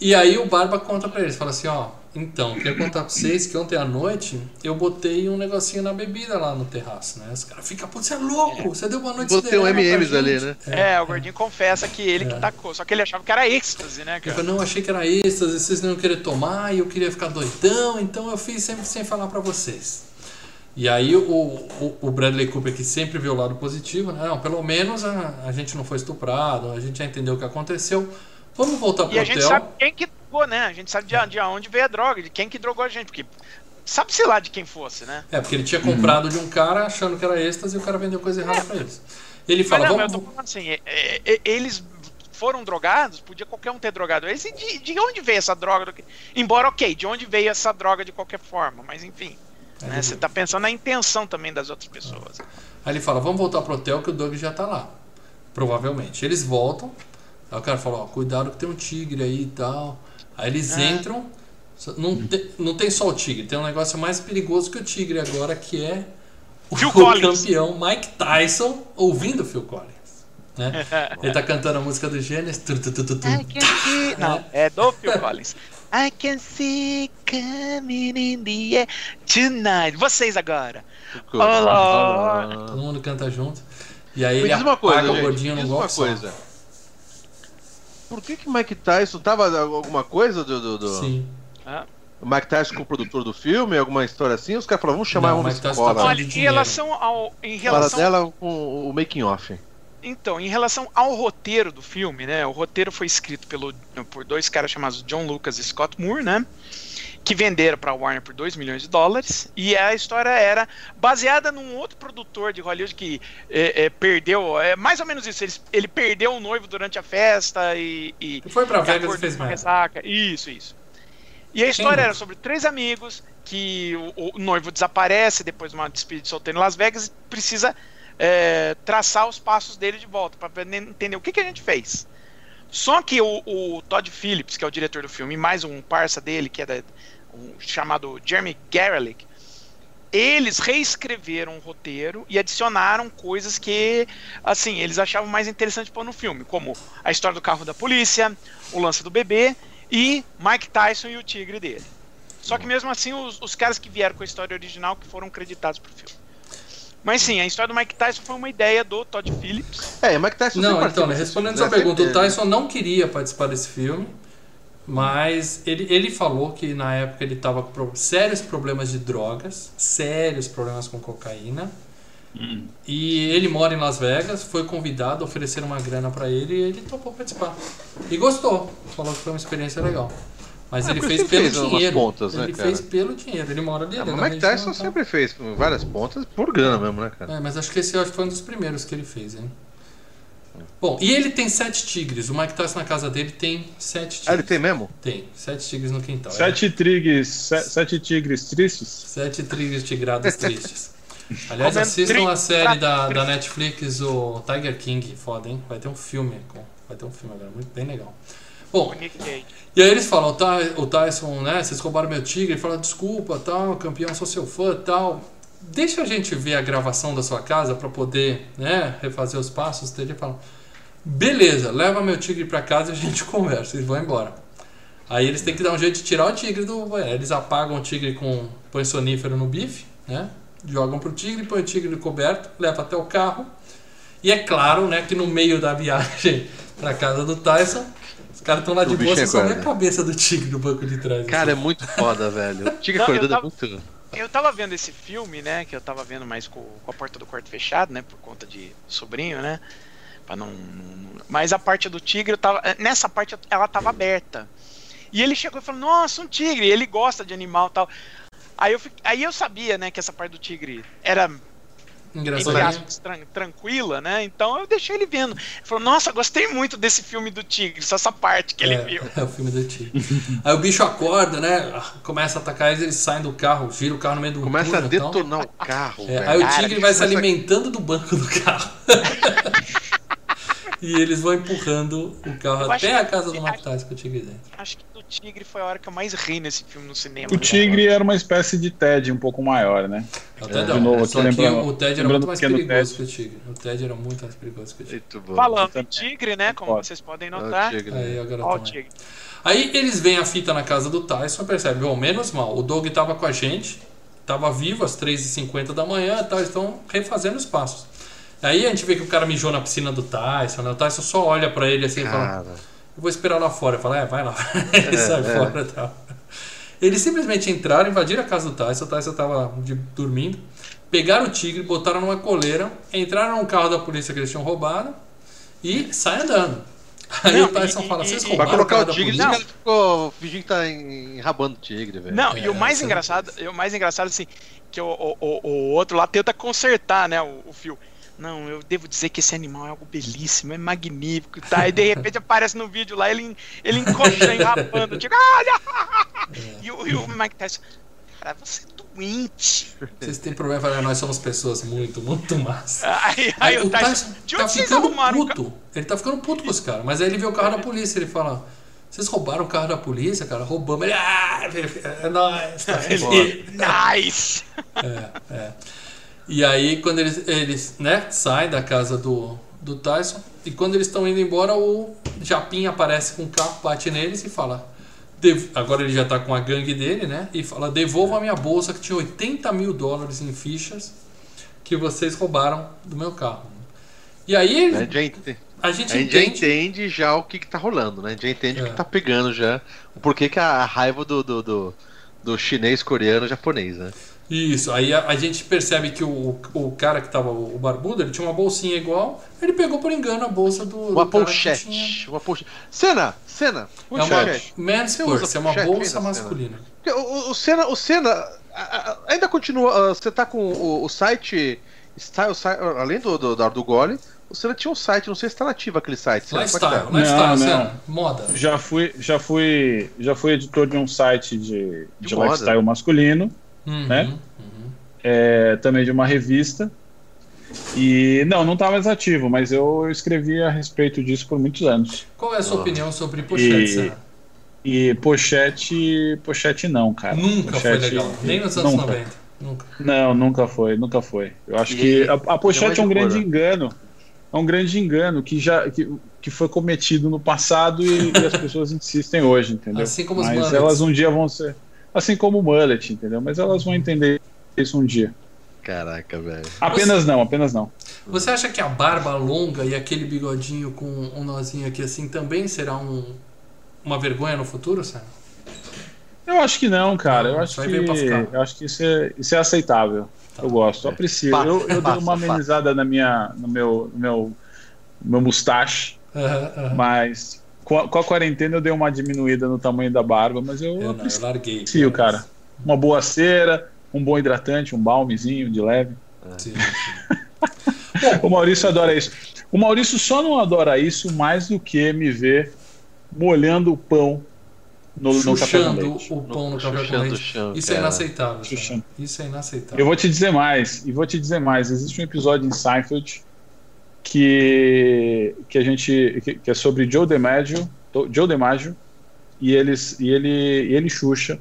E aí o Barba conta pra eles, fala assim, ó, então, queria contar pra vocês que ontem à noite eu botei um negocinho na bebida lá no terraço, né? Os caras ficam, pô, você é louco, você deu boa noite Botei um M&M's ali, gente." né? É, o gordinho confessa que ele É. que tacou. Só que ele achava que era êxtase, né, cara? falou, não, achei que era êxtase, vocês não iam querer tomar e eu queria ficar doidão, então eu fiz sempre sem falar pra vocês. E aí o, o, o Bradley Cooper, que sempre vê o lado positivo, né? Não, pelo menos a, a gente não foi estuprado, a gente já entendeu o que aconteceu. Vamos voltar pro E a gente hotel. sabe quem que drogou, né? A gente sabe de, de onde veio a droga, de quem que drogou a gente. Porque sabe-se lá de quem fosse, né? É, porque ele tinha comprado de um cara achando que era êxtase e o cara vendeu coisa errada pra eles. Ele Mas fala, não, eu vamos... tô falando assim, é- é- é- eles foram drogados, podia qualquer um ter drogado eles. E de, de onde veio essa droga? do que- Embora, ok, de onde veio essa droga de qualquer forma, mas enfim. Aí né, ele- Você tá pensando na intenção também das outras pessoas. Aí ele fala, vamos voltar pro hotel que o Doug já tá lá. Provavelmente. Eles voltam. Aí o cara fala, ó, cuidado que tem um tigre aí e tal. Aí eles Ah. entram. Não, tem, não tem só o tigre, tem um negócio mais perigoso que o tigre agora, que é o, Phil o campeão Mike Tyson ouvindo Phil Collins. Né? Ele tá cantando a música do Gênesis. tu, tu, tu, tu, tu. Não, é do Phil Collins. I can see coming in the air tonight. Vocês agora. Olá. Todo mundo canta junto. E aí Me ele diz uma coisa, apaga o gente, gordinho me no diz uma golpe coisa. Por que que Mike Tyson tava alguma coisa do, do, do- Sim. o Mike Tyson com o produtor do filme, alguma história assim? Os caras falaram, vamos chamar, Não, cola. tá Olha, de em relação ao. Em Fala relação dela com o making off. Então, em relação ao roteiro do filme, né? O roteiro foi escrito pelo, por dois caras chamados John Lucas e Scott Moore, né? Que venderam para Warner por 2 milhões de dólares. E a história era baseada num outro produtor de Hollywood que é, é, perdeu. É mais ou menos isso. Ele, ele perdeu o noivo durante a festa e. e foi pra e Vegas e fez merda. Isso, isso. E a história Quem? era sobre três amigos que o, o noivo desaparece depois de uma despedida de solteiro em Las Vegas e precisa é, traçar os passos dele de volta para entender o que, que a gente fez. Só que o, o Todd Phillips, que é o diretor do filme, e mais um parça dele, que é da, um, chamado Jeremy Garelick, eles reescreveram o roteiro e adicionaram coisas que, assim, eles achavam mais interessante pôr no filme, como a história do carro da polícia, o lance do bebê e Mike Tyson e o tigre dele. Só que mesmo assim, os, os caras que vieram com a história original que foram creditados pro filme. Mas sim, a história do Mike Tyson foi uma ideia do Todd Phillips. É, Mike Tyson Não, então, respondendo essa filmes, pergunta, né? o Tyson não queria participar desse filme, mas ele, ele falou que na época ele estava com sérios problemas de drogas, sérios problemas com cocaína, Hum. e ele mora em Las Vegas, foi convidado, ofereceram uma grana pra ele e ele topou participar. E gostou, falou que foi uma experiência legal. Mas Ah, ele fez pelo fez dinheiro. pontas, né, ele cara? fez pelo dinheiro. Ele mora ali. Ah, mas Mike Tyson tá? sempre fez várias pontas por grana mesmo, né, cara? É, mas acho que esse eu acho que foi um dos primeiros que ele fez, hein? Bom, e ele tem sete tigres. O Mike Tyson na casa dele tem sete tigres. Ah, ele tem mesmo? Tem, sete tigres no quintal. é. Sete tigres, se- sete tigres tristes. Sete tigres tigrados tristes. Aliás, Comendo assistam a série da, da Netflix, o Tiger King. Foda, hein? Vai ter um filme. Vai ter um filme agora, muito bem legal. Bom, e aí eles falam, o Ty- o Tyson, né? Vocês roubaram meu tigre. Ele fala, desculpa, tal, campeão, sou seu fã, tal. Deixa a gente ver a gravação da sua casa pra poder, né, refazer os passos. Ele fala, beleza, leva meu tigre pra casa e a gente conversa. Eles vão embora. Aí eles têm que dar um jeito de tirar o tigre do banheiro. Eles apagam o tigre com põe sonífero no bife, né? Jogam pro tigre, põe o tigre no coberto, leva até o carro. E é claro, né, que no meio da viagem pra casa do Tyson, caras estão lá O de boa, você é só vê a cabeça do tigre no banco de trás. Cara, é assim. muito foda, velho. O Tigre acordando é tava- muito. Eu tava vendo esse filme, né? Que eu tava vendo mais com, com a porta do quarto fechado, né? Por conta de sobrinho, né? Pra não, não- Mas a parte do tigre, eu tava. Nessa parte ela tava aberta. E ele chegou e falou, nossa, um tigre, ele gosta de animal e tal. Aí eu, fi- aí eu sabia, né, que essa parte do tigre era aspas, tran- tranquila, né? Então eu deixei ele vendo. Ele falou, nossa, gostei muito desse filme do tigre, só essa parte que ele é, viu. é o filme do tigre. Aí o bicho acorda, né? Começa a atacar eles, eles saem do carro, gira o carro no meio do Começa a túnel tal. detonar o carro, É, aí o Cara, tigre vai se alimentando do banco do carro. e eles vão empurrando o carro até a que- casa do acho- Mike Tyson com o tigre dentro. Acho que do tigre foi a hora que eu mais ri nesse filme no cinema. O tigre era uma espécie de TED um pouco maior, né? É o Ted, de novo, aqui só que lembrando- o Ted era muito o mais perigoso Ted. que o tigre. O Ted era muito mais perigoso que o tigre. Muito bom. Falando em tigre, né? Como vocês podem Olha o notar. Tigre. Aí agora Ó o tigre. Aí eles veem a fita na casa do Tyson e percebem, bom, menos mal, o Doug tava com a gente, tava vivo às 3h50 da manhã e tal, estão refazendo os passos. Aí a gente vê que o cara mijou na piscina do Tyson, né? O Tyson só olha pra ele assim e fala, Cara, eu vou esperar lá fora. Fala, é, vai lá. Ele sai é. fora e tal. Eles simplesmente entraram, invadiram a casa do Tyson, o Tyson tava de- dormindo, pegaram o tigre, botaram numa coleira, entraram no carro da polícia que eles tinham roubado e saem andando. Aí Não, o Tyson e- fala, vocês e- roubaram Vai colocar o tigre polícia?" o cara ficou fingindo que tá enrabando o tigre, velho. Não, É, e o mais é engraçado, e o mais engraçado assim, que o, o, o- o outro lá tenta consertar, né, o, o fio. Não, eu devo dizer que esse animal é algo belíssimo, é magnífico, tá? E de repente aparece no vídeo lá ele, ele encoxa, enrapando, tipo, olha! E, o, e o Mike Tyson, cara, você é doente. Vocês têm problema, fala, nós somos pessoas muito, muito más. Aí, aí o Tyson, de tá ficando puto. Ele tá ficando puto com os caras. Mas aí ele vê o carro da polícia, ele fala: Vocês roubaram o carro da polícia, cara? Roubamos. Ele, ah, é nóis. Tá? Ele, nice! É, é. E aí, quando eles, eles né, saem da casa do, do Tyson, e quando eles estão indo embora, o Japinha aparece com o carro, bate neles e fala. Agora ele já tá com a gangue dele, né? E fala: Devolva a minha bolsa que tinha 80 mil dólares em fichas que vocês roubaram do meu carro. E aí A gente a gente a gente já entende. entende já o que, que tá rolando, né? A gente já entende o É. que tá pegando já. O porquê que a raiva do, do, do, do chinês, coreano, japonês, né? Isso, aí a, a gente percebe que o, o cara que tava, o barbudo, ele tinha uma bolsinha igual, ele pegou por engano a bolsa do. Uma do cara que tinha- pochete. Uma pochete. Cena, cena. É uma man's purse, é uma bolsa masculina. O, o, o Senna, o Senna a- a- ainda continua. ah, Você tá com o, o site. Style, além do, do, do, Gole, o Senna tinha um site, não sei se tá nativo aquele site. Que lifestyle, Não, Senna, não. moda. Já fui, já fui, já fui editor de um site de, De de lifestyle masculino, Uhum, né? uhum. é, também de uma revista. E não, não tá mais ativo, mas eu escrevi a respeito disso por muitos anos. Qual é a sua Ah. opinião sobre pochete, E-? E pochete, pochete não, cara. Nunca foi Pochete- legal, nem nos anos nunca. 90. Nunca. Não, nunca foi, nunca foi. Eu acho E- que a, a mais pochete é um de grande cor, engano. É um grande engano que já que, que foi cometido no passado e, e as pessoas insistem hoje, entendeu? Assim como Mas elas um dia vão ser. Assim como o mullet, entendeu? Mas elas vão entender isso um dia. Caraca, velho. Apenas não, apenas não. Você acha que a barba longa e aquele bigodinho com um nozinho aqui assim também será um, uma vergonha no futuro, Senna? Eu acho que não, cara. Eu acho que, aí veio pra ficar. eu acho que isso é, isso é aceitável. Tá. Eu gosto, eu aprecio. Passa, eu eu dei passa, uma passa. amenizada na minha, no meu, no meu, no meu mustache, Aham, aham. mas com a, com a quarentena eu dei uma diminuída no tamanho da barba, mas eu, Eu, não, eu larguei. cara. Uma boa cera, um bom hidratante, um balmezinho de leve. Sim, sim. O Maurício adora isso. O Maurício só não adora isso mais do que me ver molhando o pão no, no café com Chuchando leite. o pão no café com leite. chão, Isso é cara. inaceitável. cara. Chuchando. Isso é inaceitável. Eu vou te dizer mais, e vou te dizer mais. Existe um episódio em Seinfeld que, que a gente que, que é sobre Joe DiMaggio, Joe DiMaggio e eles e ele e ele Xuxa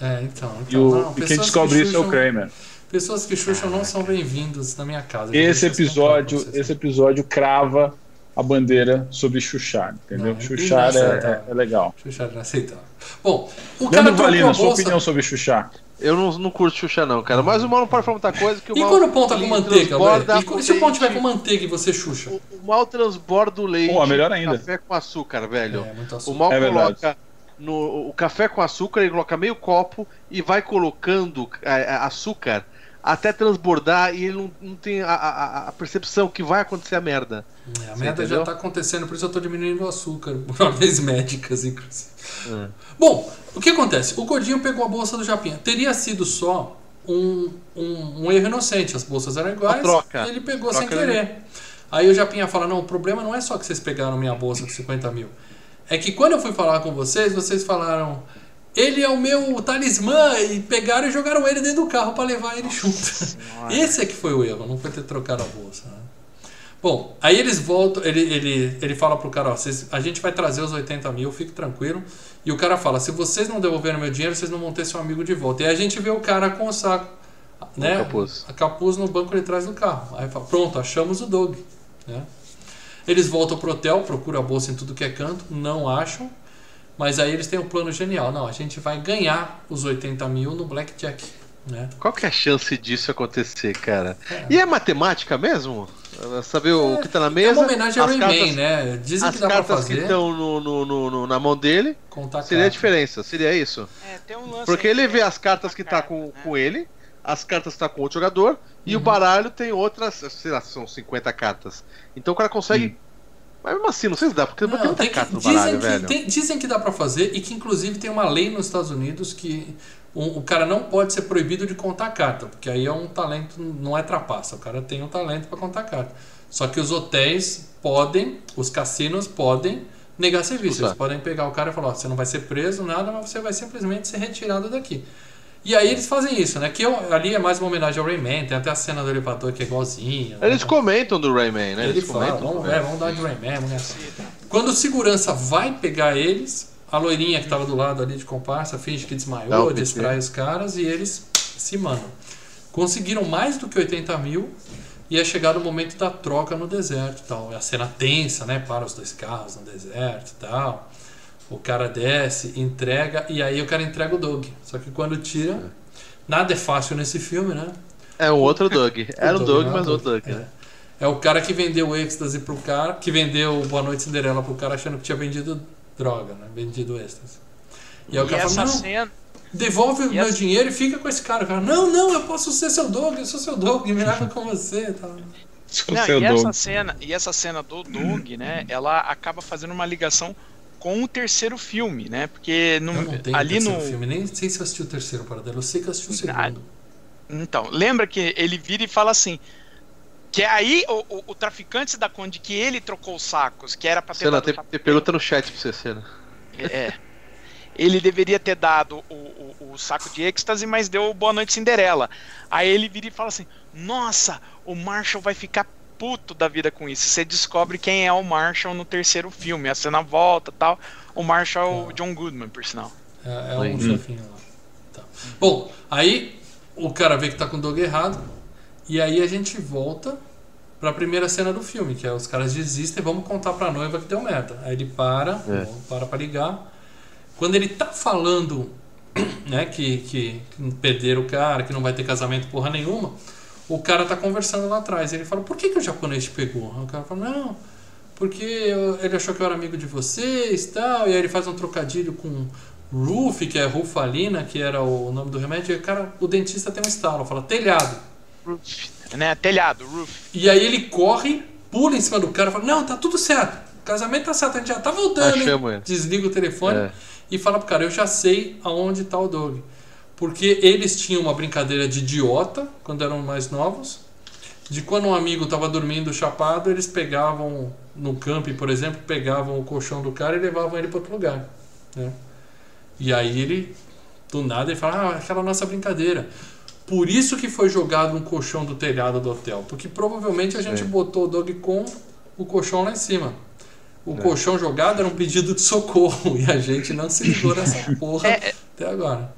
É, então. e, então o, não, e quem descobre que isso é o Kramer. Pessoas que chucham não são bem-vindos na minha casa. Esse episódio, esse episódio crava a bandeira sobre chuchar, entendeu? Não, chuchar inaceitável. é, é legal. Chuchar é inaceitável. Bom, o cara Leandro trocou a Valina, sua opinião sobre chuchar? Eu não, não curto Xuxa, não, cara. Mas o mal não pode falar muita coisa que o E mal. quando o pão tá com manteiga, velho? E quando- se o pão tiver com manteiga e você chucha? O, o mal transborda o leite. Pô, melhor ainda. Café com açúcar, velho. É, muito O açúcar. mal É verdade. coloca no o café com açúcar, ele coloca meio copo e vai colocando é, é, açúcar até transbordar e ele não, não tem a, a- a percepção que vai acontecer a merda. É, a merda já tá acontecendo, por isso eu tô diminuindo o açúcar. Por ordens médicas, inclusive. É. Bom, o que acontece? O Gordinho pegou a bolsa do Japinha. Teria sido só um, um, um erro inocente. As bolsas eram iguais. troca. Ele pegou Troca sem ele- querer. Aí o Japinha fala: Não, o problema não é só que vocês pegaram minha bolsa com 50 mil. É que quando eu fui falar com vocês, vocês falaram. Ele é o meu talismã e pegaram e jogaram ele dentro do carro para levar ele junto. Esse é que foi o erro, não foi ter trocado a bolsa. né? Bom, aí eles voltam, ele, ele, ele fala pro cara, ó, vocês, a gente vai trazer os 80 mil, fique tranquilo. E o cara fala, se vocês não devolverem meu dinheiro, vocês não vão ter seu amigo de volta. E aí a gente vê o cara com o saco, né? capuz. A capuz no banco de trás do carro. Aí fala, pronto, achamos o Doug. Né? Eles voltam pro hotel, procuram a bolsa em tudo que é canto, não acham. Mas aí eles têm um plano genial. Não, a gente vai ganhar os 80 mil no Blackjack. Né? Qual que é a chance disso acontecer, cara? E é matemática mesmo? Saber o que tá na É mesa? uma homenagem ao as Rayman, cartas- né? Dizem As que dá pra cartas que fazer. estão no, no- no- no- na mão dele, Contar seria a diferença, seria isso? É, tem um lance Porque ele vê é as cartas que tá com, né? com ele, as cartas que tá com outro jogador, e Uhum. o baralho tem outras, sei lá, são 50 cartas. Então o cara consegue. Mas mesmo assim, não sei se dá, porque Não, tem muita que- carta no dizem, baralho, que, velho. tem- dizem que dá pra fazer e que inclusive tem uma lei nos Estados Unidos que o, o cara não pode ser proibido de contar carta, porque aí é um talento, não é trapaça, o cara tem um talento pra contar carta. Só que os hotéis podem, os cassinos podem negar serviço. Eles podem pegar o cara e falar, ó, você não vai ser preso, nada, mas você vai simplesmente ser retirado daqui. E aí eles fazem isso, né? Que eu- ali é mais uma homenagem ao Rayman, tem até a cena do elevador que é igualzinha. Eles né? comentam do Rayman, né? Ele Eles fala, comentam. vamos, é, vamos dar de Rayman, vamos nessa. Quando o segurança vai pegar eles, a loirinha que tava do lado ali de comparsa finge que desmaiou, distrai os caras e eles se mandam. Conseguiram mais do que 80 mil e é chegado o momento da troca no deserto tal. É a cena tensa, né? Para os dois carros no deserto e tal. O cara desce, entrega e aí o cara entrega o Doug. Só que quando tira, nada é fácil nesse filme, né? É um outro Doug. Era um Doug, Doug, não é mas Doug. outro Doug, É. né? É o cara que vendeu o êxtase pro cara, que vendeu o Boa Noite Cinderela pro cara achando que tinha vendido droga, né? Vendido êxtase. E aí o cara fala, não, cena. devolve o e meu essa- dinheiro e fica com esse cara. O cara, não, não, eu posso ser seu Doug, eu sou seu Doug, me leva com você. Tá. Sou Não, e, essa cena, e essa cena do Doug, né? Ela acaba fazendo uma ligação com o terceiro filme, né? Porque no, Eu não tenho ali o no. terceiro filme, nem sei se eu assisti o terceiro Paradelo, eu sei que eu assisti o segundo. Então, lembra que ele vira e fala assim. Que é aí o, o, o traficante se dá conta de que ele trocou os sacos, que era pra ter Cena, dado tem, tem pergunta no chat pra você, Cena. É. Ele deveria ter dado o, o, o saco de êxtase, mas deu o Boa Noite Cinderela. Aí ele vira e fala assim: Nossa, o Marshall vai ficar puto da vida com isso. Você descobre quem é o Marshall no terceiro filme. A cena volta tal. O Marshall é o John Goodman, por sinal. É, é um Oi. chefinho lá. Tá. Bom, aí o cara vê que tá com o Doug errado. E aí a gente volta pra primeira cena do filme, que é os caras desistem, vamos contar pra noiva que deu merda. Aí ele para, É. para pra ligar. Quando ele tá falando né, que, que, que perderam o cara, que não vai ter casamento porra nenhuma, o cara tá conversando lá atrás. Ele fala, por que, que o japonês te pegou? O cara fala, não, porque eu- ele achou que eu era amigo de vocês e tal. E aí ele faz um trocadilho com Roof, que é Rufalina, que era o nome do remédio. E o cara, o dentista tem um estalo, fala telhado. Roof, né? Telhado, roof. E aí ele corre, pula em cima do cara e fala, não, tá tudo certo. casamento tá certo, a gente já tá voltando, Ah, hein? Desliga o telefone É. e fala pro cara, eu já sei aonde tá o Doug. Porque eles tinham uma brincadeira de idiota quando eram mais novos. De quando um amigo tava dormindo chapado, eles pegavam no camping, por exemplo, pegavam o colchão do cara e levavam ele para outro lugar. né? E aí ele, do nada, ele fala, ah, aquela nossa brincadeira. Por isso que foi jogado um colchão do telhado do hotel. Porque provavelmente a gente É. botou o Doug com o colchão lá em cima. O colchão jogado era um pedido de socorro e a gente não se ligou nessa porra É, é- até agora.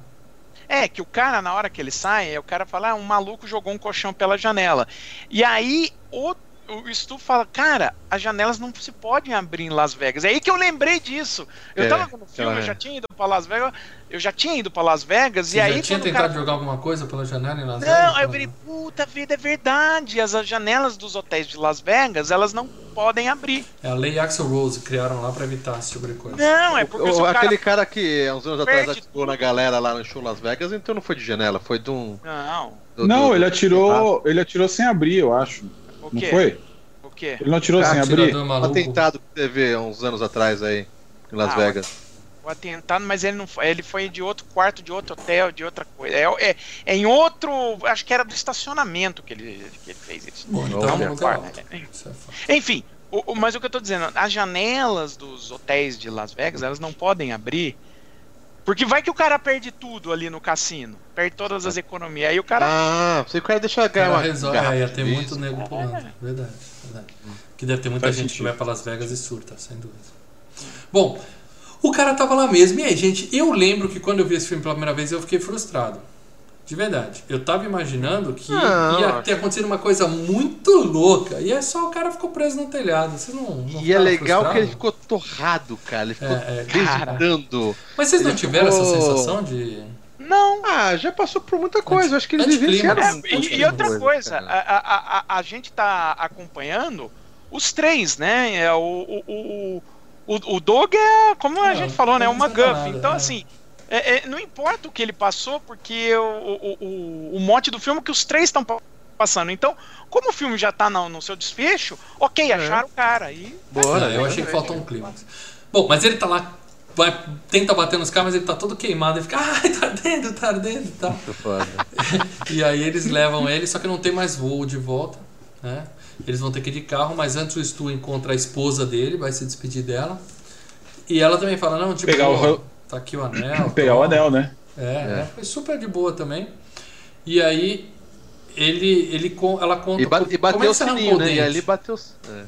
É, que o cara, na hora que ele sai, o cara fala, ah, um maluco jogou um colchão pela janela. E aí o, o Stu fala, cara, as janelas não se podem abrir em Las Vegas. É aí que eu lembrei disso. Eu É, tava vendo o filme, aquela- eu já tinha ido pra Las Vegas, eu já tinha ido pra Las Vegas, Você e aí já tinha tentado cara... jogar alguma coisa pela janela em Las Vegas? Não, aí eu virei, puta vida, é verdade. As, as janelas dos hotéis de Las Vegas, elas não podem abrir. É a lei Axel Rose, criaram lá pra evitar esse tipo de coisa. Não, é porque O- o cara... aquele cara que há uns anos atrás atirou na galera lá no show Las Vegas, então não foi de janela, foi de um. Não, do- Não, do- ele atirou, ele atirou sem abrir, eu acho. O Não quê? foi? O quê? Ele não atirou sem abrir? Um atentado que teve há uns anos atrás aí, em Las Ah, Vegas. O atentado, mas ele não foi. Ele foi de outro quarto, de outro hotel, de outra coisa. É, é, é em outro. Acho que era do estacionamento que ele, que ele fez isso. Bom, então Não, é não, não. alto. É. É. Enfim, o, o- mas o que eu tô dizendo, as janelas dos hotéis de Las Vegas, elas não podem abrir. Porque vai que o cara perde tudo ali no cassino. Perde todas as economias. Aí o cara. Ah, você quer deixar ganhar Ela uma resolve, garrafa é, ia ter muito nego pulando. Verdade, verdade. Que deve ter muita Faz gente que sentido. vai pra Las Vegas e surta, sem dúvida. Bom, o cara tava lá mesmo. E aí, gente, eu lembro que quando eu vi esse filme pela primeira vez, eu fiquei frustrado. De verdade. Eu tava imaginando que Não, ia ter acontecido uma coisa muito louca. E é só o cara ficou preso no telhado. Você não. não E é legal frustrado? que ele ficou torrado, cara. Ele ficou É, é. Mas vocês não ele tiveram essa ficou- sensação de. Não. Ah, já passou por muita coisa. Acho que eles vivenciaram. É, e, e outra coisa, a, a, a, a gente tá acompanhando os três, né? É, o, o, o, o, o Doug é, como a É, gente falou, né? não Uma Guff. Então, é. assim, é, é, não importa o que ele passou, porque o, o, o, o mote do filme é que os três estão passando. Então, como o filme já tá no, no seu desfecho, ok, acharam o cara. E Bora, Não, eu achei que faltou um clímax. Bom, mas ele tá lá, vai, tenta bater nos caras, mas ele tá todo queimado. Ele fica, ai, tá ardendo, tá ardendo e foda. E aí eles levam ele, só que não tem mais voo de volta, né? Eles vão ter que ir de carro, mas antes o Stu encontra a esposa dele, vai se despedir dela. E ela também fala, não, tipo, Pegar o tá aqui o anel. Pegar o toma. anel, né? É, É. é, foi super de boa também. E aí ele, ele ela conta E, ba como- e como é bateu que o você arrancou sininho, o né? E dente. ali bateu. É.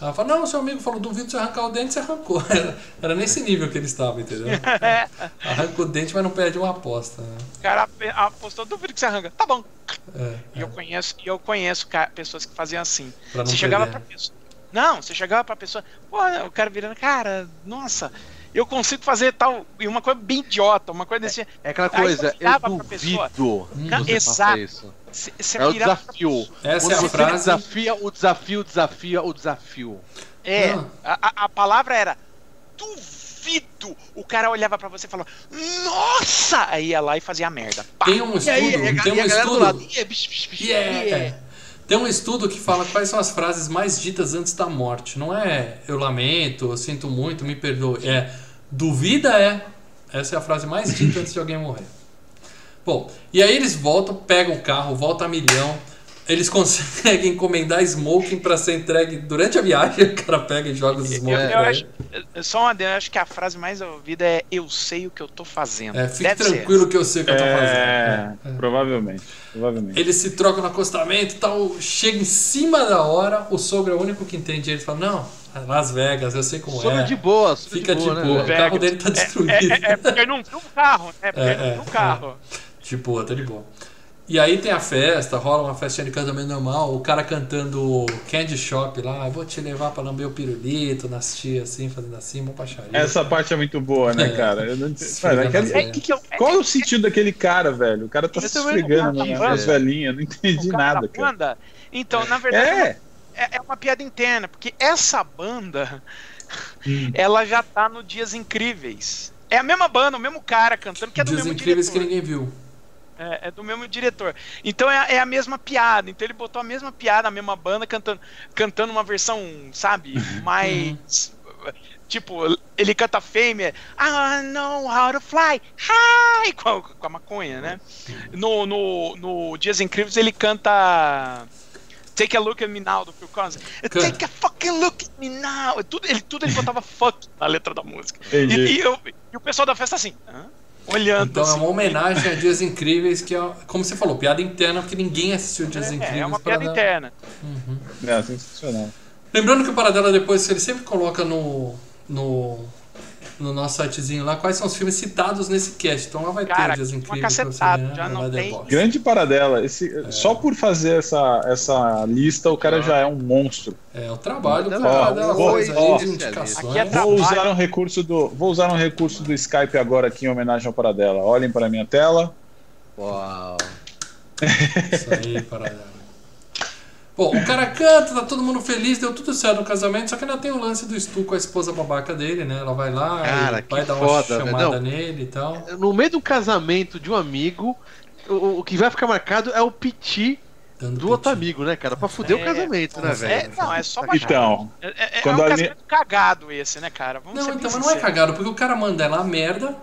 Ela fala, não, seu amigo falou, duvido você arrancar o dente, você arrancou. Era, era nesse nível que ele estava, entendeu? Arranca o dente, mas não perde uma aposta. Né? o cara ap- apostou, duvido que você arranca. Tá bom. É, E eu conheço, e eu conheço pessoas que faziam assim. pra não Você chegava perder. pra pessoa. Não, você chegava pra pessoa. Pô, o cara virando, cara, nossa, eu consigo fazer tal. E uma coisa bem idiota, uma coisa desse. É aquela Aí coisa, eu pessoa. duvido Hum. Exato. você É o desafio. Essa Quando é a frase. desafia o desafio, desafia o desafio. É, Ah. a, a- palavra era duvido. O cara olhava pra você e falava, nossa! Aí ia lá e fazia a merda. Pá. Tem um E aí, estudo, e a, tem um a galera do estudo. lado. "Ih, bicho, bicho, bicho, Yeah, yeah." Tem um estudo que fala quais são as frases mais ditas antes da morte. Não é eu lamento, eu sinto muito, me perdoe. É duvida é. Essa é a frase mais dita antes de alguém morrer. Bom, e aí eles voltam, pegam o carro, voltam a milhão. Eles conseguem encomendar smoking pra ser entregue durante a viagem. O cara pega e joga os smoking eu acho, ele. eu- só uma, eu acho que a frase mais ouvida é eu sei o que eu tô fazendo. É, fique Deve ser tranquilo que eu sei o que eu tô É, fazendo. É. provavelmente. Provavelmente. Eles se trocam no acostamento e tal, chega em cima da hora, o sogro é o único que entende. Ele fala: Não, Las Vegas, eu sei como Sobre é. de boa, sobre Fica de boa, né, o carro dele tá destruído. É, é, é porque ele não viu o carro, né? Porque É, ele não é, viu o carro. De boa, tá de boa. E aí tem a festa, rola uma festinha de casamento normal, o cara cantando Candy Shop lá, eu vou te levar pra lamber o pirulito, nas tias assim, fazendo assim, uma baixaria. Essa parte é muito boa, né, É. cara? Eu não entendi. Esfregando Cara, aquele- as É, velhas. que que eu- Qual é o sentido daquele cara, velho? O cara tá Eu se esfregando entendi, nas velhinhas, não entendi o cara nada, da cara. banda? Então, na verdade, é uma- É, é, é uma piada interna, porque essa banda, Hum. ela já tá no Dias Incríveis. É a mesma banda, o mesmo cara cantando, que é do Dias mesmo incríveis diretor. que ninguém viu. É, é do mesmo diretor. Então é, é a mesma piada. Então ele botou a mesma piada, a mesma banda cantando, cantando uma versão, sabe, mais. Tipo, ele canta Fame, é, I know how to fly high, com a, com a maconha, né? No, no, no Dias Incríveis ele canta Take a Look at Me Now do Phil Collins. Take a fucking look at me now. Tudo ele, tudo ele botava fuck na letra da música. E, e, eu- e o pessoal da festa assim, hã? Olhando Então é assim. uma homenagem a Dias Incríveis, que é, como você falou, piada interna, porque ninguém assistiu Dias Incríveis. É, é uma piada dar- interna. É, sensacional. Lembrando que o Paradela depois ele sempre coloca no, no, no nosso sitezinho lá quais são os filmes citados nesse cast. Então lá vai Cara, ter Dias uma Incríveis. pra você cacetada, ver, né, já no não tem- Grande paradela. Esse, É. Só por fazer essa, essa lista, o cara já é um monstro. É o trabalho que o Ó, Paradela ó, ó. é Vou Trabalho. usar um recurso do, vou usar um recurso do Skype agora aqui em homenagem ao Paradela. Olhem para a minha tela. Uau. Isso aí, Paradela. Bom, o cara canta, tá todo mundo feliz, deu tudo certo no casamento, só que ainda tem o lance do Stu com a esposa babaca dele, né? Ela vai lá, Cara, vai dar uma foda, velho. chamada Não. nele e tal. No meio do casamento de um amigo, o, o que vai ficar marcado é o piti Dando do outro amigo, né, cara? Pra fuder É, o casamento, né, é, velho? É, não, é só baixar. Então, É, é- é Quando um a casamento cagado esse, né, cara? Vamos Não, ser então, mas não é cagado, porque o cara manda ela a merda,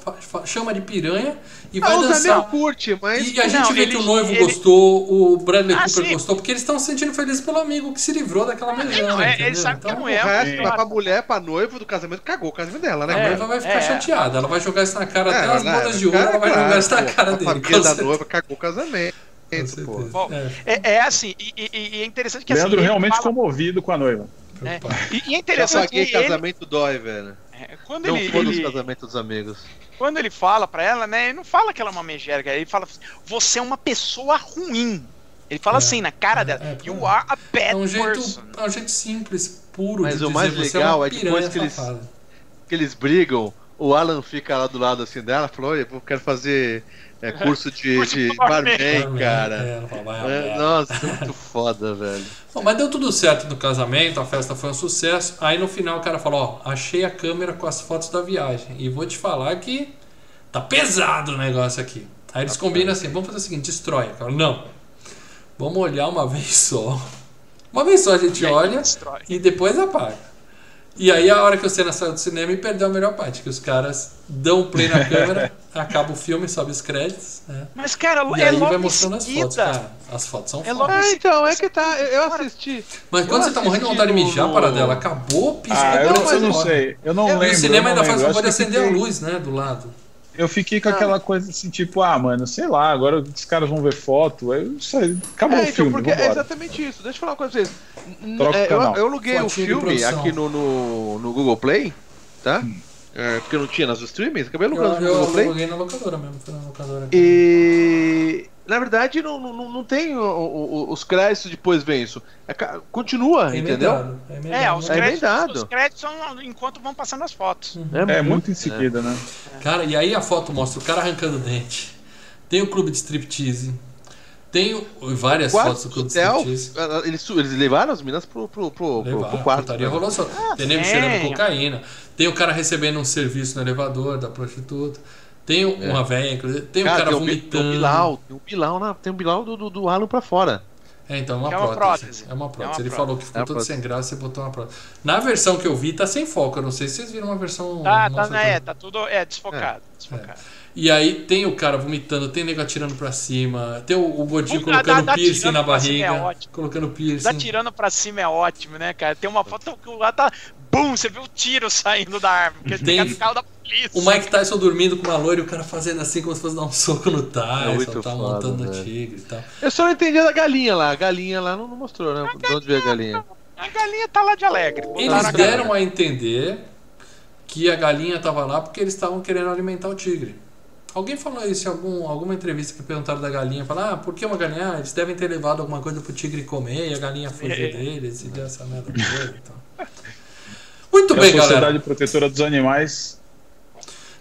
chama de piranha e Ah, vai dançar. amigos curte, mas. E a gente Não, vê ele- que o noivo ele- gostou, o Bradley Ah, Cooper sim. gostou, porque eles estão se sentindo felizes pelo amigo que se livrou daquela melhor. não, é- ele sabe que a O mulher- resto, É, pra mulher, pra noivo do casamento, cagou o casamento dela, né, A noiva vai ficar é. chateada, ela vai jogar isso na cara, até as bodas de ouro, ela vai jogar isso na cara A dele. família com da noiva cagou o casamento, certeza. pô. Bom, É, É, é assim, e, e- e é interessante que assim. Leandro ele realmente fala- comovido com a noiva. é, e, e é Já interessante paguei que ele, casamento dói, velho. é, quando, Não ele, foda os ele- casamentos dos amigos. quando ele fala pra ela, né, ele não fala que ela é uma megérica, ele fala assim, você é uma pessoa ruim. Ele fala É, assim na cara é, dela, é, you é. are a bad É um, jeito, person. é um jeito simples, puro Mas de o dizer mais você legal é, é depois que eles- safada. Que eles brigam, o Alan fica lá do lado assim dela, falou, "Oi, eu quero fazer é, curso de, de barman. cara. É, É, merda. nossa, é muito foda, velho. Bom, mas deu tudo certo no casamento, a festa foi um sucesso. Aí no final o cara falou: Ó, achei a câmera com as fotos da viagem. E vou te falar que tá pesado o negócio aqui. Aí eles combinam assim: vamos fazer o seguinte, destrói. Cara, não. Vamos olhar uma vez só. Uma vez só a gente E olha destrói. e depois apaga. E aí a hora que o Senna saiu do cinema e perdeu a melhor parte, que os caras dão play na câmera, acaba o filme, sobe os créditos, né? Mas, cara, E é aí logo vai mostrando as fotos, cara. As fotos são É logo Ah, então, é que tá, eu assisti. Mas quando Eu você tá morrendo de vontade de mijar, no- para dela, acabou, piscou. Ah, eu, não, eu não sei. Eu não E lembro. o cinema ainda faz favor de que acender a luz, né, do lado. Eu fiquei com aquela coisa assim, tipo, ah, mano, sei lá, agora os caras vão ver foto. Eu não sei. Acabou É, o então, filme, porque é exatamente isso. Deixa eu falar uma coisa pra vocês. Troca é, eu, canal. eu aluguei o filme aqui no, no, no Google Play, tá? Hum. É, porque não tinha nas streamings, acabei Eu, alugando no eu Google Play. aluguei na locadora mesmo, foi na locadora. E na verdade não, não, não tem o- o- os créditos depois vem isso. É continua, É entendeu? é. É, os É créditos, os créditos são enquanto vão passando as fotos. É muito em seguida, né? Cara, e aí a foto mostra o cara arrancando o dente. Tem o clube de striptease. Tem o- várias Quarto fotos do clube de hotel, striptease. ah, eles, eles levaram as meninas pro, pro, pro, pro, Levar, pro quarto. putaria né? rolou só. Tem nego cheirando cocaína. Tem o cara recebendo um serviço no elevador da prostituta. Tem uma velha, inclusive. Tem o Cara, cara tem, o, Bi- tem vomitando. o Bilal, tem o Bilal, na, tem o Bilal do, do, do Alan pra fora. É, então, é uma, É uma prótese. prótese. É uma prótese. É uma Ele prótese. falou que ficou É tudo prótese. sem graça e botou uma prótese. Na versão que eu vi, tá sem foco. Eu não sei se vocês viram uma versão. Tá, tá, né, tá tudo é, desfocado. desfocado. E aí tem o cara vomitando, tem nego atirando pra cima, tem o, o gordinho Puta, colocando dá- dá piercing na barriga, é ótimo. colocando piercing. Tá tirando pra cima é ótimo, né, cara? Tem uma foto que o lá tá. Bum! Você vê o tiro saindo da arma. Porque Tem- tem o carro da O Mike Tyson dormindo com uma loira e o cara fazendo assim como se fosse dar um soco no É Tyson, muito tá foda, montando velho. tigre e tal. Eu só não entendi a da galinha lá. A galinha lá não, não mostrou, né? De onde veio a galinha? A galinha tá lá de alegre. Eles a deram a entender que a galinha tava lá porque eles estavam querendo alimentar o tigre. Alguém falou isso em algum, alguma entrevista que perguntaram da galinha, falaram, ah, por que uma galinha? Ah, eles devem ter levado alguma coisa pro tigre comer e a galinha fugiu É. deles e deu essa merda toda e tal. Muito E bem, a Sociedade galera. Protetora dos Animais.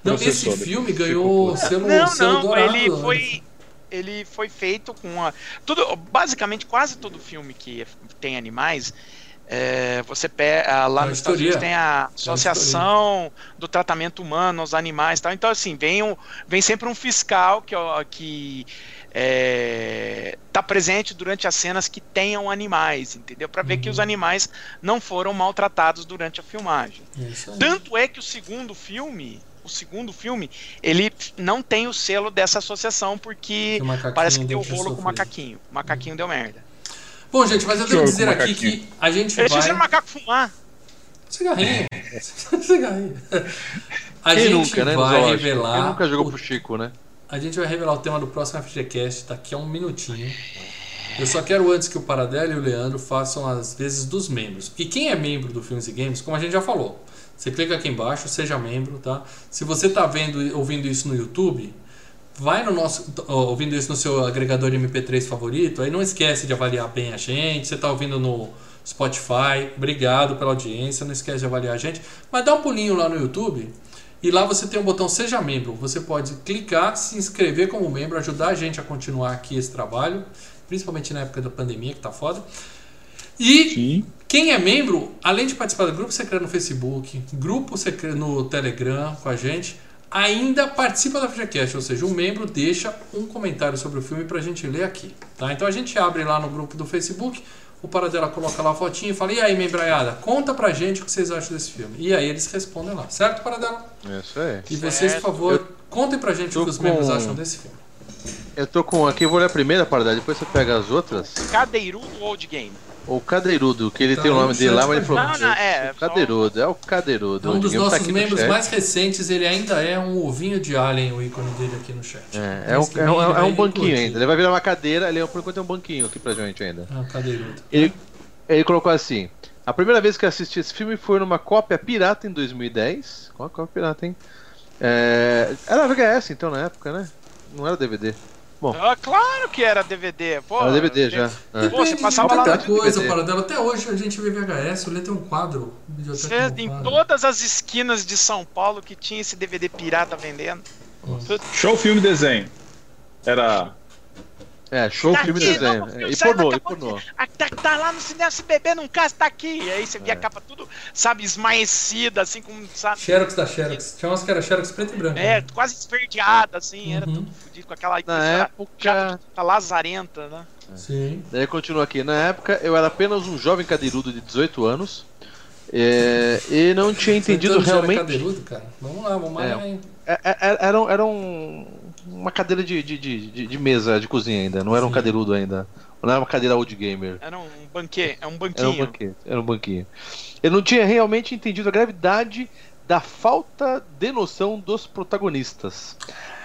Não, esse filme ganhou selo, Não, selo não, dourado. ele foi. Ele foi feito com a. Tudo, basicamente, quase todo filme que tem animais É, você pega lá É nos Estados Unidos tem a Associação do Tratamento Humano aos Animais, e tal. Então assim vem um, vem sempre um fiscal que ó, que é, tá presente durante as cenas que tenham animais, entendeu? Para ver que Uhum. os animais não foram maltratados durante a filmagem. Tanto é que o segundo filme, o segundo filme, ele não tem o selo dessa associação porque parece que deu rolo com o macaquinho. O macaquinho deu merda. Bom, gente, mas eu devo dizer aqui que a gente Eles vai. fizeram o macaco fumar. Cigarrinho. Cigarrinho. A Quem gente nunca, né? vai zoológico? revelar. Quem nunca jogou o- pro Chico, né? A gente vai revelar o tema do próximo FGCast daqui a um minutinho. Eu só quero antes que o Paradelo e o Leandro façam as vezes dos membros. Porque quem é membro do Filmes e Games, como a gente já falou, você clica aqui embaixo, seja membro, tá? Se você tá vendo ouvindo isso no YouTube, vai no nosso. ouvindo isso no seu agregador MP3 favorito, aí não esquece de avaliar bem a gente. Você tá ouvindo no Spotify, obrigado pela audiência, não esquece de avaliar a gente. Mas dá um pulinho lá no YouTube e lá você tem um botão Seja Membro. Você pode clicar, se inscrever como membro, ajudar a gente a continuar aqui esse trabalho, principalmente na época da pandemia, que tá foda. E Sim. Quem é membro, além de participar do grupo secreto no Facebook, grupo secreto no Telegram com a gente, ainda participa da FGCast, ou seja, o membro deixa um comentário sobre o filme pra gente ler aqui. Tá? Então a gente abre lá no grupo do Facebook, o Paradela coloca lá a fotinha e fala: E aí, membraiada, conta pra gente o que vocês acham desse filme. E aí eles respondem lá, certo, Paradela? Isso aí. E vocês, por favor, contem pra gente o que os membros com- acham desse filme. Eu tô com aqui, eu vou ler a primeira parada, depois você pega as outras. Cadeirudo Old Game. O Cadeirudo, que ele Tá tem o nome no dele lá, mas ele pra falou. Não, não, é, o Cadeirudo, é o Cadeirudo. É um dos tá nossos no membros mais recentes, ele ainda é um ovinho de alien, o ícone dele aqui no chat. É, é, um, é, um, é um banquinho ainda. Ele vai virar uma cadeira, ele por enquanto é um banquinho aqui pra gente ainda. Ah, cadeirudo. Ele, ele colocou assim: A primeira vez que eu assisti esse filme foi numa cópia pirata em 2010. Qual a cópia pirata, hein? É, era VHS então na época, né? Não era DVD. Ah, claro que era DVD. Pô, Era DVD já. É. Pô, você passava de lá muita coisa, DVD. Paradela. Até hoje a gente vê VHS, o Lê tem um quadro. Você, tem um em quadro. todas as esquinas de São Paulo que tinha esse DVD pirata vendendo. Show filme desenho. Era. É, show, Tá filme aqui, desenho. não, É, E pornô, e pornô. Tá, tá lá no cinema, se beber num caso, tá aqui. E aí você via a capa tudo, sabe, esmaecida, assim, como, sabe? Xerox da Xerox. Tinha umas que era Xerox preto e branco. É, né? quase esverdeada, assim, era Uhum. tudo fodido com aquela Na época. chapa lazarenta, né? Sim. Daí continua aqui. Na época eu era apenas um jovem cadeirudo de 18 anos. é, e não tinha entendido já era realmente. cadeirudo, cara. Vamos lá, vamos É. lá. hein? É, é, é, Era, um- era um- uma cadeira de, de, de, de- mesa de cozinha ainda, não era um Sim. cadeirudo ainda. Não era uma cadeira old gamer. Era um banquê, é um Era um banquinho. banquinho. Era um banquinho. Eu não tinha realmente entendido a gravidade da falta de noção dos protagonistas.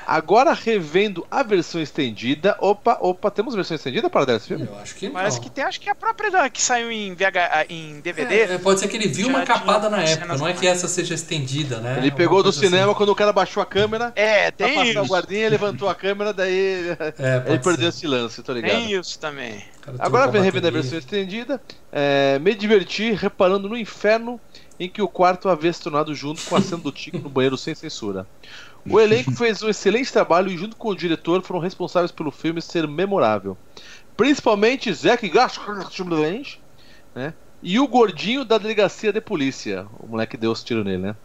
Agora revendo a versão estendida. Opa, opa, temos versão estendida para desse filme? Eu acho que não. Parece que tem, acho que é a própria que saiu em, VH, em DVD. É, é, pode ser que ele viu uma capada na época, não é que essa seja estendida, né? Ele pegou do assim. cinema quando o cara baixou a câmera. É, Pra tem passar o isso. guardinha, levantou a câmera, daí É, ele perdeu ser. esse lance, tô ligado. Tem isso também. Cara Agora revendo a versão estendida, é, me diverti reparando no inferno em que o quarto havia se tornado junto com a cena do Tico no banheiro sem censura. O elenco fez um excelente trabalho e junto com o diretor foram responsáveis pelo filme ser memorável. Principalmente Zack Gash, né? E o gordinho da delegacia de polícia. O moleque deu os tiros nele, né?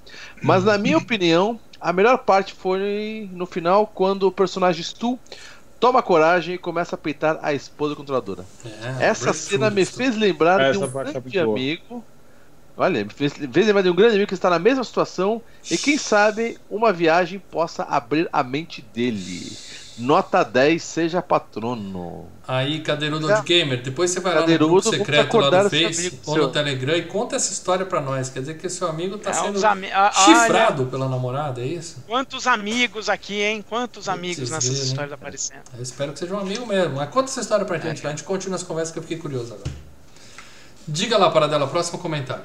Mas na minha opinião, a melhor parte foi no final, quando o personagem Stu toma coragem e começa a peitar a esposa controladora. É, Essa cena me fez lembrar de um é grande muito boa. Olha, fez lembrar de um grande amigo que está na mesma situação e quem sabe uma viagem possa abrir a mente dele. Nota 10, seja patrono. Aí, Cadeirudo É. de Gamer, depois você vai lá no Cadeirudo, grupo secreto lá acordar no Face amigo ou seu. no Telegram e conta essa história pra nós. Quer dizer que seu amigo tá É, sendo ami- chifrado pela namorada, é isso? olha, quantos amigos aqui, hein? Quantos amigos nessas né? histórias aparecendo. Eu espero que seja um amigo mesmo. Mas conta essa história pra gente lá, a gente continua as conversas que eu fiquei curioso agora. Diga lá, Paradela, próximo comentário.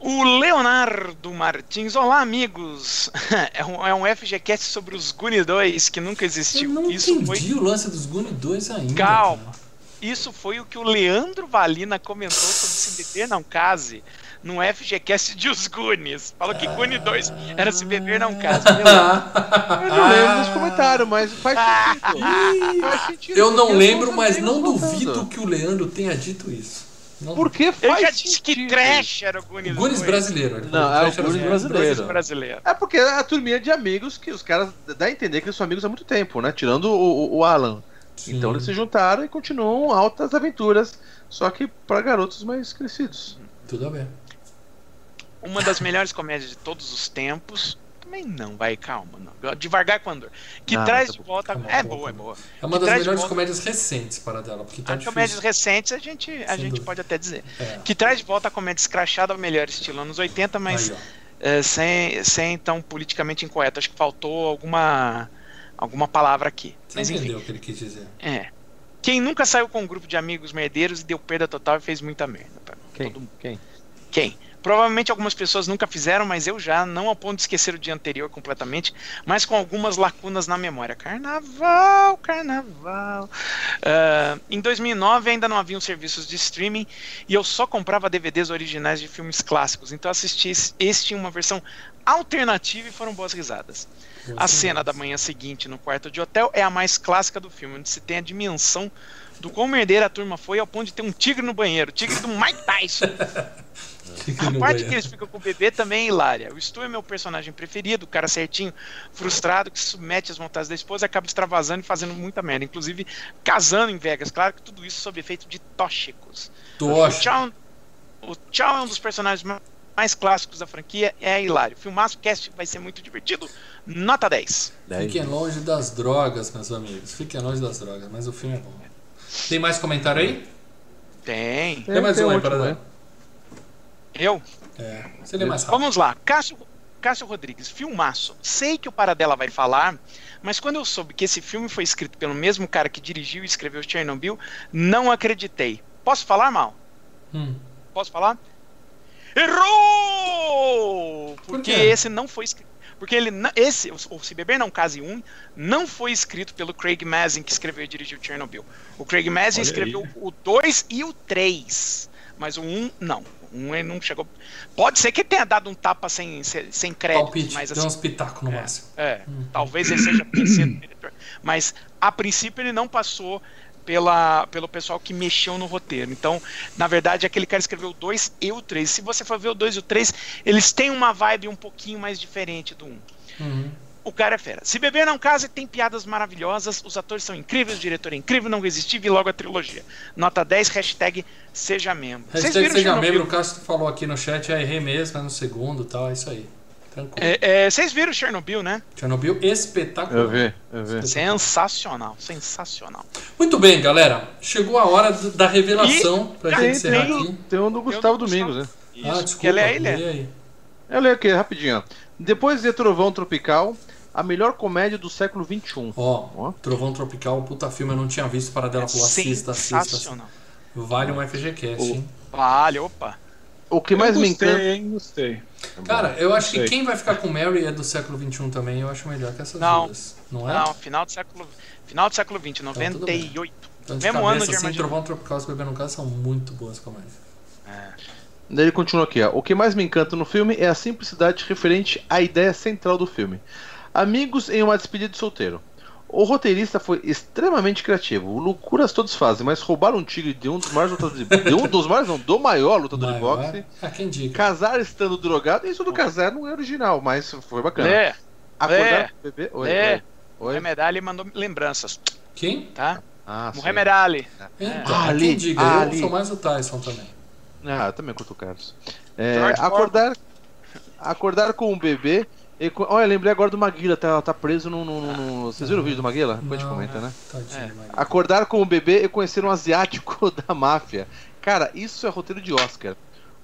O Leonardo Martins, olá amigos! É um, é um FGCast sobre os Guni 2 que nunca Eu existiu. não Isso entendi foi. o lance dos Guni 2 ainda. Calma. cara. Isso foi o que o Leandro Valina comentou sobre se beber não case no FGCast de Os Goonies. Falou que Guni 2 era se beber não case. Eu não lembro desse comentário, mas faz sentido. faz sentido Eu não lembro, mas não duvido que o Leandro tenha dito isso. Não- Porque Ele faz já disse que sentido. trash era o Goonies. O Goonies dois. brasileiro. Não, é o Goonies brasileiro. brasileiro. É porque é a turminha de amigos que os caras dá a entender que eles são amigos há muito tempo, né? Tirando o, o- o Alan. Sim. Então eles se juntaram e continuam altas aventuras, só que para garotos mais crescidos. Tudo bem. Uma das melhores comédias de todos os tempos. Também não, vai, calma. Não. Devagar com Andor. Que Não, traz tá de volta. Bom, é boa, é boa. É uma Que das melhores volta- comédias recentes para dela, porque tá As difícil. comédias recentes a gente, a Sem gente dúvida. pode até dizer. É. Que traz de volta a comédia escrachada ao melhor estilo anos 80, mas Aí, é, sem, sem tão politicamente incorreto. Acho que faltou alguma, alguma palavra aqui. Você Mas enfim. entendeu o que ele quis dizer. É. Quem nunca saiu com um grupo de amigos merdeiros e deu perda total e fez muita merda. Tá? Quem? Todo mundo. Quem? Quem? Provavelmente algumas pessoas nunca fizeram, mas eu já, não ao ponto de esquecer o dia anterior completamente, mas com algumas lacunas na memória. Carnaval, carnaval. Ah, em 2009 ainda não haviam serviços de streaming e eu só comprava DVDs originais de filmes clássicos, então assisti este em uma versão alternativa e foram boas risadas. A cena da manhã seguinte no quarto de hotel é a mais clássica do filme, onde se tem a dimensão do quão merdeira a turma foi ao ponto de ter um tigre no banheiro, tigre do Mike Tyson. Fica A no parte banheiro. que eles ficam com o bebê também é hilária. O Stu é meu personagem preferido, o cara certinho, frustrado, que se submete às vontades da esposa e acaba extravasando e fazendo muita merda. Inclusive, casando em Vegas. Claro que tudo isso sob efeito de tóxicos. O Tocha. Chow, o Chow é um dos personagens ma- mais clássicos da franquia, é hilário. Filmaço cast vai ser muito divertido. Nota 10. Fiquem longe das drogas, meus amigos. Fiquem longe das drogas, mas o filme é bom. Tem mais comentário aí? Tem. Tem mais tem um aí último, para dar. Eu? É. Você lê mais rápido. Vamos lá, Cássio, Cássio Rodrigues, filmaço. Sei que o Paradela vai falar, mas quando eu soube que esse filme foi escrito pelo mesmo cara que dirigiu e escreveu Chernobyl, não acreditei. Posso falar mal? Hum. Posso falar? Errou! Porque quê? esse não foi escrito. Porque ele, não- esse, o Se Beber Não Case 1, não foi escrito pelo Craig Mazin, que escreveu e dirigiu Chernobyl. O Craig Mazin Olha escreveu aí. o 2 e o 3. Mas o 1, não. 1 ele não chegou. Pode ser que tenha dado um tapa sem, sem, crédito, Palpite. mas assim. uns pitacos no máximo. É, talvez ele seja conhecido. Mas a princípio ele não passou pela, pelo pessoal que mexeu no roteiro. Então, na verdade, aquele cara escreveu o 2 e o 3. Se você for ver o 2 e o 3, eles têm uma vibe um pouquinho mais diferente do 1. Uhum. O cara é fera. Se beber não case, tem piadas maravilhosas, os atores são incríveis, o diretor é incrível, não resistive e logo a trilogia. Nota 10, hashtag seja membro. Vocês Hashtag viram seja Chernobyl? membro, o Cássio falou aqui no chat, é errei mesmo, é no segundo e tal, é isso aí. Tranquilo. É, é, vocês viram Chernobyl, né? Chernobyl espetacular. Eu vi, eu vi. Sensacional, sensacional. Muito bem, galera. Chegou a hora da revelação pra Tem- gente encerrar tem, aqui. tem um do Gustavo do Domingos, né? Isso, ah, que desculpa. ele é ele. lê aí. Eu leio aqui rapidinho. ó. Depois de Trovão Tropical, a melhor comédia do século XXI. Ó, Ó. Trovão Tropical, puta filme, eu não tinha visto para dela falou, assista, assista. Sensacional. Vale um FGCast, hein? Vale, opa. O que mais eu me gostei, encanta. hein? Gostei. Cara, eu acho que sei. quem vai ficar com Mary é do século XXI também, eu acho melhor que essas Não. duas. Não é? Não, final do século, final do século 20, tudo bem. 98. Então, de mesmo cabeça, ano de assim. Trovão Tropical e Bebê no Caso são muito boas comédias. Daí ele continua aqui, ó. O que mais me encanta no filme é a simplicidade referente à ideia central do filme. Amigos em uma despedida de solteiro. O roteirista foi extremamente criativo. Loucuras todos fazem, mas roubar um tigre de um dos maiores lutadores de, de um dos maiores, não, do maior lutador de Maior- boxe. Ah, quem diga? Casar estando drogado, isso do casar não é original, mas foi bacana. É, Acordar é, com o bebê. Oi, é. oi. o oi. Mohamed Ali mandou lembranças, Quem? tá? Ah, sim. Mohamed Ali. Então, Ali, quem diga? Ali. Eu sou mais o Tyson também. Ah, eu também curto o Carlos. É, acordar, acordar com o bebê. E, olha, lembrei agora do Maguila, tá, tá preso no, no- no- no- Vocês viram o vídeo do Maguila? Depois a gente comenta, né? É. Acordar com o bebê e conhecer um asiático da máfia. Cara, isso é roteiro de Oscar.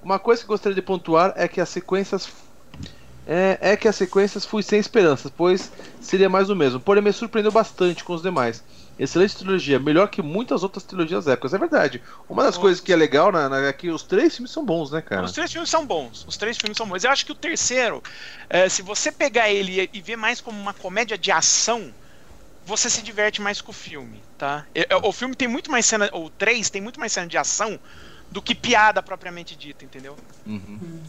Uma coisa que gostaria de pontuar é que as sequências. É, é que as sequências fui sem esperanças, pois seria mais do mesmo. Porém, me surpreendeu bastante com os demais. Excelente trilogia, melhor que muitas outras trilogias épicas, é verdade. Uma das coisas que é legal na, na- é que os três filmes são bons, né, cara? Os três filmes são bons. Os três filmes são bons. Eu acho que o terceiro, é, se você pegar ele e ver mais como uma comédia de ação, você se diverte mais com o filme, tá? É, O filme tem muito mais cena, ou o três tem muito mais cena de ação do que piada propriamente dita, entendeu? Uhum.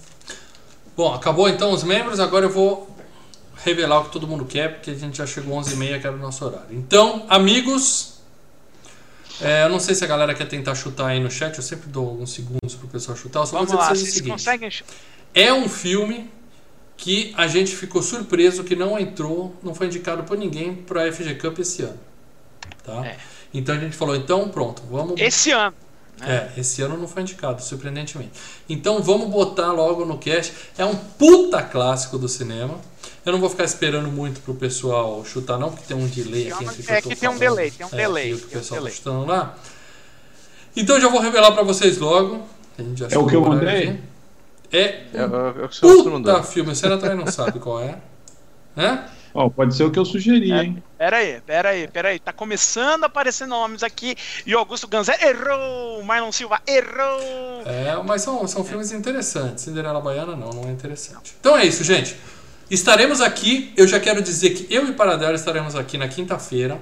Bom, acabou então os membros, agora eu vou revelar o que todo mundo quer, porque a gente já chegou às 11h30, que era o nosso horário. Então, amigos, É, eu não sei se a galera quer tentar chutar aí no chat, eu sempre dou alguns segundos pro pessoal chutar. Eu só Vamos vou dizer lá, vocês o vocês seguinte. conseguem. É um filme que a gente ficou surpreso que não entrou, não foi indicado por ninguém para FG Cup esse ano. Tá? É. Então a gente falou, então pronto, vamos. Esse ano. É, esse ano não foi indicado, surpreendentemente. Então vamos botar logo no cast. É um puta clássico do cinema. Eu não vou ficar esperando muito pro pessoal chutar, não, porque tem um delay aqui entre o É eu tô que tem um delay, tem um é, delay, o que o tem um pessoal tá chutando lá. Então eu já vou revelar para vocês logo. A gente já É o que eu mandei? aqui. É É, é, é o que você Puta mandou. filme, você também não sabe qual é. Né? Ó, pode ser o que eu sugeri, É. hein? Pera aí, pera aí, pera aí. Tá começando a aparecer nomes aqui. E o Augusto Ganzé errou. Marlon Silva errou. É, mas são, são filmes interessantes. Cinderela Baiana não, não é interessante. Então é isso, gente. Estaremos aqui. Eu já quero dizer que eu e Paradela estaremos aqui na quinta-feira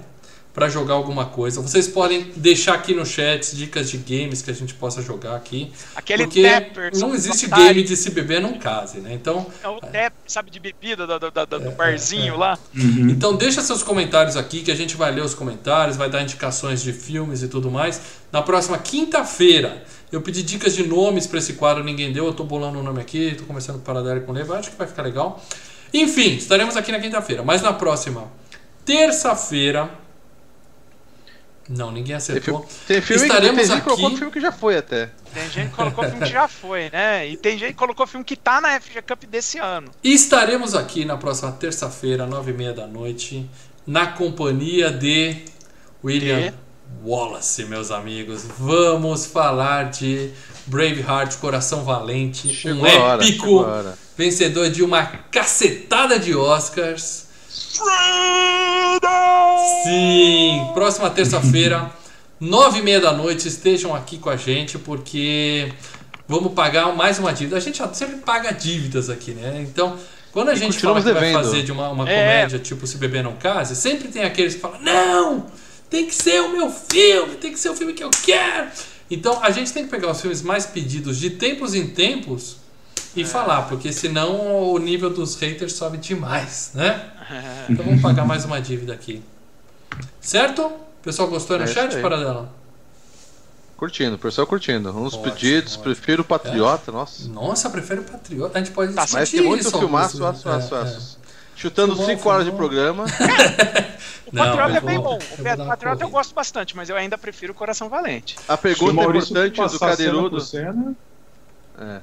para jogar alguma coisa. Vocês podem deixar aqui no chat dicas de games que a gente possa jogar aqui. Aquele porque Tapper. não existe game de se beber não case, né? Então, É o Tapper, sabe, de bebida do, do, do- do É, barzinho é, é. lá. Então deixa seus comentários aqui que a gente vai ler os comentários, vai dar indicações de filmes e tudo mais. Na próxima quinta-feira, eu pedi dicas de nomes para esse quadro, ninguém deu, eu tô bolando o nome aqui, tô conversando com o Paradela e com o Leva, acho que vai ficar legal. Enfim, estaremos aqui na quinta-feira, mas na próxima terça-feira. Não, ninguém acertou. tem filme Estaremos que tem gente que colocou aqui- filme que já foi até. Tem gente que colocou filme que já foi, né? E tem gente que colocou filme que tá na FG Cup desse ano. E estaremos aqui na próxima terça-feira, nove e meia da noite, na companhia de William De? Wallace, meus amigos. Vamos falar de Braveheart, Coração Valente, Chegou um hora, épico chegou a hora. vencedor de uma cacetada de Oscars. Sim, próxima terça-feira, nove e meia da noite, estejam aqui com a gente porque vamos pagar mais uma dívida. A gente sempre paga dívidas aqui, né? Então, quando a E gente fala que vai devendo. fazer de uma, uma É. comédia tipo Se Beber Não Case, sempre tem aqueles que falam, não, tem que ser o meu filme, tem que ser o filme que eu quero. Então, a gente tem que pegar os filmes mais pedidos de tempos em tempos. E falar, porque senão o nível dos haters sobe demais, né? Então vamos pagar mais uma dívida aqui. Certo? O pessoal gostou no É chat. Paradela? Curtindo, o pessoal curtindo. Uns Ótimo, pedidos, ótimo. prefiro o Patriota, nossa. Nossa, prefere o Patriota. A gente pode Tá, Mas tem muito isso, filmaço, aço, aço, É, aço. Chutando Filmão, 5 horas de programa. O Não, Patriota é bem vou- bom. O Patriota eu gosto bastante, mas eu ainda prefiro o Coração Valente. A pergunta importante do Cadeirudo. cena, É.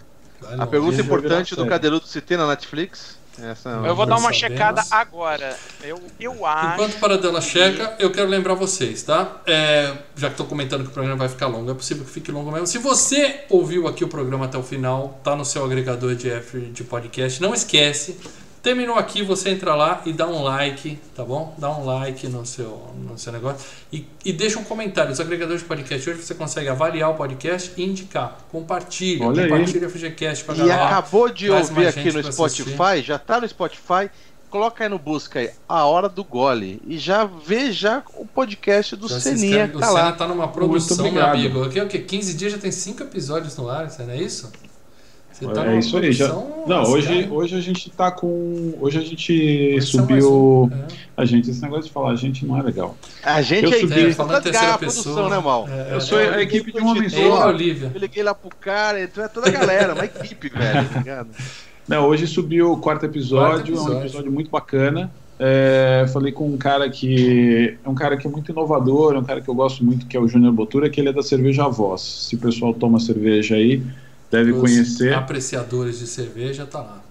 A pergunta vai importante do. Cadeirudo se tem na Netflix. Essa Eu vou dar uma checada agora. Eu, eu acho. Enquanto o Paradela checa, eu quero lembrar vocês, tá? É, já que estou comentando que o programa vai ficar longo, é possível que fique longo mesmo. Se você ouviu aqui o programa até o final, tá no seu agregador de, F, de podcast, não esquece. Terminou aqui, você entra lá e dá um like, tá bom? Dá um like no seu, no seu negócio e, e deixa um comentário. Os agregadores de podcast hoje você consegue avaliar o podcast e indicar. Compartilha, Olha aí. compartilha o FGCast com a E galera. acabou de ouvir aqui no pra Spotify, já tá no Spotify. Coloca aí no busca aí, a hora do gole. E já vê já o podcast do Já se Seninha inscreve, que o tá Senna lá. tá numa produção, meu amigo. Aqui é o quê? 15 dias já tem 5 episódios no ar, Senna, é isso? Você tá é isso aí. Já... Não, hoje, hoje a gente tá com. Hoje a gente é subiu. um, é. A gente, esse negócio de falar, a gente não é legal. A gente Eu é subi- equipe, É, falando terceira pessoa. produção, né, Mal? É, Eu sou é, a equipe de um homem Ele e a só. Olivia. Eu liguei lá pro cara, então é toda a galera, uma equipe, velho, tá ligado? Não, hoje subiu o quarto episódio, Quarto episódio. é um episódio muito bacana. É, falei com um cara que é um cara que é muito inovador, é um cara que eu gosto muito, que é o Júnior Botura, que ele é da cerveja Voz. Se o pessoal toma cerveja aí, deve Os conhecer. apreciadores de cerveja tá lá.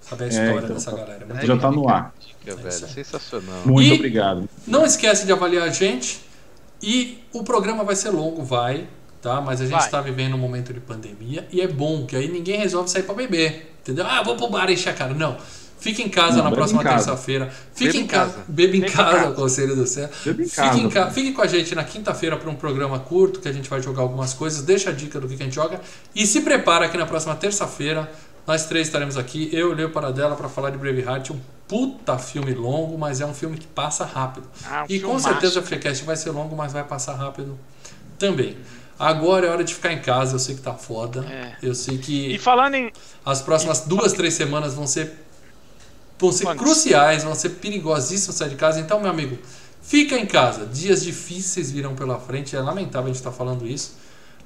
Sabe a história então, dessa tá. galera. é muito Já legal. tá no ar. Dica, velho, isso aí. sensacional. Muito E- obrigado. Não esquece de avaliar a gente. E o programa vai ser longo, vai, tá? Mas a gente está vivendo um momento de pandemia e é bom que aí ninguém resolve sair para beber, entendeu? Ah, vou pro bar encher a cara. Não. Fique em casa Não, na próxima terça-feira. Fique Beba em casa. casa. Beba em casa, conselho do céu. Em Fique, em casa. ca- fique com a gente na quinta-feira para um programa curto que a gente vai jogar algumas coisas. Deixa a dica do que a gente joga. E se prepara que na próxima terça-feira nós três estaremos aqui, eu e Leo Paradela, para falar de Braveheart. Um puta filme longo, mas é um filme que passa rápido. Ah, um E com certeza o FreeCast vai ser longo, mas vai passar rápido também. Agora é hora de ficar em casa, eu sei que tá foda. É. Eu sei que E falando em. as próximas duas, três semanas vão ser, vão ser Punks. cruciais, vão ser perigosíssimas sair de casa. Então, meu amigo, Fica em casa. Dias difíceis virão pela frente. É lamentável a gente estar falando isso.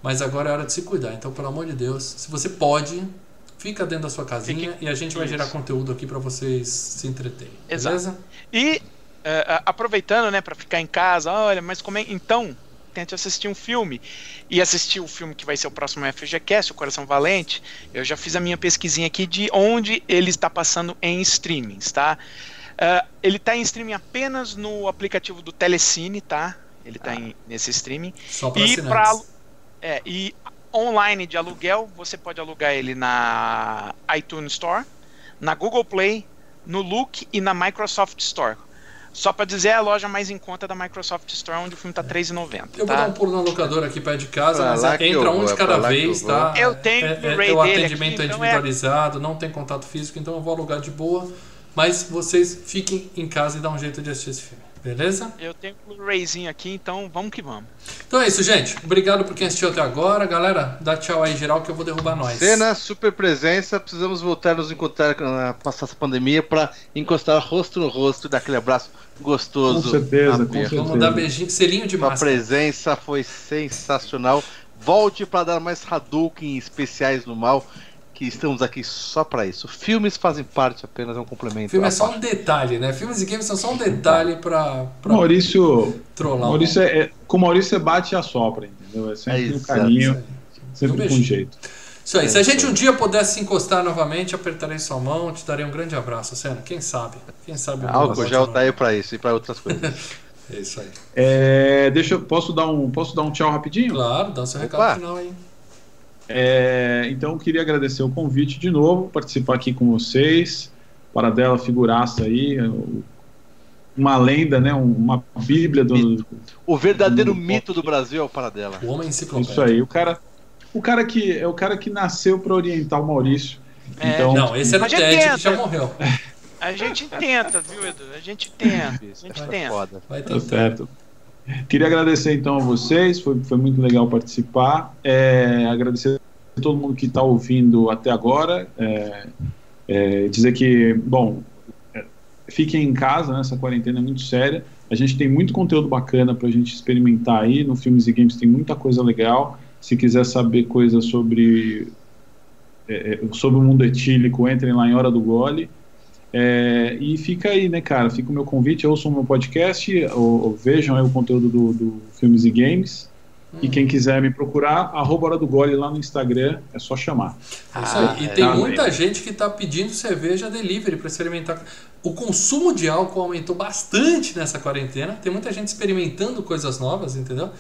Mas agora é hora de se cuidar. Então, pelo amor de Deus, se você pode, fica dentro da sua casinha Fique- e a gente vai Isso. gerar conteúdo aqui para vocês se entreterem. Exato. Beleza? E a- aproveitando, né, pra ficar em casa, olha, mas como é. Então, tente assistir um filme. E assistir o filme que vai ser o próximo FGCast, O Coração Valente. Eu já fiz a minha pesquisinha aqui de onde ele está passando em streamings, tá? Eh, ele tá em streaming apenas no aplicativo do Telecine, tá? Ele tá em- nesse streaming. Só para E pra É, e online de aluguel, você pode alugar ele na iTunes Store, na Google Play, no Look e na Microsoft Store. Só pra dizer, é a loja mais em conta da Microsoft Store, onde o filme tá R$3,90. Eu vou tá? dar um pulo na locadora aqui perto de casa, Pra mas que entra eu um vou, de é cada vez, eu vou. tá? Eu tenho é, o é, é, o atendimento aqui, é então é- individualizado, não tem contato físico, então eu vou alugar de boa. Mas vocês fiquem em casa e dá um jeito de assistir esse filme, beleza? Eu tenho o Blu-rayzinho aqui, então vamos que vamos. Então é isso, gente. Obrigado por quem assistiu até agora. Galera, dá tchau aí, geral, que eu vou derrubar nós. Cena, super presença. Precisamos voltar a nos encontrar na passar essa pandemia para encostar rosto no rosto e dar aquele abraço gostoso. Com certeza, com certeza. Vamos dar beijinho, selinho de Sua máscara. presença foi sensacional. Volte para dar mais Hadouken especiais no mal, que estamos aqui só para isso. Filmes fazem parte apenas, é um complemento. O filme é só parte. um detalhe, né? Filmes e games são só um detalhe pra, pra Maurício, trollar. um- Maurício é, é- com o Maurício você bate e assopra, entendeu? É É sempre isso, um carinho, Um sempre com beijinho. jeito. Isso aí. Se a gente um dia pudesse se encostar novamente, apertarei sua mão, te darei um grande abraço, Senna. Quem sabe? Quem sabe? o mundo Álcool volte gel ao tá aí para isso e para outras coisas. É isso aí. É, deixa, eu- posso dar um, posso dar um tchau rapidinho? Claro, dá o seu Opa. recado final aí. É, então, eu queria agradecer o convite de novo, participar aqui com vocês. Paradela, figuraça aí, uma lenda, né? um- Uma bíblia do. O verdadeiro Hum, mito do Brasil é o Paradela. O homem enciclopédia. Isso aí. O cara, o cara que é o cara que nasceu para orientar o Maurício. É, Então, Não, esse era o Ted que já morreu. A gente tenta, viu, Edu? A gente tenta. A gente Tá tenta. foda. Vai Tá certo. Queria agradecer então a vocês, foi, foi muito legal participar. É, agradecer a todo mundo que está ouvindo até agora. É, é, dizer que, bom, é, fiquem em casa, né, essa quarentena é muito séria. A gente tem muito conteúdo bacana para a gente experimentar aí. No Filmes e Games tem muita coisa legal. Se quiser saber coisas sobre, é, é, sobre o mundo etílico, entrem lá em Hora do Gole. É, e fica aí, né, cara? Fica o meu convite, ouçam o meu podcast, ou, ou vejam aí o conteúdo do, do Filmes e Games. E quem quiser me procurar, arroba Hora do Gole lá no Instagram, é só chamar. É isso aí. Ah, e tem Tá muita bem. gente que está pedindo cerveja delivery para experimentar. O consumo de álcool aumentou bastante nessa quarentena. Tem muita gente experimentando coisas novas, entendeu?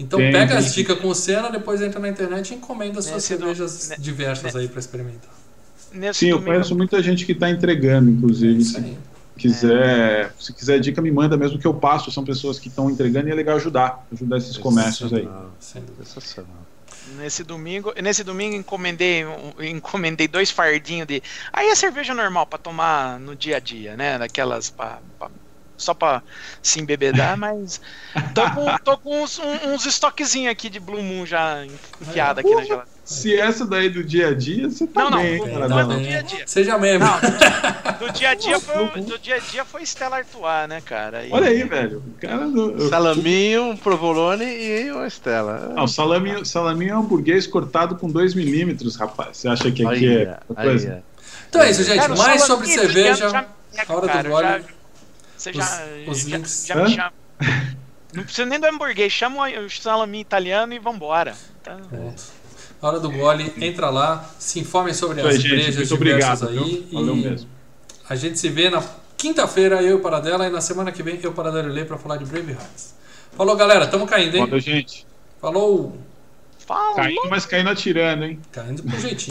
Então Tem, pega tem. as dicas com o Senna, depois entra na internet e encomenda suas do- cervejas ne- diversas aí para experimentar. Nesse Sim, eu domingo- conheço muita gente que está entregando, É inclusive. isso se quiser, se quiser dica, me manda mesmo que eu passo. São pessoas que estão entregando e é legal ajudar, ajudar esses comércios aí. Sensacional. Nesse domingo, nesse domingo encomendei, encomendei dois fardinhos de. Aí é cerveja normal pra tomar no dia a dia, né? Daquelas pra, pra- só pra se embebedar, mas tô com, tô com uns, uns estoquezinhos aqui de Blue Moon já enfiado aqui na geladeira. Se essa daí do dia a dia, você tá Não, não, bem, não, cara. não é não. do dia a dia. Seja membro. Não, do dia a dia foi, do dia a dia foi Stella Artois, né, cara? E- Olha aí, velho. O cara do, Salaminho, um provolone e uma Estela. Não, salaminho, salaminho é um burguês cortado com 2 milímetros, rapaz. Você acha que aqui Aí, é aí, coisa? aí. Então é isso, gente. Cara, Mais Salaminho sobre cerveja. já hora do cara, gole. já- Você já, Os- os já, já me chama. Não precisa nem do hambúrguer, chama o salami italiano e vambora. Tá? Pronto. A hora do gole, entra lá, se informem sobre Isso aí, as gente. brejas diversas obrigado. aí. viu? Valeu e mesmo. a gente se vê na quinta-feira, eu e o Paradela, e na semana que vem eu e o Paradela e Lê pra falar de Brave Hearts. Falou, galera. Tamo caindo, hein? Valeu, gente. Falou. Fala! Caindo, mas caindo atirando, hein? Caindo com jeitinho.